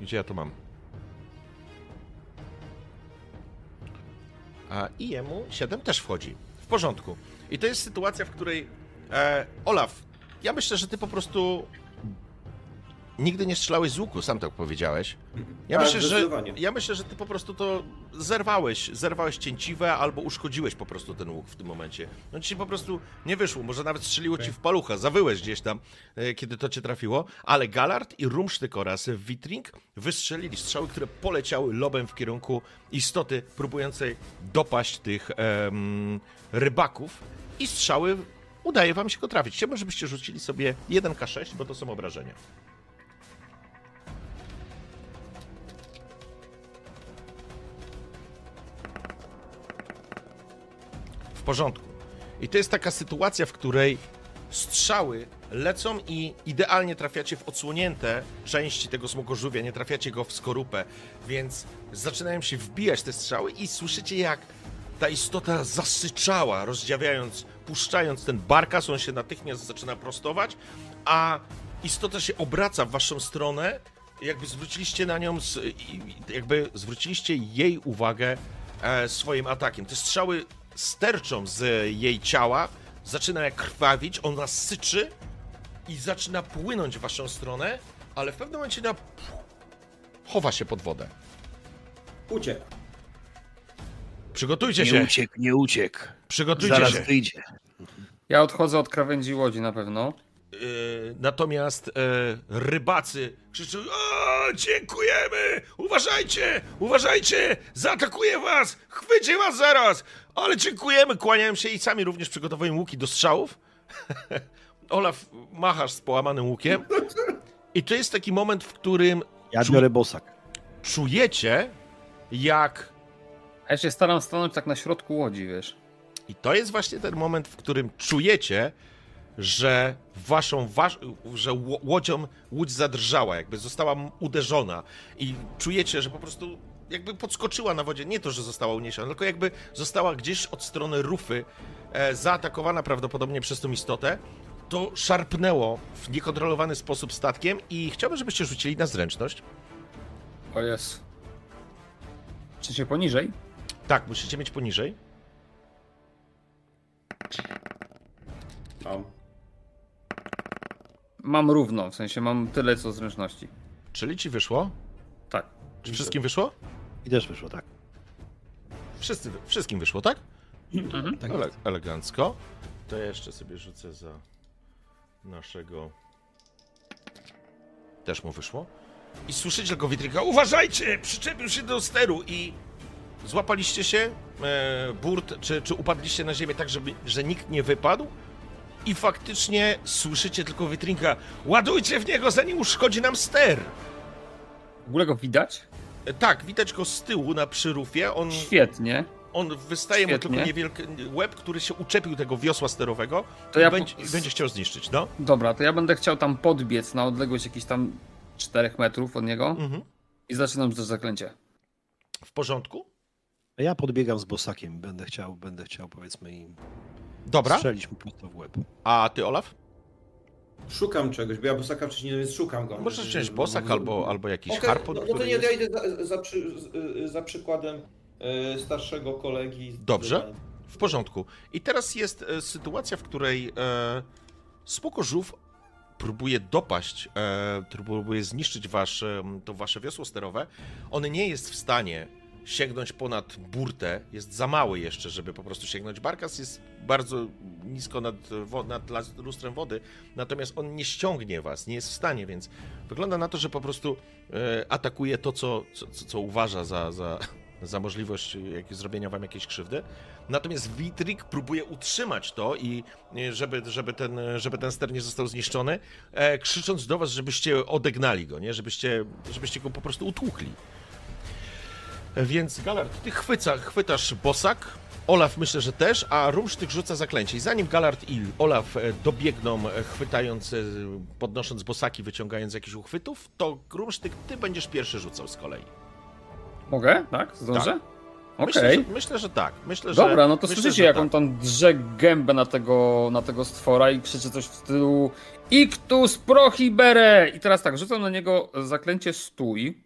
Gdzie ja to mam? I jemu 7 też wchodzi. W porządku. I to jest sytuacja, w której e, Olaf, ja myślę, że ty po prostu nigdy nie strzelałeś z łuku, sam tak powiedziałeś. Ja Tak, myślę, że ja myślę, że ty po prostu to zerwałeś, zerwałeś cięciwe albo uszkodziłeś po prostu ten łuk w tym momencie. No ci po prostu nie wyszło, może nawet strzeliło ci w palucha, zawyłeś gdzieś tam, e, kiedy to cię trafiło, ale Galard i Rumsztyk oraz Witring wystrzelili strzały, które poleciały lobem w kierunku istoty próbującej dopaść tych em, rybaków i strzały udaje wam się go trafić. Chciałbym, żebyście rzucili sobie 1k6, bo to są obrażenia. Porządku. I to jest taka sytuacja, w której strzały lecą i idealnie trafiacie w odsłonięte części tego smogożółwia, nie trafiacie go w skorupę, więc zaczynają się wbijać te strzały i słyszycie jak ta istota zasyczała, rozdziawiając, puszczając ten barkas, on się natychmiast zaczyna prostować, a istota się obraca w waszą stronę, jakby zwróciliście na nią, jakby zwróciliście jej uwagę e, swoim atakiem. Te strzały sterczą z jej ciała, zaczyna krwawić, ona syczy i zaczyna płynąć w waszą stronę, ale w pewnym momencie na... chowa się pod wodę. Uciekł. Przygotujcie Nie się, uciekł, nie uciekł. przygotujcie Zaraz się. wyjdzie. Ja odchodzę od krawędzi łodzi na pewno. Yy, natomiast e, rybacy krzyczą: o, dziękujemy! Uważajcie! Uważajcie! Zaatakuje was! Chwycie was zaraz! Ale dziękujemy! Kłaniają się i sami również przygotowują łuki do strzałów. *laughs* Olaf, machasz z połamanym łukiem. I to jest taki moment, w którym Ja biorę bosak. czujecie, jak A ja się staram stanąć tak na środku łodzi, wiesz. I to jest właśnie ten moment, w którym czujecie, że waszą, wasz, że ło- łodzią łódź zadrżała, jakby została uderzona i czujecie, że po prostu jakby podskoczyła na wodzie. Nie to, że została uniesiona, tylko jakby została gdzieś od strony rufy e, zaatakowana prawdopodobnie przez tą istotę. To szarpnęło w niekontrolowany sposób statkiem i chciałbym, żebyście rzucili na zręczność. O jest. Czy się poniżej? Tak, musicie mieć poniżej. Tam. Mam równo, w sensie mam tyle co zręczności. Czyli ci wyszło? Tak. Czy wszystkim wyszło? I też wyszło tak. Wszyscy, wszystkim wyszło, tak? tak Ele elegancko. To ja jeszcze sobie rzucę za naszego. Też mu wyszło. I słyszycie tylko Witryka. Uważajcie! Przyczepił się do steru i złapaliście się, e, burt, czy, czy upadliście na ziemię tak, żeby, że nikt nie wypadł. I faktycznie słyszycie tylko Witrinka. Ładujcie w niego, zanim uszkodzi nam ster! W ogóle go widać? E, tak, widać go z tyłu na przyrufie. On Świetnie. On wystaje mu Świetnie. tylko niewielki łeb, który się uczepił tego wiosła sterowego To ja będzie, po- będzie chciał zniszczyć, no. Dobra, to ja będę chciał tam podbiec na odległość jakichś tam 4 metrów od niego Mhm. i zaczynam to zaklęcie. W porządku? A ja podbiegam z bosakiem. Będę chciał, będę chciał powiedzmy im Dobra. strzelić mu prosto w łeb. A ty, Olaf? Szukam czegoś, bo ja bosaka wcześniej nie więc szukam go. Możesz wziąć bosak albo, albo jakiś Okej, harpun, no, no to nie, jest... ja idę za, za, przy, z- za przykładem e, starszego kolegi. Dobrze. W porządku. I teraz jest e, sytuacja, w której e, Spokożów próbuje dopaść, e, próbuje zniszczyć wasz, to wasze wiosło sterowe. On nie jest w stanie sięgnąć ponad burtę, jest za mały jeszcze, żeby po prostu sięgnąć. Barkas jest bardzo nisko nad, nad lustrem wody, natomiast on nie ściągnie was, nie jest w stanie, więc wygląda na to, że po prostu e, atakuje to, co, co, co, uważa za, za, za możliwość zrobienia wam jakiejś krzywdy. Natomiast Witrik próbuje utrzymać to i e, żeby, żeby, ten, żeby ten ster nie został zniszczony, e, krzycząc do was, żebyście odegnali go, nie? Żebyście, żebyście go po prostu utłukli. Więc Galard, ty chwyca, chwytasz bosak, Olaf myślę, że też, a Rumsztyk rzuca zaklęcie. I zanim Galard i Olaf e, dobiegną, e, chwytając, e, podnosząc bosaki, wyciągając jakichś uchwytów, to Rumsztyk, ty będziesz pierwszy rzucał z kolei. Mogę? Tak? Zdążę? Okej. Myślę, że, myślę, że tak. Myślę, że, Dobra, no to myślę, słyszycie, jak tak. on tam drze gębę na tego, na tego stwora i krzyczy coś w stylu Ictus prohibere! I teraz tak, rzucam na niego zaklęcie stój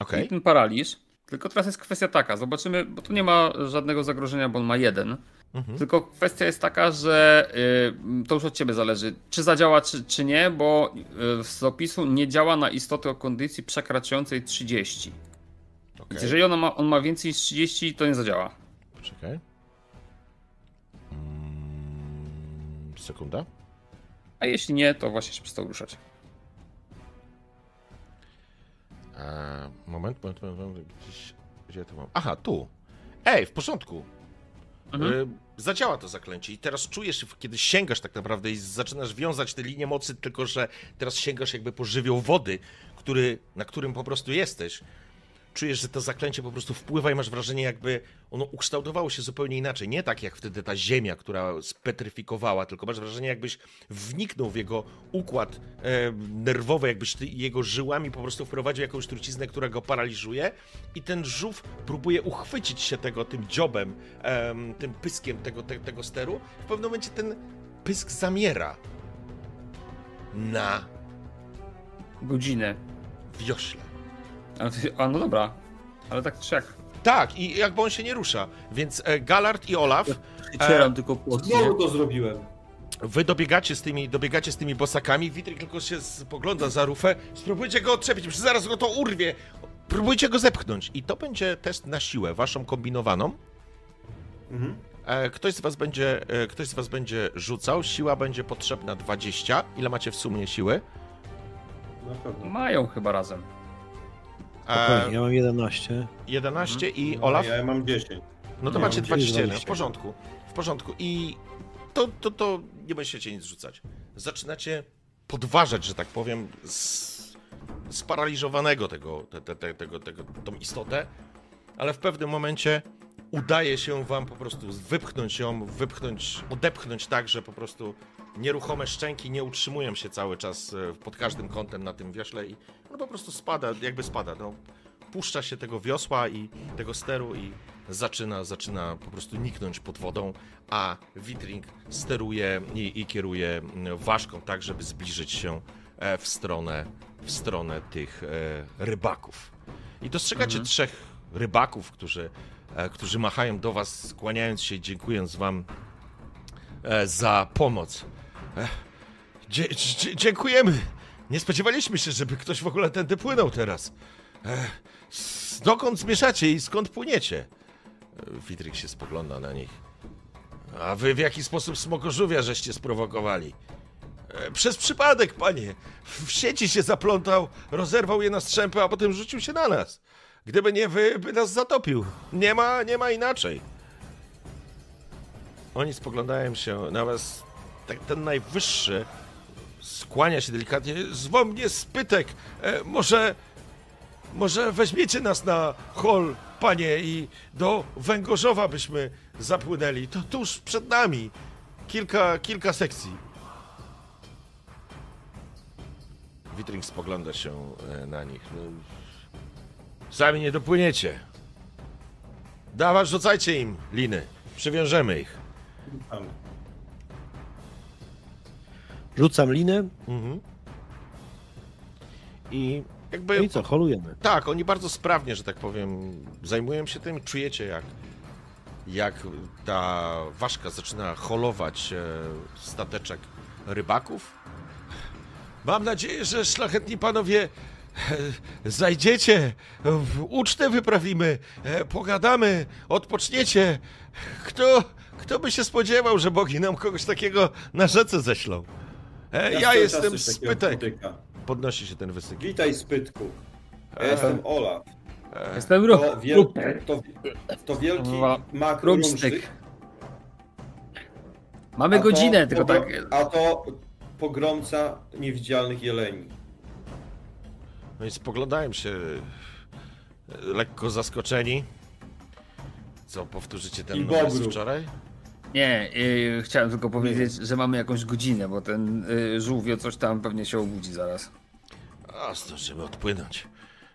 Okej. i ten paraliż. Tylko teraz jest kwestia taka, zobaczymy, bo tu nie ma żadnego zagrożenia, bo on ma jeden. Mhm. Tylko kwestia jest taka, że y, to już od ciebie zależy, czy zadziała, czy, czy nie, bo y, z opisu nie działa na istoty o kondycji przekraczającej 30. Okej. Więc jeżeli ona ma, on ma więcej niż 30, to nie zadziała. Czekaj. Mm, sekunda. A jeśli nie, to właśnie się przestał ruszać. E, moment, moment, moment. Gdzieś, gdzie ja to mam? Aha, tu. Ej, w porządku. Mhm. E, zadziała to zaklęcie i teraz czujesz, kiedy sięgasz tak naprawdę i zaczynasz wiązać te linie mocy, tylko że teraz sięgasz jakby po żywioł wody, który, na którym po prostu jesteś. Czujesz, że to zaklęcie po prostu wpływa i masz wrażenie, jakby ono ukształtowało się zupełnie inaczej. Nie tak jak wtedy ta ziemia, która spetryfikowała, tylko masz wrażenie, jakbyś wniknął w jego układ e, nerwowy, jakbyś ty jego żyłami po prostu wprowadził jakąś truciznę, która go paraliżuje i ten żółw próbuje uchwycić się tego tym dziobem, em, tym pyskiem tego, te, tego steru. W pewnym momencie ten pysk zamiera na Godzinę. wiośle. Ale to- A no dobra, ale tak jak. Tak, i jakby on się nie rusza. Więc e, Galard i Olaf, Przecieram tylko płotnie. Znowu to zrobiłem. wy dobiegacie z tymi, dobiegacie z tymi bosakami, Witryk tylko się spogląda za rufę, spróbujcie go odczepić, przecież zaraz go to urwie. Próbujcie go zepchnąć. I to będzie test na siłę, waszą kombinowaną. Mhm. E, Ktoś z was będzie, e, ktoś z was będzie rzucał, siła będzie potrzebna 20. Ile macie w sumie siły? Na pewno. Mają chyba razem. E, Spokojnie, ja mam 11. 11 i No, Olaf? Ja mam 10. No to Ja macie mam 21, w 20. porządku. W porządku. I to, to, to nie będziecie nic rzucać. Zaczynacie podważać, że tak powiem, z, sparaliżowanego tego, te, te, te, tego, tego, tą istotę, ale w pewnym momencie udaje się wam po prostu wypchnąć ją, wypchnąć, odepchnąć tak, że po prostu nieruchome szczęki nie utrzymują się cały czas e, pod każdym kątem na tym wiośle i on po prostu spada, jakby spada. No, puszcza się tego wiosła i tego steru i zaczyna, zaczyna po prostu niknąć pod wodą, a Witring steruje i, i kieruje mm, ważką tak, żeby zbliżyć się e, w stronę, w stronę tych e, rybaków. I dostrzegacie trzech rybaków, którzy, e, którzy machają do was, skłaniając się i dziękując wam za pomoc. Dzie, dziękujemy! Nie spodziewaliśmy się, żeby ktoś w ogóle tędy płynął teraz. E, s- dokąd zmierzacie i skąd płyniecie? Witryk się spogląda na nich. A wy w jaki sposób smokożówia żeście sprowokowali? Przez przypadek, panie. W sieci się zaplątał, rozerwał je na strzępy, a potem rzucił się na nas. Gdyby nie wy, by nas zatopił. Nie ma, nie ma inaczej. Oni spoglądają się na was. Tak, ten najwyższy skłania się delikatnie. Zwą mnie spytek. E, może, może weźmiecie nas na hol, panie, i do Węgorzowa byśmy zapłynęli. To tuż przed nami. Kilka, kilka sekcji. Witring spogląda się e, na nich. No, sami nie dopłyniecie. Dawać, rzucajcie im liny. Przywiążemy ich. Tam. Rzucam linę Mhm. I no jakby. i co, holujemy. Tak, oni bardzo sprawnie, że tak powiem, zajmują się tym. Czujecie, jak, jak ta ważka zaczyna holować e, stateczek rybaków. Mam nadzieję, że szlachetni panowie e, zajdziecie, w ucztę wyprawimy, e, pogadamy, odpoczniecie. Kto, kto by się spodziewał, że bogi nam kogoś takiego na rzece ześlą? E, ja czas jestem Spytek. Podnosi się ten wysyk. Witaj, Spytku. Ja E, jestem Olaf. E, Jestem ruch. To, wiel... to, to wielki Kurwa, mak rumsztyk. rumsztyk. Mamy a to godzinę, tylko tak. A to pogromca niewidzialnych jeleni. No i spoglądają się e, lekko zaskoczeni. Co, powtórzycie ten I numer z wczoraj? Nie, yy, chciałem tylko powiedzieć, że mamy jakąś godzinę, bo ten yy, żółwio coś tam pewnie się obudzi zaraz. A, zdążymy odpłynąć.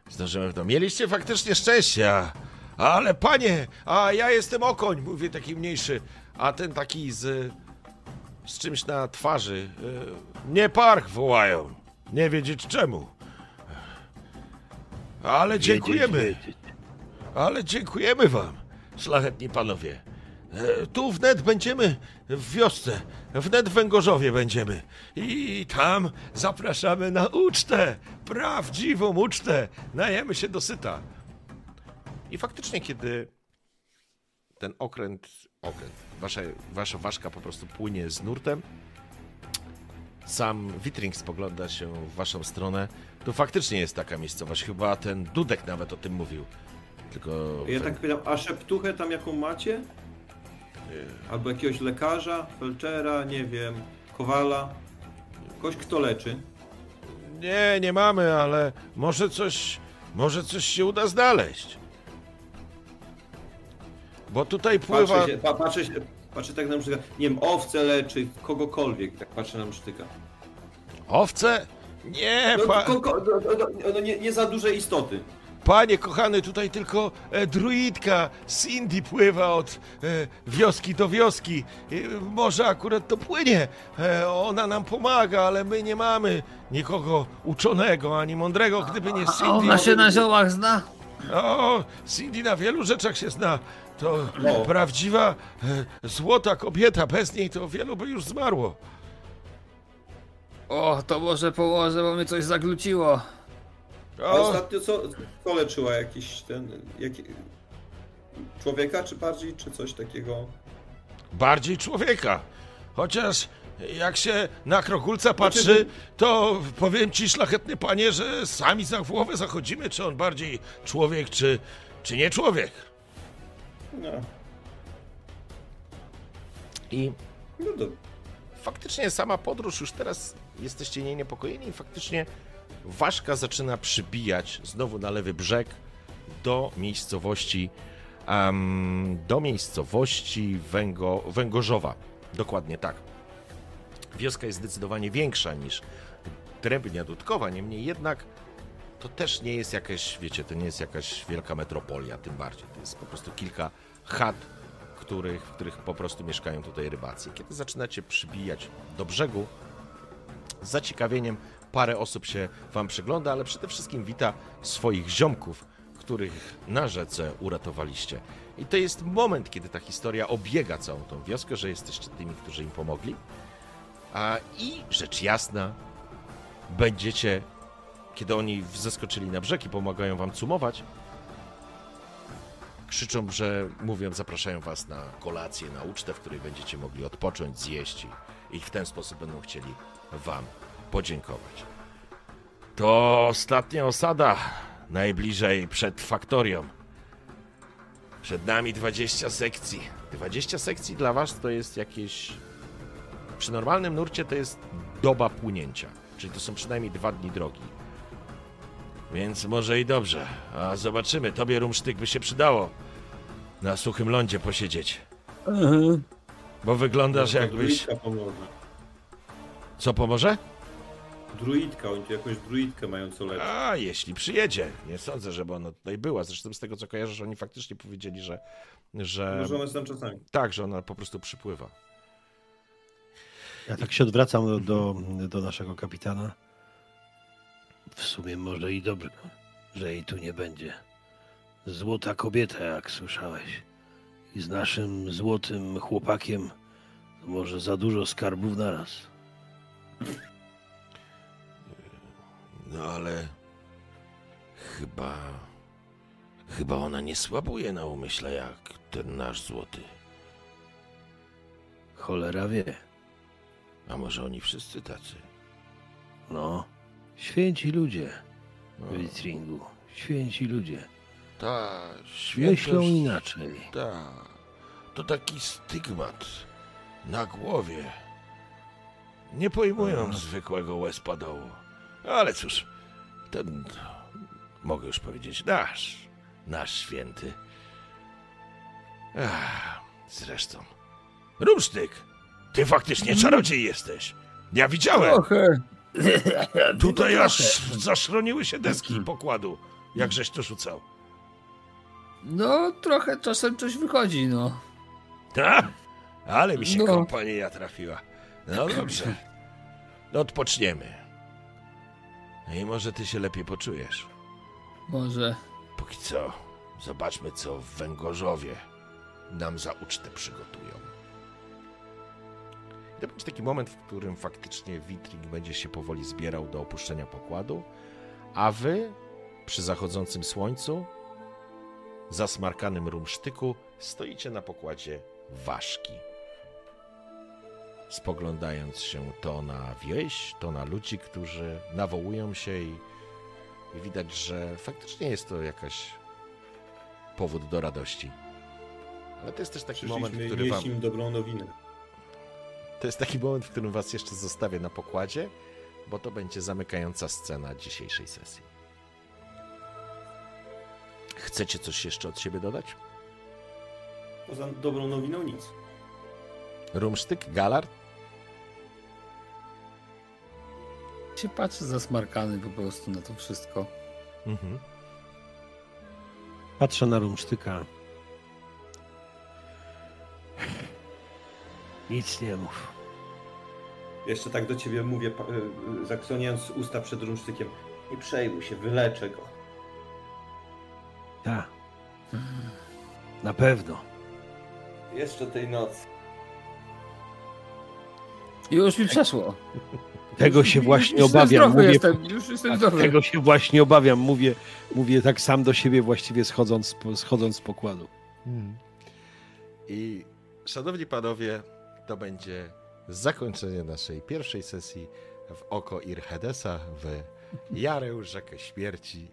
Zdążymy w to. Mieliście faktycznie szczęście, a... ale panie, a ja jestem okoń, mówię taki mniejszy, a ten taki z... z czymś na twarzy. e, Nie parch wołają. Nie wiedzieć czemu. Ale dziękujemy. Ale dziękujemy wam, szlachetni panowie. E, Tu wnet będziemy w wiosce, wnet w Węgorzowie będziemy. I tam zapraszamy na ucztę, prawdziwą ucztę. Najemy się dosyta. I faktycznie, kiedy ten okręt, okręt, wasza, wasza ważka po prostu płynie z nurtem, sam Witring spogląda się w waszą stronę, to faktycznie jest taka miejscowość. Chyba ten Dudek nawet o tym mówił. Tylko. Ja tak pytam, a szeptuchę tam jaką macie? Albo jakiegoś lekarza, felczera, nie wiem, kowala? Kogoś kto leczy? Nie, nie mamy, ale może coś. Może coś się uda znaleźć. Bo tutaj pływa. Patrzę, się, pa, patrzę, się, patrzę tak na msztyka, nie wiem, owce leczy, kogokolwiek, tak patrzę na msztyka. Owce? Nie, No, pa... ko, ko, no, no, no, no, nie, nie za duże istoty. Panie kochany, tutaj tylko e, druidka Cindy pływa od e, wioski do wioski. E, może akurat to płynie. E, ona nam pomaga, ale my nie mamy nikogo uczonego ani mądrego, gdyby nie A Cindy. ona się na ziołach zna? O, Cindy na wielu rzeczach się zna. To No. prawdziwa e, złota kobieta. Bez niej to wielu by już zmarło. O, to może położę, bo mnie coś zagluciło. A O, ostatnio co, co leczyła? Jakiś ten... Jaki, człowieka, czy bardziej, czy coś takiego? bardziej człowieka. Chociaż jak się na krokulca patrzy, to powiem ci, szlachetny panie, że sami za głowę zachodzimy, czy on bardziej człowiek, czy, czy nie człowiek. No, I no dobra. faktycznie sama podróż, już teraz jesteście nie niepokojeni i faktycznie ważka zaczyna przybijać znowu na lewy brzeg do miejscowości em, do miejscowości Węgo, Węgorzowa. Dokładnie tak. Wioska jest zdecydowanie większa niż Drębnia Dudkowa, niemniej jednak to też nie jest jakaś, wiecie, to nie jest jakaś wielka metropolia, tym bardziej. To jest po prostu kilka chat, których, w których po prostu mieszkają tutaj rybacy. Kiedy zaczynacie przybijać do brzegu, z zaciekawieniem parę osób się wam przygląda, ale przede wszystkim wita swoich ziomków, których na rzece uratowaliście. I to jest moment, kiedy ta historia obiega całą tą wioskę, że jesteście tymi, którzy im pomogli. A, I rzecz jasna, będziecie, kiedy oni zeskoczyli na brzeg i pomagają wam cumować, krzyczą, że mówią, zapraszają was na kolację, na ucztę, w której będziecie mogli odpocząć, zjeść i, w ten sposób będą chcieli wam podziękować. To ostatnia osada, najbliżej przed faktorią. Przed nami 20 sekcji. 20 sekcji dla was to jest jakieś... Przy normalnym nurcie to jest doba płynięcia, czyli to są przynajmniej dwa dni drogi. Więc może i dobrze. A zobaczymy, tobie rumsztyk by się przydało na suchym lądzie posiedzieć. Bo wyglądasz jakbyś... Co pomoże? Druidka, oni tu jakąś druidkę mają co leczyć. A, jeśli przyjedzie. Nie sądzę, żeby ona tutaj była. Zresztą z tego, co kojarzysz, oni faktycznie powiedzieli, że... że... Może one są czasami. Tak, że ona po prostu przypływa. Ja tak się odwracam do, do, do naszego kapitana. W sumie może i dobrze, że jej tu nie będzie. Złota kobieta, jak słyszałeś. I z naszym złotym chłopakiem może za dużo skarbów naraz. No ale... Chyba... Chyba ona nie słabuje na umyśle jak ten nasz złoty. Cholera wie. A może oni wszyscy tacy? No, święci ludzie No, w Witringu. Święci ludzie. Ta świętość... Myślą inaczej. Ta, to taki stygmat na głowie. Nie pojmują zwykłego łezpadołu. Ale cóż, ten, mogę już powiedzieć, nasz, nasz święty. Ach, zresztą, Rumsztyk, ty faktycznie czarodziej jesteś. Ja widziałem. Trochę. *laughs* Tutaj aż zaszroniły się deski pokładu, jak żeś to rzucał. No, trochę czasem coś wychodzi, no. Tak? Ale mi się No. kompania trafiła. No dobrze. *laughs* Odpoczniemy. I może ty się lepiej poczujesz. Może. Póki co, zobaczmy, co Węgorzowie nam za ucztę przygotują. To będzie taki moment, w którym faktycznie Witrik będzie się powoli zbierał do opuszczenia pokładu, a wy przy zachodzącym słońcu, zasmarkanym rumsztyku, stoicie na pokładzie ważki. Spoglądając się to na wieś, to na ludzi, którzy nawołują się i i widać, że faktycznie jest to jakaś powód do radości. Ale to jest też taki moment, Przyszliśmy który wam, im dobrą nowinę. to jest taki moment, w którym was jeszcze zostawię na pokładzie, bo to będzie zamykająca scena dzisiejszej sesji. Chcecie coś jeszcze od siebie dodać? Poza dobrą nowiną nic. Rumsztyk, Galar? Się patrzy zasmarkany po prostu na to wszystko. Mhm. Patrzę na rumsztyka. Nic nie mów. Jeszcze tak do ciebie mówię, y, y, zaksoniając usta przed rumsztykiem. Nie przejmuj się, wyleczę go. Tak. Na pewno. Jeszcze tej nocy. Już mi przeszło. *laughs* Tego się właśnie już obawiam. Mówię, jestem, już jestem zdrowy. tego się właśnie obawiam. Mówię, mówię tak sam do siebie właściwie schodząc, schodząc z pokładu. I szanowni panowie, to będzie zakończenie naszej pierwszej sesji w oko Irhedesa w Jareł, rzekę śmierci